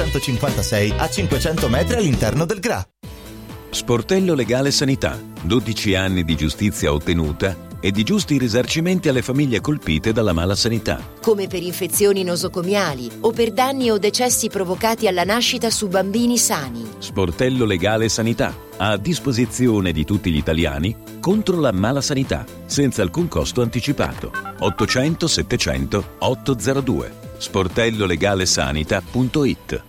956 a 500 metri all'interno del GRA. Sportello Legale Sanità. 12 anni di giustizia ottenuta e di giusti risarcimenti alle famiglie colpite dalla mala sanità. Come per infezioni nosocomiali o per danni o decessi provocati alla nascita su bambini sani. Sportello Legale Sanità. A disposizione di tutti gli italiani contro la mala sanità, senza alcun costo anticipato. 800 700 802. sportellolegalesanita.it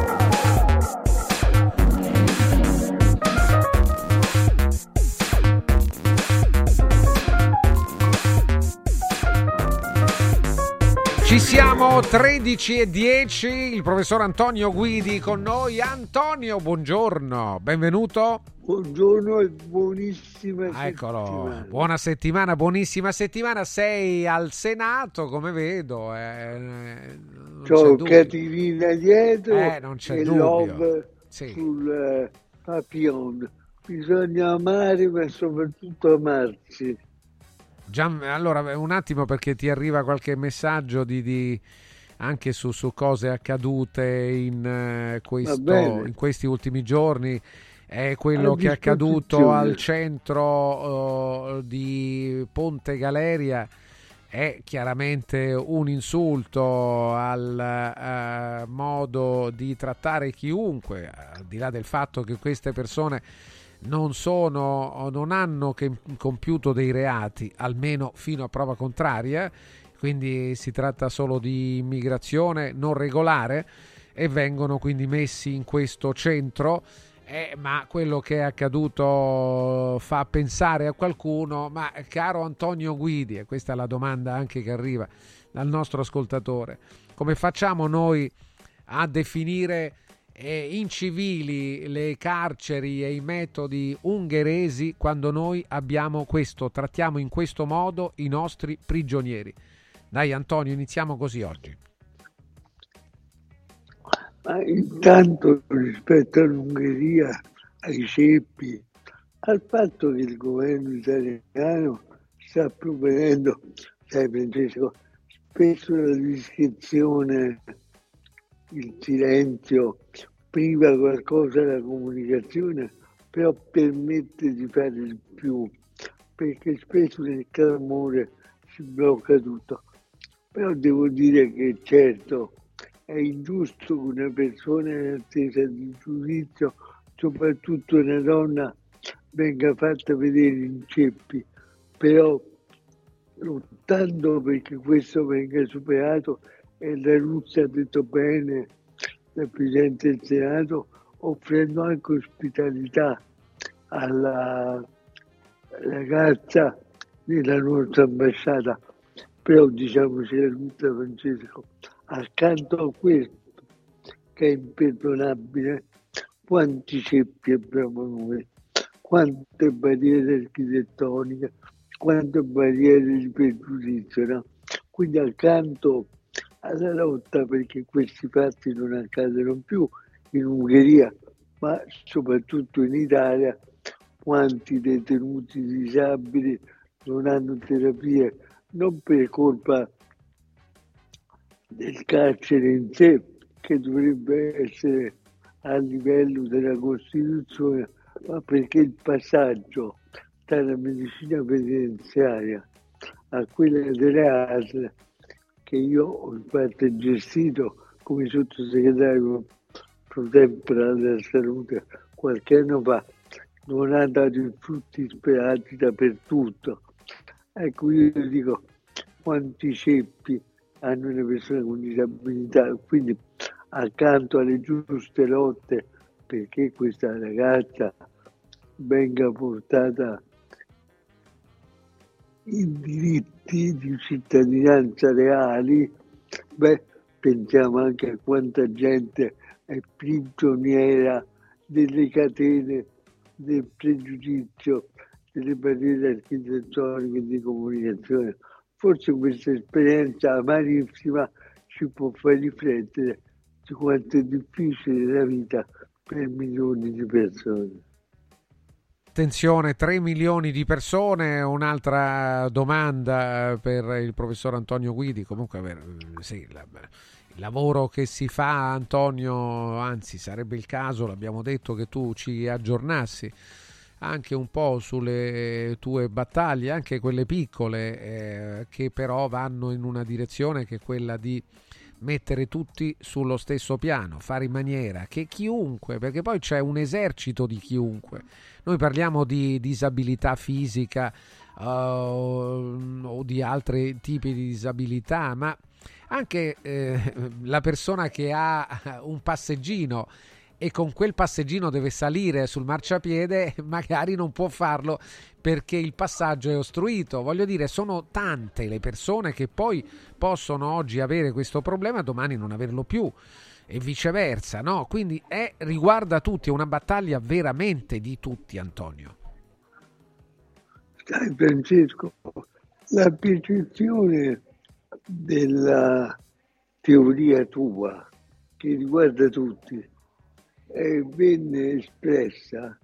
Ci siamo 13 e 10, il professor Antonio Guidi con noi. Antonio, buongiorno, benvenuto. Buongiorno e buonissima Ah, Eccolo, settimana. buona settimana, buonissima settimana. Sei al Senato, come vedo. eh, C'ho. Caterina dietro Eh, non c'è e. Love Sì. sul eh, Papillon. Bisogna amare ma soprattutto amarsi. Gian- allora, un attimo perché ti arriva qualche messaggio di, di- anche su, su cose accadute in, eh, questo- in questi ultimi giorni. È quello che è accaduto al centro eh, di Ponte Galeria. È chiaramente un insulto al eh, modo di trattare chiunque, al di là del fatto che queste persone non sono non hanno compiuto dei reati, almeno fino a prova contraria, quindi si tratta solo di immigrazione non regolare e vengono quindi messi in questo centro. Eh, ma quello che è accaduto fa pensare a qualcuno, ma caro Antonio Guidi, e questa è la domanda anche che arriva dal nostro ascoltatore, come facciamo noi a definire eh, incivili le carceri e i metodi ungheresi quando noi abbiamo questo, trattiamo in questo modo i nostri prigionieri? Dai Antonio, iniziamo così oggi. Ma intanto rispetto all'Ungheria, ai ceppi, al fatto che il governo italiano sta proponendo, sai Francesco, spesso la discrezione, il silenzio priva qualcosa della comunicazione, però permette di fare il più, perché spesso nel clamore si blocca tutto. Però devo dire che certo è ingiusto che una persona in attesa di giudizio, soprattutto una donna, venga fatta vedere in ceppi, però lottando perché questo venga superato e la Russia ha detto bene, la Presidente del Senato, offrendo anche ospitalità alla ragazza della nostra ambasciata. Però diciamoci la tutta Francesco, accanto a questo che è imperdonabile, quanti ceppi abbiamo noi, quante barriere architettoniche, quante barriere di pregiudizio, no? Quindi accanto alla lotta perché questi fatti non accadano più in Ungheria, ma soprattutto in Italia, quanti detenuti disabili non hanno terapie, non per colpa del carcere in sé, che dovrebbe essere a livello della Costituzione, ma perché il passaggio dalla medicina penitenziaria a quella delle ASL, che io ho in parte gestito come sottosegretario pro tempore della salute qualche anno fa, non ha dato i frutti sperati dappertutto. Ecco, io dico quanti ceppi hanno le persone con disabilità, quindi accanto alle giuste lotte perché questa ragazza venga portata in diritti di cittadinanza reali, beh, pensiamo anche a quanta gente è prigioniera delle catene del pregiudizio, delle barriere architettoniche di comunicazione. Forse questa esperienza amarissima ci può far riflettere su quanto è difficile la vita per milioni di persone. Attenzione, 3 milioni di persone, un'altra domanda per il professor Antonio Guidi, comunque beh, sì, il lavoro che si fa, Antonio, anzi sarebbe il caso, l'abbiamo detto, che tu ci aggiornassi anche un po' sulle tue battaglie, anche quelle piccole, eh, che però vanno in una direzione che è quella di mettere tutti sullo stesso piano, fare in maniera che chiunque, perché poi c'è un esercito di chiunque, noi parliamo di disabilità fisica uh, o di altri tipi di disabilità, ma anche eh, la persona che ha un passeggino e con quel passeggino deve salire sul marciapiede, magari non può farlo perché il passaggio è ostruito. Voglio dire, sono tante le persone che poi possono oggi avere questo problema, domani non averlo più e viceversa, no? Quindi è, riguarda tutti, è una battaglia veramente di tutti, Antonio. Sai Francesco, la percezione della teoria tua che riguarda tutti eh, venne espressa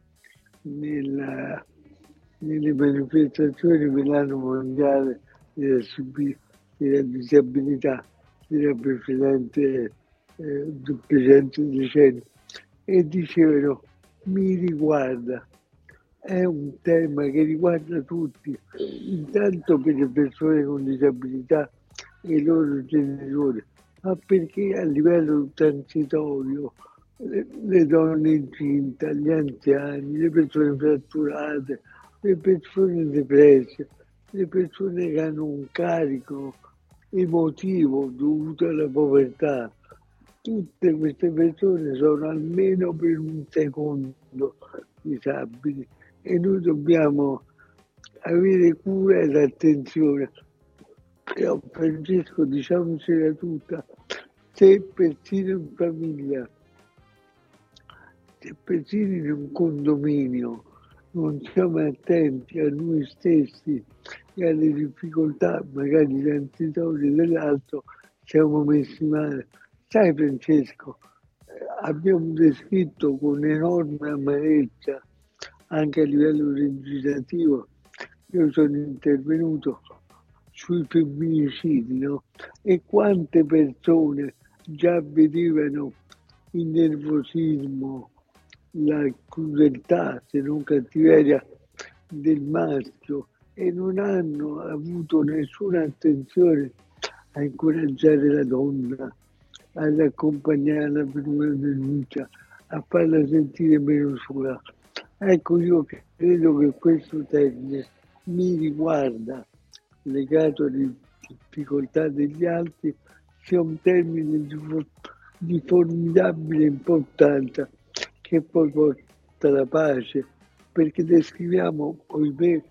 nella, nelle manifestazioni per l'anno mondiale della, della disabilità della precedente, del presente decennio e dicevano mi riguarda, è un tema che riguarda tutti, intanto per le persone con disabilità e i loro genitori, ma perché a livello transitorio le, le donne incinte, gli anziani, le persone fratturate, le persone depresse, le persone che hanno un carico emotivo dovuto alla povertà. Tutte queste persone sono almeno per un secondo disabili e noi dobbiamo avere cura ed attenzione. Però Francesco, diciamocela tutta, se persino in famiglia se persino in un condominio non siamo attenti a noi stessi e alle difficoltà magari transitorie dell'altro, siamo messi male. Sai Francesco, eh, abbiamo descritto con enorme amarezza, anche a livello legislativo, io sono intervenuto sui femminicidi, no? E quante persone già vedevano il nervosismo, la crudeltà, se non cattiveria del maschio e non hanno avuto nessuna attenzione a incoraggiare la donna, ad accompagnarla per una denuncia, a farla sentire meno sola. Ecco, io credo che questo termine mi riguarda, legato alle difficoltà degli altri, sia un termine di, di formidabile importanza che poi porta la pace, perché descriviamo, ohimè,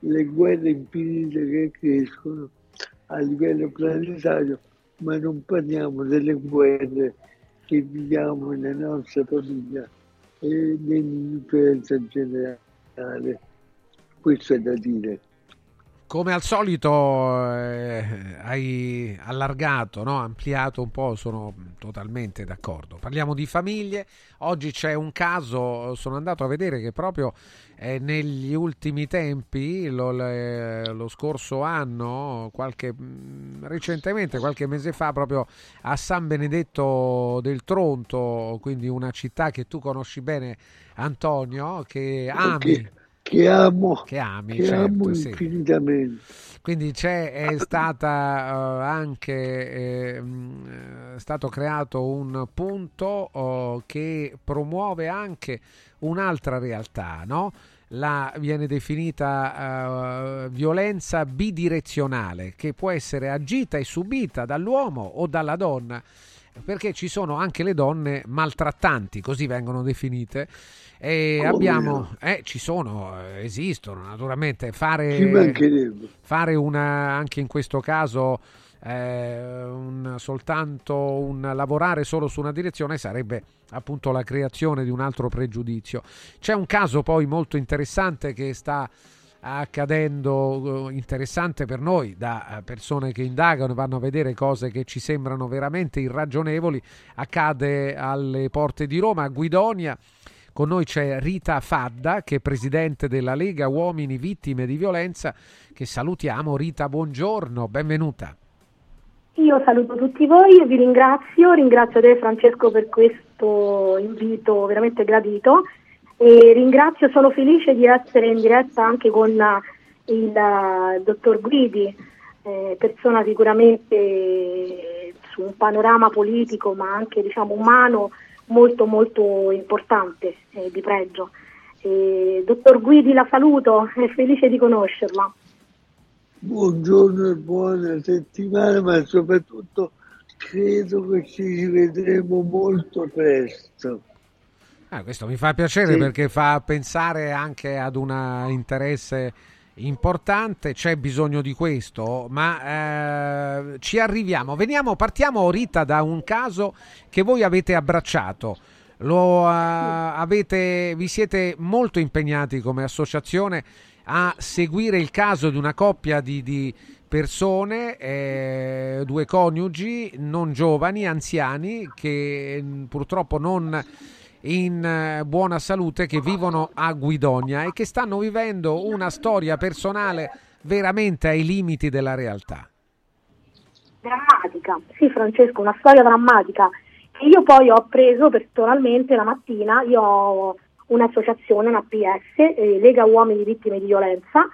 le guerre infinite che crescono a livello planetario, ma non parliamo delle guerre che viviamo nella nostra famiglia e nell'indifferenza generale. Questo è da dire come al solito eh, hai allargato, no? ampliato un po', sono totalmente d'accordo. Parliamo di famiglie, oggi c'è un caso, sono andato a vedere che proprio eh, negli ultimi tempi, lo, le, lo scorso anno, qualche, mm, recentemente, qualche mese fa, proprio a San Benedetto del Tronto, quindi una città che tu conosci bene Antonio, che ami. Okay che amo, che ami, che certo, amo infinitamente. Sì. Quindi c'è, è stata uh, anche eh, è stato creato un punto uh, che promuove anche un'altra realtà, no? La viene definita uh, violenza bidirezionale che può essere agita e subita dall'uomo o dalla donna perché ci sono anche le donne maltrattanti, così vengono definite. E Come abbiamo, eh, ci sono, esistono naturalmente. Fare, fare una, anche in questo caso, eh, un, soltanto un lavorare solo su una direzione sarebbe appunto la creazione di un altro pregiudizio. C'è un caso poi molto interessante che sta accadendo eh, interessante per noi da eh, persone che indagano e vanno a vedere cose che ci sembrano veramente irragionevoli accade alle porte di Roma a Guidonia con noi c'è Rita Fadda che è presidente della Lega Uomini Vittime di Violenza che salutiamo. Rita buongiorno benvenuta. Io saluto tutti voi, vi ringrazio, ringrazio te Francesco per questo invito veramente gradito. E ringrazio, sono felice di essere in diretta anche con il uh, dottor Guidi, eh, persona sicuramente su un panorama politico ma anche diciamo, umano molto molto importante e di pregio. Eh, dottor Guidi la saluto, è felice di conoscerla. Buongiorno e buona settimana, ma soprattutto credo che ci rivedremo molto presto. Ah, questo mi fa piacere sì. perché fa pensare anche ad un interesse importante, c'è bisogno di questo, ma eh, ci arriviamo. Veniamo, partiamo Rita da un caso che voi avete abbracciato. Lo, uh, avete, vi siete molto impegnati come associazione a seguire il caso di una coppia di, di persone, eh, due coniugi non giovani, anziani, che mm, purtroppo non in eh, buona salute che vivono a Guidonia e che stanno vivendo una storia personale veramente ai limiti della realtà. Drammatica, sì Francesco, una storia drammatica. Io poi ho preso personalmente la mattina, io ho un'associazione, una PS, eh, Lega Uomini Vittime di Violenza,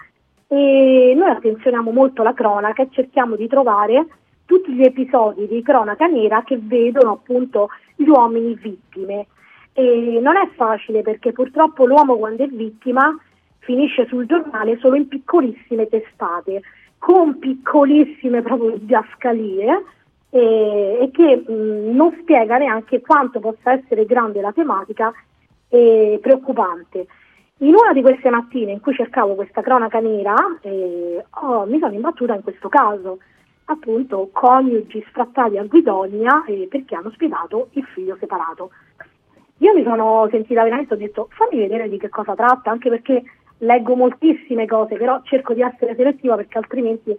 e noi attenzioniamo molto la cronaca e cerchiamo di trovare tutti gli episodi di cronaca nera che vedono appunto gli uomini vittime. E non è facile perché purtroppo l'uomo quando è vittima finisce sul giornale solo in piccolissime testate, con piccolissime proprio diascalie e, e che mh, non spiega neanche quanto possa essere grande la tematica e preoccupante. In una di queste mattine in cui cercavo questa cronaca nera eh, oh, mi sono imbattuta in questo caso, appunto coniugi sfrattati a Guidonia eh, perché hanno spiegato il figlio separato. Io mi sono sentita veramente, ho detto fammi vedere di che cosa tratta, anche perché leggo moltissime cose, però cerco di essere selettiva perché altrimenti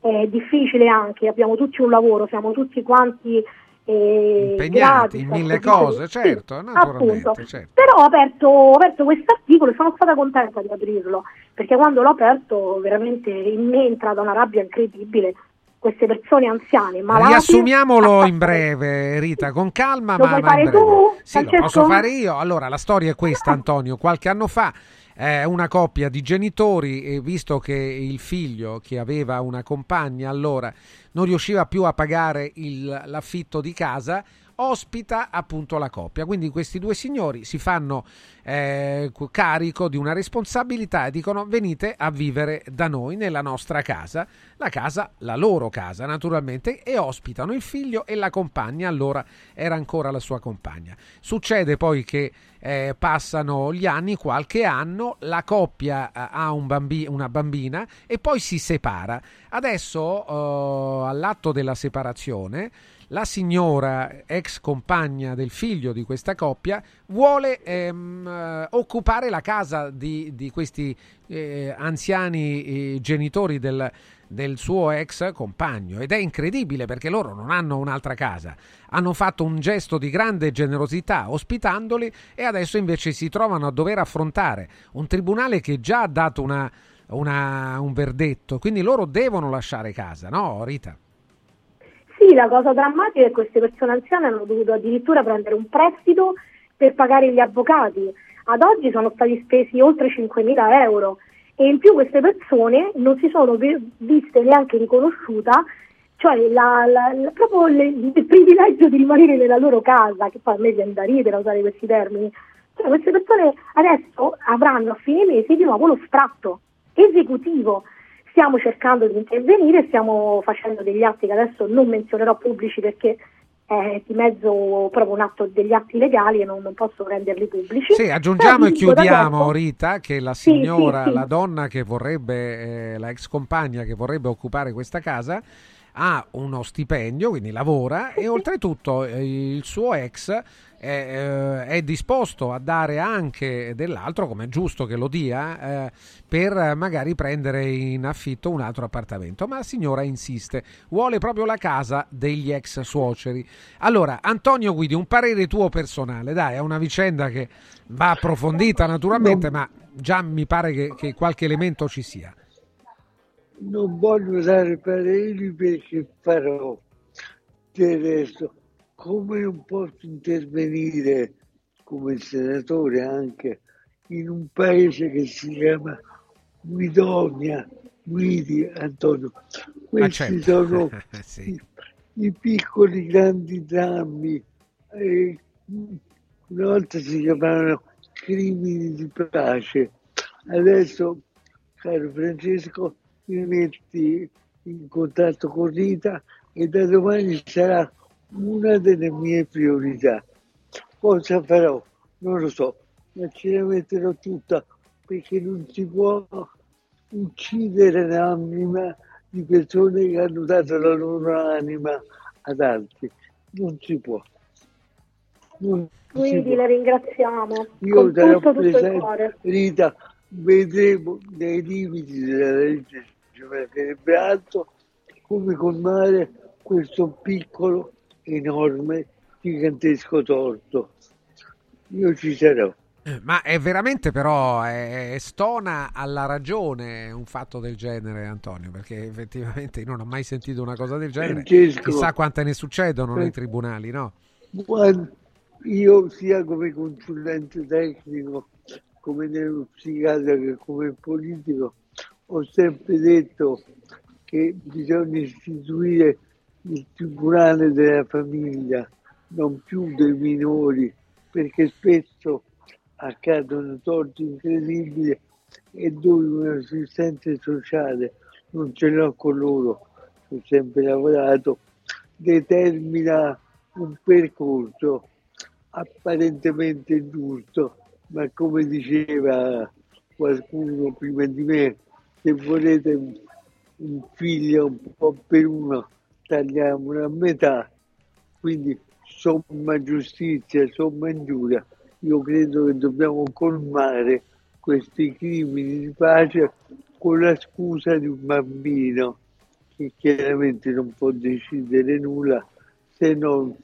è difficile anche, abbiamo tutti un lavoro, siamo tutti quanti eh, impegnati in mille cose, certo, sì. Certo. Però ho aperto, ho aperto questo articolo e sono stata contenta di aprirlo, perché quando l'ho aperto veramente in me è entrata una rabbia incredibile queste persone anziane malate. Riassumiamolo in breve, Rita, con calma. Lo ma, puoi fare tu? Sì, lo posso fare io. Allora, la storia è questa, Antonio. Qualche anno fa eh, una coppia di genitori, e visto che il figlio che aveva una compagna allora non riusciva più a pagare il, l'affitto di casa, ospita appunto la coppia. Quindi questi due signori si fanno eh, carico di una responsabilità e dicono venite a vivere da noi nella nostra casa, la casa, la loro casa naturalmente, e ospitano il figlio e la compagna, allora era ancora la sua compagna. Succede poi che eh, passano gli anni, qualche anno, la coppia eh, ha un bambi- una bambina e poi si separa. Adesso eh, all'atto della separazione la signora, ex compagna del figlio di questa coppia, vuole ehm, eh, occupare la casa di, di questi eh, anziani eh, genitori del, del suo ex compagno. Ed è incredibile perché loro non hanno un'altra casa, hanno fatto un gesto di grande generosità ospitandoli e adesso invece si trovano a dover affrontare un tribunale che già ha dato una, una, un verdetto, quindi loro devono lasciare casa, no Rita? Sì, la cosa drammatica è che queste persone anziane hanno dovuto addirittura prendere un prestito per pagare gli avvocati. Ad oggi sono stati spesi oltre 5.000 euro e in più queste persone non si sono viste neanche riconosciuta cioè la, la, la, proprio le, il privilegio di rimanere nella loro casa, che poi a me viene da ridere usare questi termini, cioè queste persone adesso avranno a fine mese di nuovo lo sfratto esecutivo stiamo cercando di intervenire, stiamo facendo degli atti che adesso non menzionerò pubblici perché è di mezzo proprio un atto degli atti legali e non, non posso renderli pubblici. Sì, aggiungiamo e chiudiamo. Rita che la signora, sì, sì, sì. la donna che vorrebbe, eh, la ex compagna che vorrebbe occupare questa casa ha uno stipendio, quindi lavora e oltretutto eh, il suo ex è, eh, è, disposto a dare anche dell'altro, come è giusto che lo dia, eh, per magari prendere in affitto un altro appartamento. Ma la signora insiste, vuole proprio la casa degli ex suoceri. Allora, Antonio Guidi, un parere tuo personale, dai, è una vicenda che va approfondita naturalmente, ma già mi pare che, che qualche elemento ci sia non voglio dare pareri perché farò. del resto, come non posso intervenire come senatore anche in un paese che si chiama Guidonia, Guidi, Antonio. Questi certo. sono Sì. i, i piccoli grandi drammi. eh, una volta si chiamavano crimini di pace. Adesso, caro Francesco, mi metti in contatto con Rita e da domani sarà una delle mie priorità. Cosa farò? Non lo so, ma ce la metterò tutta perché non si può uccidere l'anima di persone che hanno dato la loro anima ad altri. Non si può. Non si Quindi può. la ringraziamo Io sarò tutto, tutto il presente, cuore. Rita, vedremo nei limiti della legge, ci mancherebbe altro, come colmare questo piccolo, enorme, gigantesco torto. Io ci sarò. Eh, Ma è veramente però è, è stona alla ragione un fatto del genere, Antonio, perché effettivamente io non ho mai sentito una cosa del genere. Francesco. Chissà quante ne succedono nei tribunali, no? Io sia come consulente tecnico, come neuropsichiatra che come politico, ho sempre detto che bisogna istituire il tribunale della famiglia, non più dei minori, perché spesso accadono torti incredibili e dove un assistente sociale non ce l'ho con loro, ho sempre lavorato, determina un percorso apparentemente giusto, ma come diceva qualcuno prima di me, se volete un, figlio un po' per uno, tagliamolo a metà, quindi somma giustizia, somma ingiuria, io credo che dobbiamo colmare questi crimini di pace con la scusa di un bambino che chiaramente non può decidere nulla se non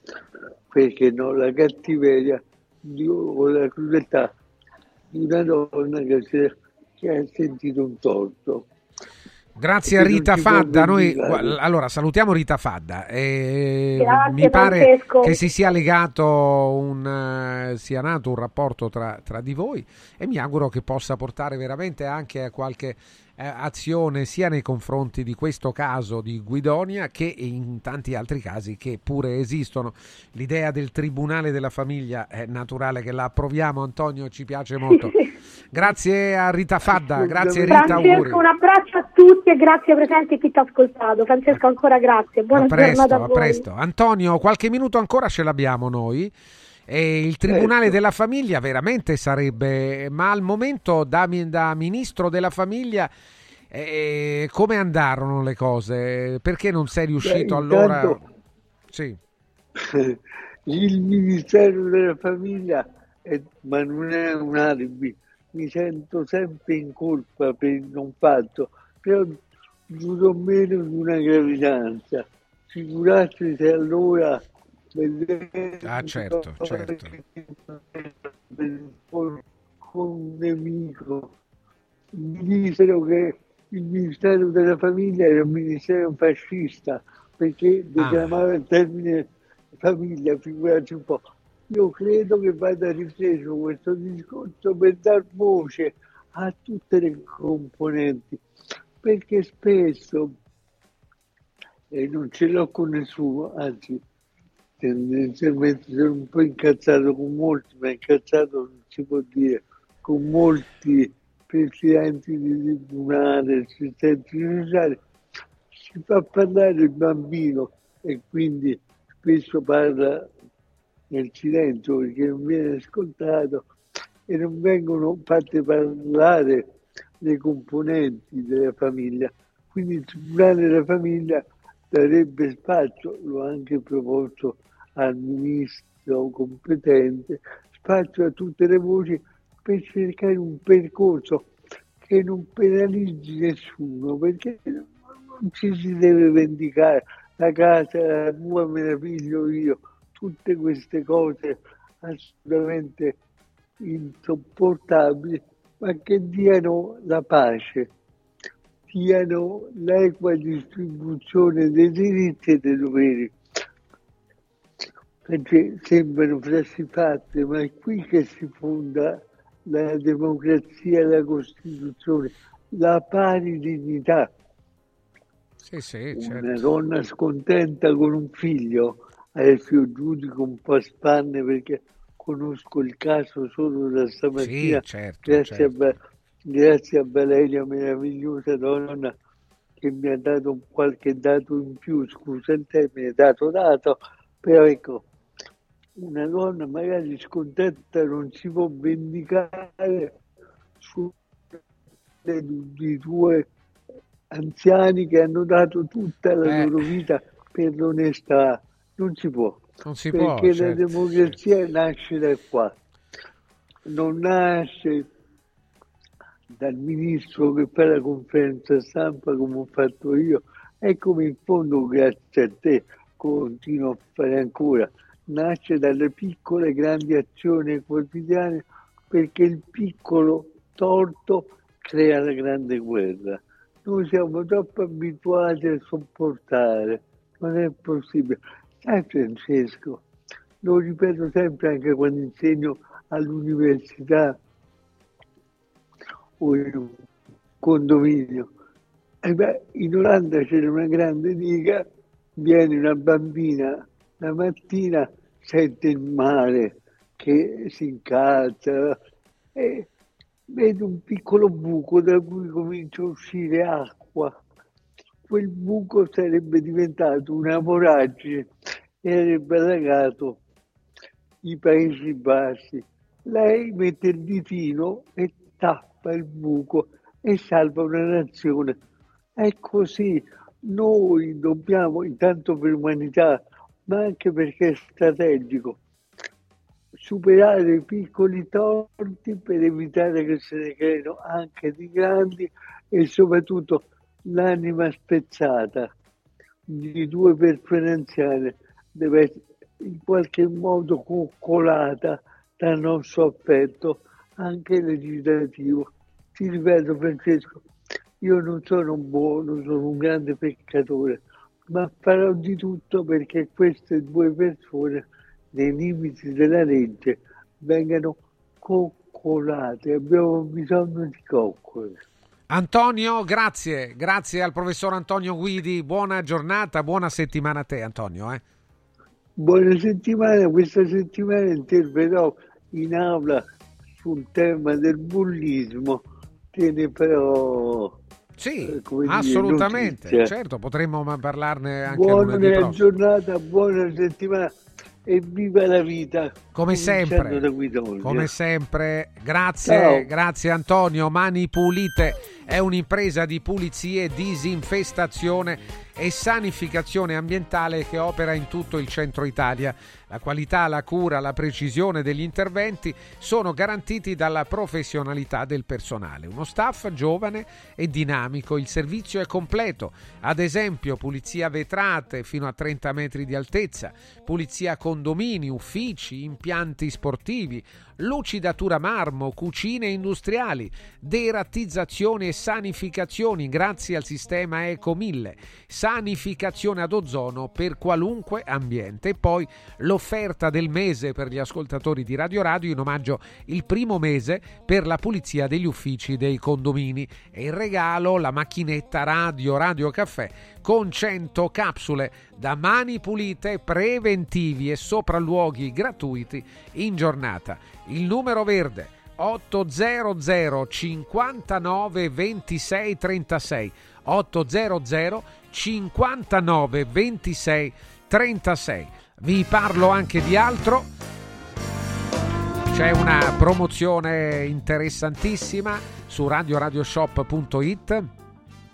perché no, la cattiveria o la crudeltà di una donna che, si- che ha sentito un torto. Grazie a E Rita si Fadda. Noi, allora, salutiamo Rita Fadda. E Grazie, mi pare Francesco. che si sia legato un, eh, sia nato un rapporto tra, tra di voi e mi auguro che possa portare veramente anche a qualche eh, azione sia nei confronti di questo caso di Guidonia che in tanti altri casi che pure esistono. L'idea del tribunale della famiglia è naturale che la approviamo, Antonio, ci piace molto. Grazie a Rita Fadda, grazie Rita, auguri. Francesco, un abbraccio a tutti e grazie ai presenti e chi ti ha ascoltato. Francesco, ancora grazie. Buona a presto, giornata a presto. Antonio, qualche minuto ancora ce l'abbiamo noi. E il Tribunale Certo. della Famiglia veramente sarebbe, ma al momento da, da Ministro della Famiglia, eh, come andarono le cose? Perché non sei riuscito Beh, allora? intanto- Sì. Il Ministero della Famiglia, è- ma non è un alibi, mi sento sempre in colpa per il non fatto, però duro meno di una gravidanza. Figurarsi se allora vedete Ah, certo, certo. con un nemico mi dissero che il Ministero della Famiglia era un ministero fascista perché declamava il termine famiglia, figurati un po'. Io credo che vada ripreso questo discorso per dar voce a tutte le componenti, perché spesso, e non ce l'ho con nessuno, anzi tendenzialmente sono un po' incazzato con molti, ma incazzato non si può dire, con molti presidenti di tribunale, assistenti sociali, si fa parlare il bambino e quindi spesso parla nel silenzio perché non viene ascoltato e non vengono fatte parlare le componenti della famiglia. Quindi il Tribunale della Famiglia darebbe spazio, l'ho anche proposto al ministro competente, spazio a tutte le voci per cercare un percorso che non penalizzi nessuno, perché non ci si deve vendicare la casa, la mia me la io, tutte queste cose assolutamente insopportabili, ma che diano la pace, diano l'equa distribuzione dei diritti e dei doveri. Perché sembrano frasi fatte, ma è qui che si fonda la democrazia, la Costituzione, la pari dignità. Sì, sì, certo. Una donna scontenta con un figlio, adesso io giudico un po' a spanne perché conosco il caso solo da stamattina, Sì, certo, grazie, certo. A, grazie a Valeria, meravigliosa donna che mi ha dato un qualche dato in più, scusa il termine, dato dato, però ecco, una donna magari scontenta non si può vendicare su di due anziani che hanno dato tutta la Eh. loro vita per l'onestà. Non si può. Non si può, perché la certo, democrazia nasce da qua. Non nasce dal ministro che fa la conferenza stampa come ho fatto io e come in fondo grazie a te continuo a fare ancora. Nasce dalle piccole grandi azioni quotidiane perché il piccolo torto crea la grande guerra. Noi siamo troppo abituati a sopportare, non è possibile. Sai Francesco, lo ripeto sempre anche quando insegno all'università o in un condominio. E beh, in Olanda c'era una grande diga, viene una bambina la mattina, sente il mare che si incalza e vede un piccolo buco da cui comincia a uscire acqua. Quel buco sarebbe diventato una voragine e avrebbe allagato i Paesi Bassi. Lei mette il ditino e tappa il buco e salva una nazione. È così. Noi dobbiamo, intanto per umanità, ma anche perché è strategico, superare i piccoli torti per evitare che se ne creino anche di grandi e soprattutto l'anima spezzata di due persone anziane deve essere in qualche modo coccolata dal nostro affetto anche legislativo. Ti ripeto Francesco, io non sono buono, sono un grande peccatore, ma farò di tutto perché queste due persone, nei limiti della legge, vengano coccolate. Abbiamo bisogno di coccole. Antonio, grazie, grazie al professor Antonio Guidi, buona giornata, buona settimana a te Antonio. eh. Buona settimana, questa settimana interverrò in aula sul tema del bullismo, te ne farò Sì, eh, come dire, assolutamente, certo, potremmo parlarne anche lunedì Buona giornata, buona settimana e viva la vita. Come sempre, come sempre, grazie, Ciao. grazie Antonio. Mani Pulite. È un'impresa di pulizie, disinfestazione e sanificazione ambientale che opera in tutto il centro Italia. La qualità, la cura, la precisione degli interventi sono garantiti dalla professionalità del personale. Uno staff giovane e dinamico, il servizio è completo, ad esempio pulizia vetrate fino a 30 metri di altezza, pulizia condomini, uffici, impianti sportivi, lucidatura marmo, cucine industriali, derattizzazioni e sanificazioni grazie al sistema Eco 1000, sanificazione ad ozono per qualunque ambiente. E poi l'offerta del mese per gli ascoltatori di Radio Radio in omaggio il primo mese per la pulizia degli uffici dei condomini. E il regalo la macchinetta Radio Radio Caffè con 100 capsule da mani pulite preventivi e sopralluoghi gratuiti in giornata. Il numero verde 800 59 26 36 800 59 26 36 vi parlo anche di altro c'è una promozione interessantissima su radioradioshop.it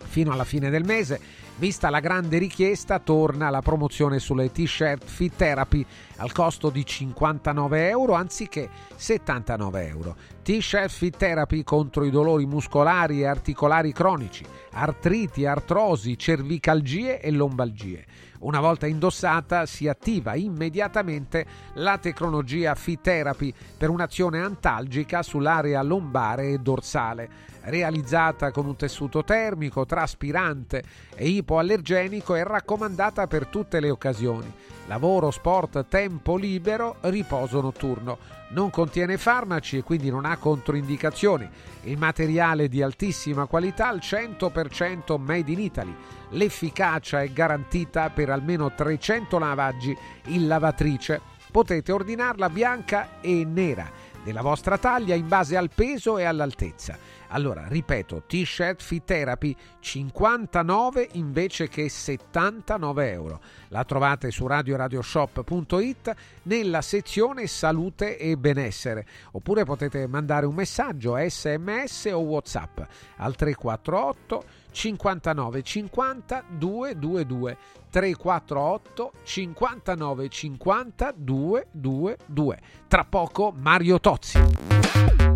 fino alla fine del mese. Vista la grande richiesta, torna la promozione sulle t-shirt Fit Therapy al costo di 59 euro anziché 79 euro. T-shirt Fit Therapy contro i dolori muscolari e articolari cronici, artriti, artrosi, cervicalgie e lombalgie. Una volta indossata si attiva immediatamente la tecnologia Fit Therapy per un'azione antalgica sull'area lombare e dorsale realizzata con un tessuto termico, traspirante e ipoallergenico e raccomandata per tutte le occasioni. lavoro, sport, tempo libero, riposo notturno. Non contiene farmaci e quindi non ha controindicazioni. Il materiale di altissima qualità al 100% made in Italy. L'efficacia è garantita per almeno 300 lavaggi in lavatrice. Potete ordinarla bianca e nera della vostra taglia in base al peso e all'altezza. Allora, ripeto, T-shirt Fit Therapy 59 invece che 79 euro. La trovate su radioradioshop.it nella sezione salute e benessere. Oppure potete mandare un messaggio sms o whatsapp al 348 59 50 222 348 59 50 222. Tra poco Mario Tozzi.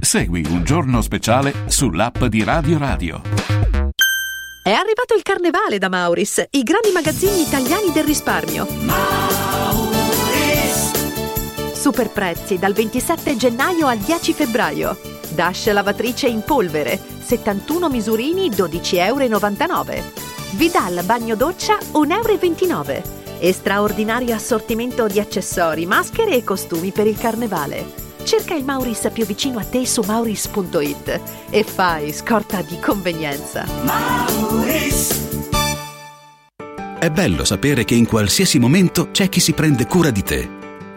Segui un giorno speciale sull'app di Radio Radio. È arrivato il carnevale da Mauris, i grandi magazzini italiani del risparmio. Mauris! Super prezzi dal 27 gennaio al 10 febbraio. Dash lavatrice in polvere, 71 misurini 12,99 euro. Vidal bagno doccia 1,29 euro. E straordinario assortimento di accessori, maschere e costumi per il carnevale. Cerca il Mauris più vicino a te su mauris.it e fai scorta di convenienza. Mauris! È bello sapere che in qualsiasi momento c'è chi si prende cura di te.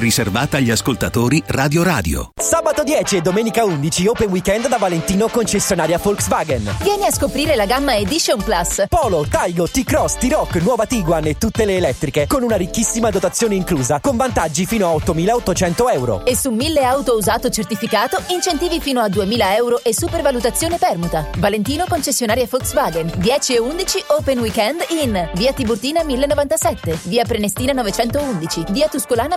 riservata agli ascoltatori Radio Radio. Sabato 10 e domenica 11 Open Weekend da Valentino concessionaria Volkswagen. Vieni a scoprire la gamma Edition Plus. Polo, Taigo, T-Cross, T-Rock, nuova Tiguan e tutte le elettriche con una ricchissima dotazione inclusa con vantaggi fino a 8.800 euro. E su 1000 auto usato certificato incentivi fino a 2.000 euro e supervalutazione permuta. Valentino concessionaria Volkswagen. 10 e 11 Open Weekend in Via Tiburtina 1097, Via Prenestina 911, Via Tuscolana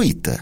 gratuita.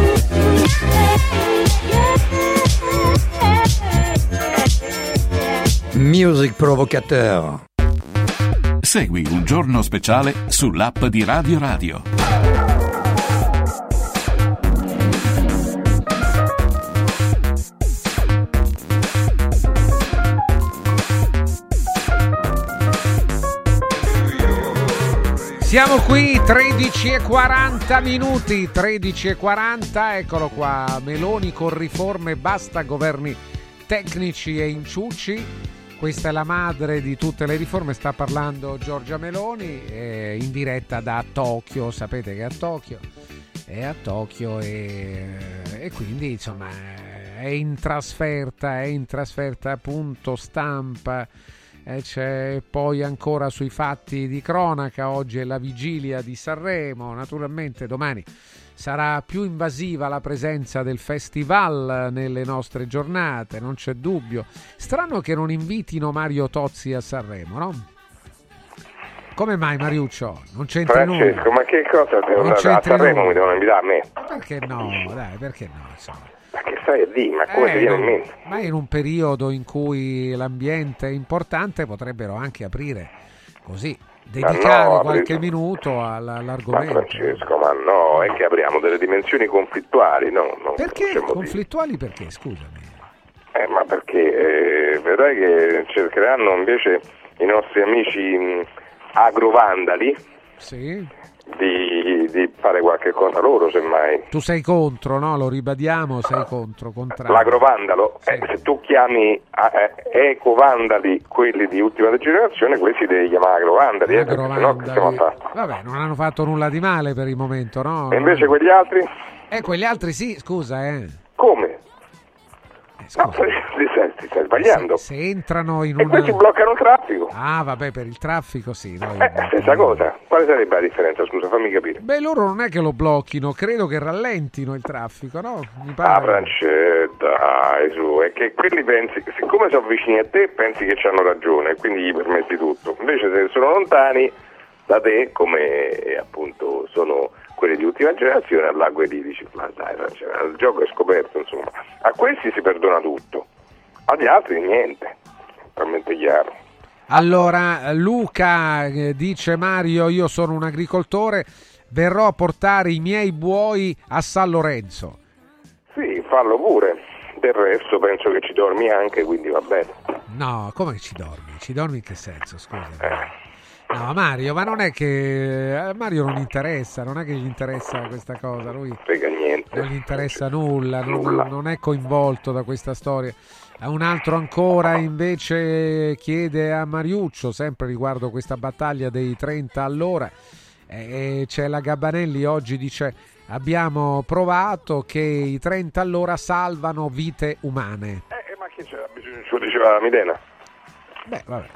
Music Provocateur. Segui un giorno speciale sull'app di Radio Radio. Siamo qui 13 e 40 minuti, 13 e 40, eccolo qua, Meloni con riforme, basta governi tecnici e inciucci. Questa è la madre di tutte le riforme, sta parlando Giorgia Meloni eh, in diretta da Tokyo, sapete che è a Tokyo, è a Tokyo e, e quindi insomma è in trasferta, è in trasferta punto stampa. E c'è poi ancora sui fatti di cronaca, oggi è la vigilia di Sanremo, naturalmente domani sarà più invasiva la presenza del festival nelle nostre giornate, non c'è dubbio. Strano che non invitino Mario Tozzi a Sanremo, no? Come mai Mariuccio? Non c'entra Francesco, nulla. ma che cosa? Non a Sanremo mi devono invitare a me. Perché no? Dai, perché no? Insomma. Ma che stai a dire? Ma come Eh, ti viene in mente? ma in un periodo in cui l'ambiente è importante potrebbero anche aprire così, dedicare no, qualche minuto alla- Ma all'argomento. Francesco, ma no, è che apriamo delle dimensioni conflittuali, no? no Perché? Conflittuali perché? Scusami. Eh, ma perché eh, vedrai che cercheranno invece i nostri amici mh, agrovandali Sì. Di, di fare qualche cosa loro, semmai. Tu sei contro, no? Lo ribadiamo, sei contro, contrario. L'agrovandalo, eh, se tu chiami eh, eh, ecovandali quelli di ultima generazione, questi devi chiamare agrovandali, eh, perché sennò che stiamo a fare? Vabbè, non hanno fatto nulla di male per il momento, no? E invece quegli altri? Eh, quegli altri sì, scusa, eh. Come? No, ti stai, ti stai sbagliando. Se entrano in E un... questi bloccano il traffico. Ah, vabbè, per il traffico sì. no, Eh, stessa cosa. Quale sarebbe la differenza? Scusa, fammi capire. Beh, loro non è che lo blocchino, credo che rallentino il traffico, no? Mi Ah, pare. Francesco, dai, su, è che quelli pensi, siccome sono vicini a te, pensi che hanno ragione e quindi gli permetti tutto. Invece se sono lontani da te, come appunto sono quelli di ultima generazione, all'acqua lì dici, ma dai, il gioco è scoperto, insomma. A questi si perdona tutto, agli altri niente, talmente chiaro. Allora, Luca eh, dice Mario, io sono un agricoltore, verrò a portare i miei buoi a San Lorenzo. Sì, fallo pure. Del resto penso che ci dormi anche, quindi va bene. No, come ci dormi? Ci dormi in che senso? Scusa. Eh. No, Mario, ma non è che a Mario non interessa, non è che gli interessa questa cosa, lui non gli interessa nulla, non, non è coinvolto da questa storia. Un altro ancora invece chiede a Mariuccio, sempre riguardo questa battaglia dei 30 all'ora, e c'è la Gabbanelli oggi dice abbiamo provato che i 30 all'ora salvano vite umane. Eh, ma che c'era bisogno? Lo diceva Midena. Beh, vabbè,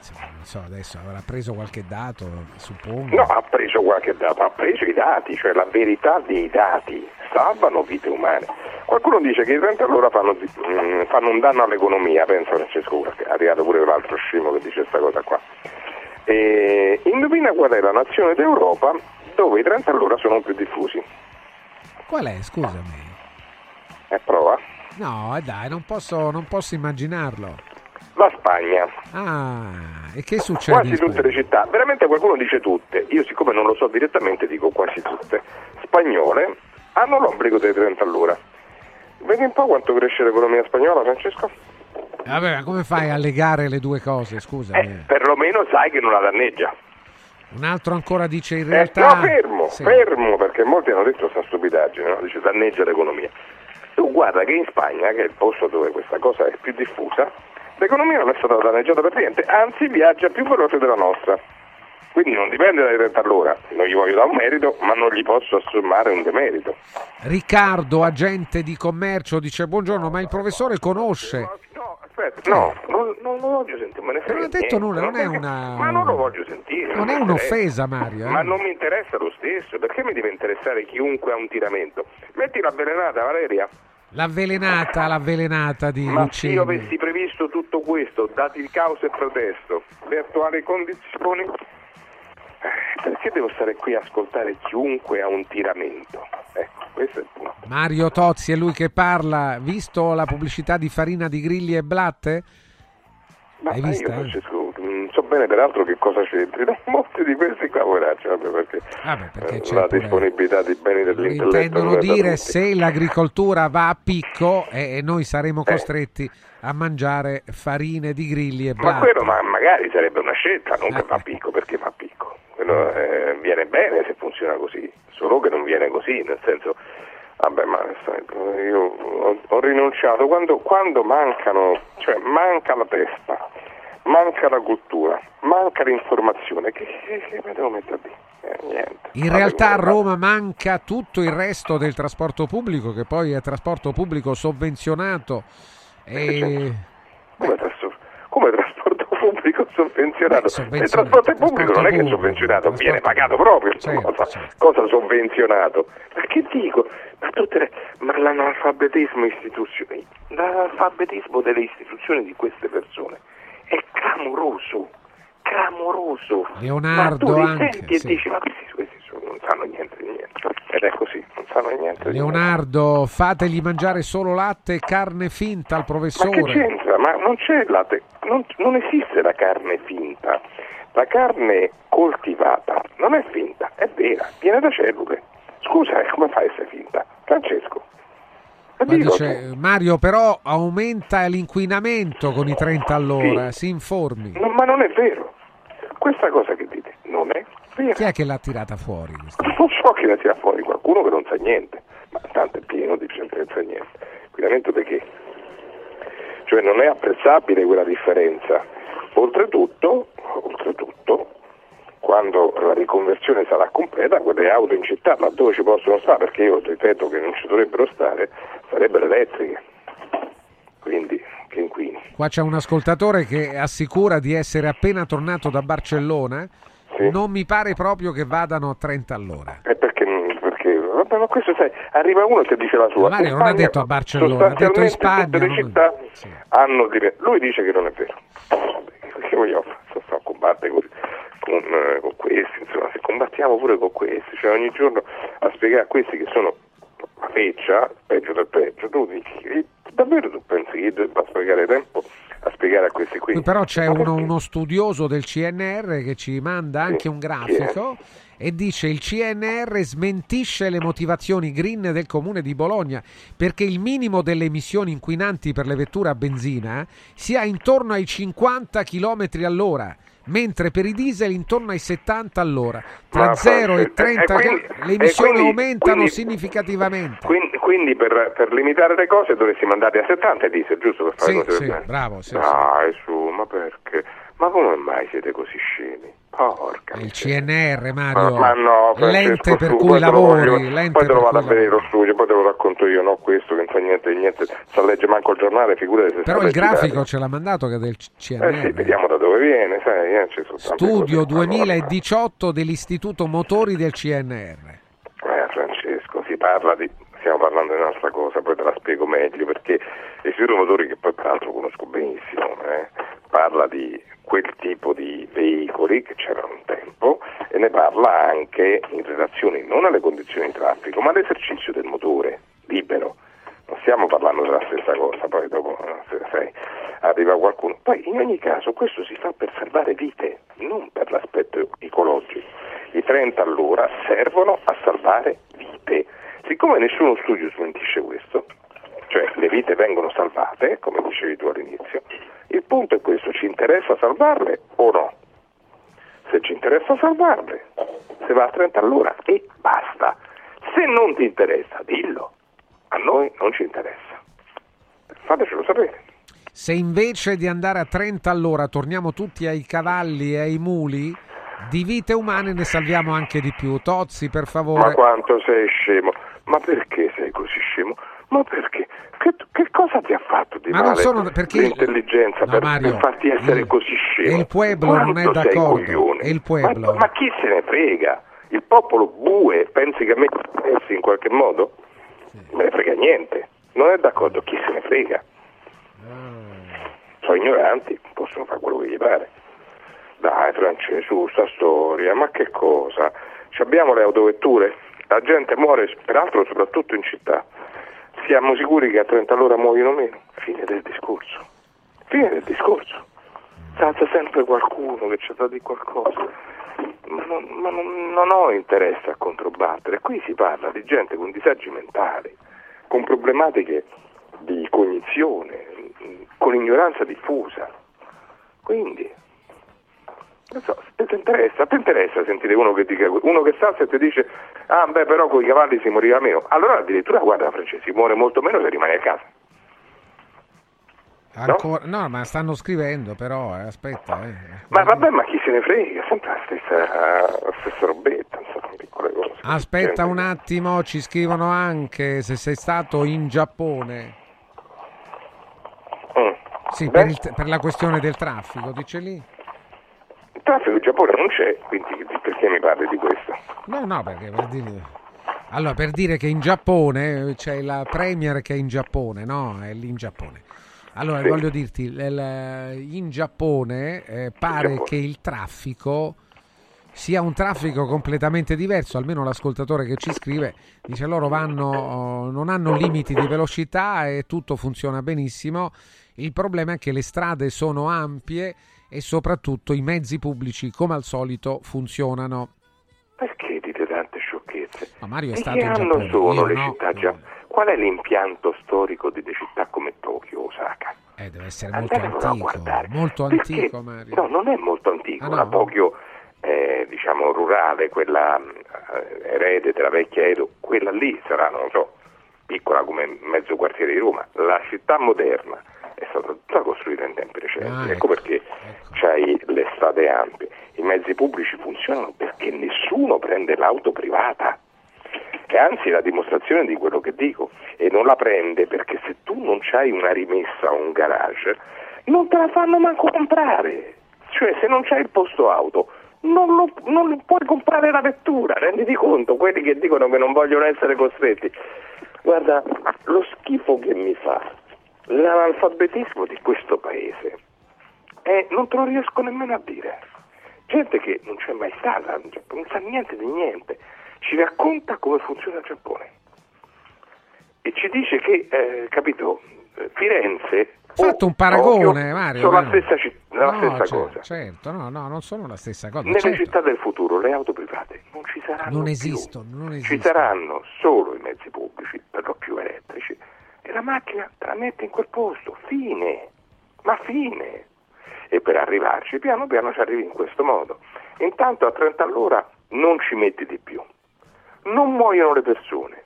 so, adesso avrà preso qualche dato, suppongo. No, ha preso qualche dato, ha preso i dati, cioè la verità dei dati, salvano vite umane. Qualcuno dice che i 30 all'ora fanno, mm, fanno un danno all'economia, penso Francesco, è arrivato pure l'altro scemo che dice questa cosa qua. E indovina qual è la nazione d'Europa dove i 30 all'ora sono più diffusi? Qual è, scusami? Eh, prova. No, dai, non posso, non posso immaginarlo. La Spagna. Ah, e che succede? Quasi tutte le città, veramente qualcuno dice tutte, io siccome non lo so direttamente dico quasi tutte, spagnole hanno l'obbligo dei 30 all'ora. Vedi un po' quanto cresce l'economia spagnola, Francesco? Vabbè, ma come fai a legare le due cose? Scusami. Eh, perlomeno sai che non la danneggia. Un altro ancora dice in Eh, realtà... no, fermo, Sì. fermo, perché molti hanno detto questa stupidaggine, no? dice danneggia l'economia. Tu guarda che in Spagna, che è il posto dove questa cosa è più diffusa, l'economia non è stata danneggiata per niente, anzi viaggia più veloce della nostra. Quindi non dipende dai 30 all'ora, non gli voglio dare un merito, ma non gli posso assommare un demerito. Riccardo, agente di commercio, dice buongiorno, ma il professore conosce... No, aspetta, no, non, non lo voglio sentire, me ne frega Non ha detto nulla, non è perché- una... Ma non lo voglio sentire. Non mi è un'offesa, Mario. eh. Ma non mi interessa lo stesso, perché mi deve interessare chiunque ha un tiramento? Metti l'avvelenata, Valeria. L'avvelenata, l'avvelenata di Ma se io avessi previsto tutto questo, dati il caos e protesto, le attuali condizioni, eh, perché devo stare qui a ascoltare chiunque ha un tiramento? Ecco, questo è il punto. Mario Tozzi è lui che parla. Visto la pubblicità di farina di grilli e blatte? Ma Hai eh? Francesco, bene peraltro che cosa c'entrino molti di questi qua, poveracci, vabbè, perché, Vabbè, perché eh, la disponibilità di beni dell'intelletto Intendono dire se l'agricoltura va a picco e e noi saremo Eh. costretti a mangiare farine di grilli e Ma blatte. quello ma magari sarebbe una scelta, non che va a picco, perché va a picco. Quello eh, viene bene se funziona così, solo che non viene così, nel senso, vabbè ma io ho, ho rinunciato, quando, quando mancano, cioè manca la testa, manca la cultura, manca l'informazione, che, che, che mi devo mettere dire? Eh, niente. In realtà a Roma manca tutto il resto del trasporto pubblico, che poi è trasporto pubblico sovvenzionato. E... Come, trasporto, come trasporto pubblico sovvenzionato? Beh, sovvenzionato, Il trasporto pubblico trasporto non è che è sovvenzionato, viene pagato proprio. Certo, cosa, cosa sovvenzionato? Ma che dico? Ma, tutte le- ma l'analfabetismo l'analfabetismo delle istituzioni di queste persone è clamoroso, clamoroso. Leonardo ma tu li anche, senti e sì. dici, ma questi, questi sono- non sanno niente di niente. Ed è così, non sanno niente di niente. Leonardo, fategli mangiare solo latte e carne finta al Ma che professore. c'entra? Ma non c'è latte, non, non esiste la carne finta. La carne coltivata non è finta, è vera, viene da cellule. Scusa, eh, come fa a essere finta? Francesco. Dice, Mario, però aumenta l'inquinamento con i 30 all'ora, si informi. No, ma non è vero. Questa cosa che dite non è vera. Chi è che l'ha tirata fuori? Non so chi la tira fuori, qualcuno che non sa niente, ma tanto è pieno di gente che non sa niente. Inquinamento perché? Cioè non è apprezzabile quella differenza. Oltretutto, oltretutto, quando la riconversione sarà completa, quelle auto in città, laddove ci possono stare, perché io ripeto che non ci dovrebbero stare, sarebbero elettriche. Quindi che inquini. Qua c'è un ascoltatore che assicura di essere appena tornato da Barcellona. Non mi pare proprio che vadano a 30 all'ora. E perché, perché vabbè, ma questo sai, arriva uno che dice la sua. Mario In non ha detto a Barcellona, ha detto in Spagna. Tutte le non- città hanno dire- Lui dice che non è vero. Che vogliamo fare? Sto- a combattere con, con, eh, con questi, insomma, se combattiamo pure con questi, cioè ogni giorno a spiegare a questi che sono la feccia, peggio del peggio, tu dici, davvero tu pensi che io debba sprecare tempo a spiegare a questi qui? Però c'è uno, uno studioso del CNR che ci manda anche un grafico e dice il CNR smentisce le motivazioni green del comune di Bologna perché il minimo delle emissioni inquinanti per le vetture a benzina sia intorno ai 50 km all'ora mentre per i diesel intorno ai 70 all'ora tra Ma 0 e Francesco, e 30 quindi- le emissioni e quindi- aumentano quindi- significativamente Quindi, per, per limitare le cose dovresti mandarli a 70 diesel, giusto? Per fare Sì, cose sì, bravo, sì, Dai, su, ma perché? Ma come mai siete così scemi? Porca il CNR Mario Ma, ma no, l'ente per cui poi te lo lavori poi te lo vado a vedere lo studio, poi te lo racconto io, no? Questo che non fa niente di niente, sa legge manco il giornale, figurati se Però il grafico ce l'ha mandato che è del CNR. Eh sì, vediamo da dove viene, sai, eh, Studio cose. 2018 dell'Istituto Motori del CNR. Eh, Francesco, si parla di. Stiamo parlando di un'altra cosa, poi te la spiego meglio perché l'Istituto Motori, che poi peraltro conosco benissimo, eh, parla di quel tipo di veicoli che c'erano un tempo e ne parla anche in relazione non alle condizioni di traffico, ma all'esercizio del motore libero. Non stiamo parlando della stessa cosa, poi dopo eh, se- arriva qualcuno. Poi in ogni caso questo si fa per salvare vite, non per l'aspetto ecologico. I 30 all'ora servono a salvare vite. Siccome nessuno studio smentisce questo, cioè le vite vengono salvate, come dicevi tu all'inizio, il punto è questo, ci interessa salvarle o no? Se ci interessa salvarle, se va a 30 all'ora e basta. Se non ti interessa, dillo. A noi non ci interessa. Fatecelo sapere. Se invece di andare a 30 all'ora torniamo tutti ai cavalli e ai muli, di vite umane ne salviamo anche di più. Tozzi, per favore. Ma quanto sei scemo? Ma perché sei così scemo? Ma perché? Che, che cosa ti ha fatto di Ma non male sono- perché- l'intelligenza No, per, Mario, per farti essere il- così scemo? il pueblo non è Quanto d'accordo, coglione? il pueblo. Ma, ma chi se ne frega? Il popolo bue, pensi che a me interessi in qualche modo? Me ne frega niente. Non è d'accordo, chi se ne frega? Sono ignoranti, possono fare quello che gli pare. Dai Francesco, sta storia, ma che cosa? Ci abbiamo le autovetture? La gente muore, peraltro soprattutto in città. Siamo sicuri che a 30 all'ora muoiono meno? Fine del discorso. Fine del discorso. Salta sempre qualcuno che ci da di qualcosa. Ma, non, ma non- non ho interesse a controbattere. Qui si parla di gente con disagi mentali, con problematiche di cognizione, con ignoranza diffusa. Quindi, non so, se ti interessa, ti interessa sentire uno che, dica, uno che salsa e ti dice ah beh però con i cavalli si moriva meno. Allora addirittura guarda Francesco, si muore molto meno se rimane a casa. Ancora- no? ma stanno scrivendo però, eh, aspetta. eh. Ma vabbè, ma chi se ne frega, sempre la stessa, la stessa robetta, insomma, piccole cose. Aspetta un attimo, ci scrivono anche se sei stato in Giappone. Sì, per, il- per la questione del traffico, dice lì. Il traffico in Giappone non c'è, quindi perché mi parli di questo? No, no, perché per dire... Allora, per dire che in Giappone c'è la Premier che è in Giappone, no? È lì in Giappone. Allora, Sì. voglio dirti, in Giappone eh, pare Giappone. che il traffico sia un traffico completamente diverso, almeno l'ascoltatore che ci scrive dice loro vanno, oh, non hanno limiti di velocità e tutto funziona benissimo. Il problema è che le strade sono ampie e soprattutto i mezzi pubblici, come al solito, funzionano. Perché dite tante sciocchezze? Ma Mario è stato che in anno Giappone, sono io le no. città già? Qual è l'impianto storico di città come Tokyo, Osaka? Eh, deve essere molto Andatevelo a antico, molto Perché- antico Mario. No, non è molto antico, Ah, no? la Tokyo eh, diciamo rurale, quella eh, erede della vecchia Edo, quella lì sarà, non so, piccola come mezzo quartiere di Roma. La città moderna è stata tutta costruita in tempi recenti, Ah, ecco perché c'hai le strade ampie. I mezzi pubblici funzionano perché nessuno prende l'auto privata. E anzi la dimostrazione di quello che dico, e non la prende perché se tu non hai una rimessa o un garage, non te la fanno manco comprare. Cioè se non c'hai il posto auto, non, lo- non puoi comprare la vettura, renditi conto, quelli che dicono che non vogliono essere costretti. Guarda, lo schifo che mi fa l'analfabetismo di questo paese, eh, non te lo riesco nemmeno a dire. Gente che non c'è mai stata, in Giappone, non sa niente di niente, ci racconta come funziona il Giappone e ci dice che, eh, capito, Firenze fatto un paragone, Mario. sono la stessa, citt- la No, stessa cer- cosa. Certo, no, no, non sono la stessa cosa. Nelle certo. città del futuro le auto private non ci saranno Non più. esistono, non Ci esistono. saranno solo i mezzi pubblici, per lo più elettrici, e la macchina te la mette in quel posto, fine, ma fine. E per arrivarci, piano piano ci arrivi in questo modo. Intanto a 30 all'ora non ci metti di più. Non muoiono le persone.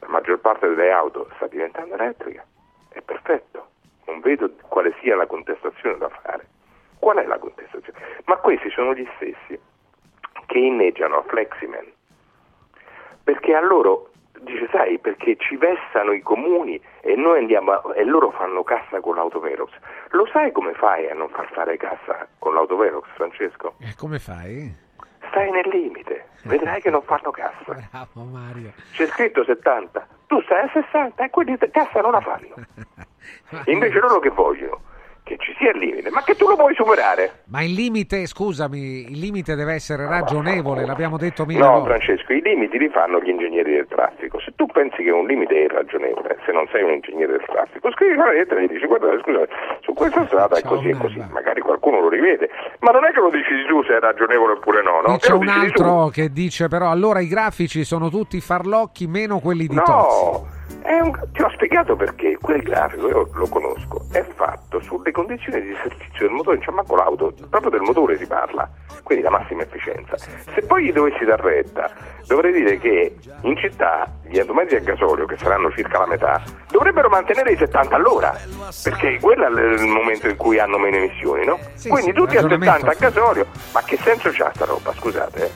La maggior parte delle auto sta diventando elettrica. È perfetto. Non vedo quale sia la contestazione da fare. Qual è la contestazione? Ma questi sono gli stessi che inneggiano a Fleximan perché a loro dice sai perché ci vessano i comuni e noi andiamo a- e loro fanno cassa con l'autovelox lo sai come fai a non far fare cassa con l'autovelox Francesco? Eh, come fai? stai nel limite vedrai che non fanno cassa Bravo Mario. c'è scritto 70 tu stai a 60 e quelli cassa non la fanno invece loro che vogliono? Che ci sia il limite ma che tu lo puoi superare Ma il limite, scusami, il limite deve essere ragionevole, l'abbiamo detto mille No, volte. Francesco, i limiti li fanno gli ingegneri del traffico. Se tu pensi che un limite è irragionevole, se non sei un ingegnere del traffico, scrivi una lettera e gli dici guarda, scusa, su questa strada è così e così. Magari qualcuno lo rivede, ma non è che lo dici tu se è ragionevole oppure no, no? C'è un dici tu. altro che dice però allora i grafici sono tutti farlocchi meno quelli di Tozzi. No, è un- ti ho spiegato perché quel grafico, io lo conosco, è fatto sulle condizioni di esercizio del motore, c'è manco l'auto, proprio del motore si parla. quindi la massima efficienza. Se poi gli dovessi dar retta, dovrei dire che in città gli automezzi a gasolio, che saranno circa la metà, dovrebbero mantenere i 70 all'ora, perché quello è il momento in cui hanno meno emissioni, no? Quindi tutti a ragionamento. 70 a gasolio, ma che senso c'ha sta roba, scusate? eh?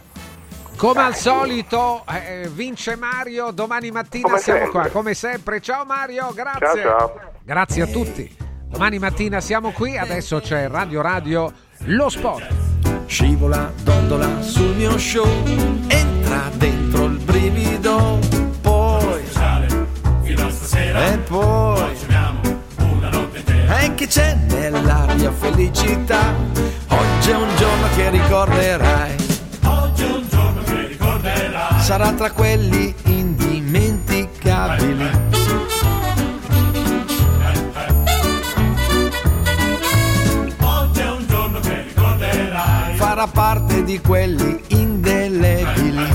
Come al solito eh, vince Mario, domani mattina Come siamo sempre. qua, come sempre. Ciao Mario, grazie. Ciao, ciao. Grazie a tutti. Domani mattina siamo qui, adesso c'è Radio Radio Lo Sport. Scivola, dondola sul mio show, entra dentro il brivido, poi e poi e che c'è nell'aria felicità, oggi è un giorno che ricorderai, sarà tra quelli indimenticabili. Oggi è un giorno che ricorderai. farà parte di quelli indelebili.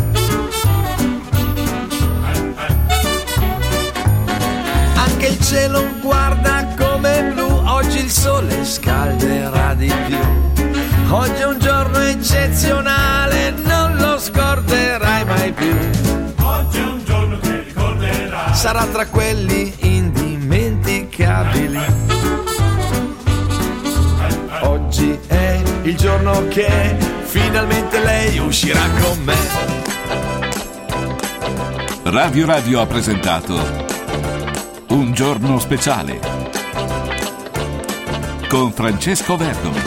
Anche il cielo guarda come blu, oggi il sole scalderà di più. Oggi è un giorno eccezionale, non lo scorderai mai più. Oggi è un giorno che ricorderai. Sarà tra quelli indimenticabili. Oggi è il giorno che finalmente lei uscirà con me. Radio Radio ha presentato Un giorno speciale con Francesco Verdomi.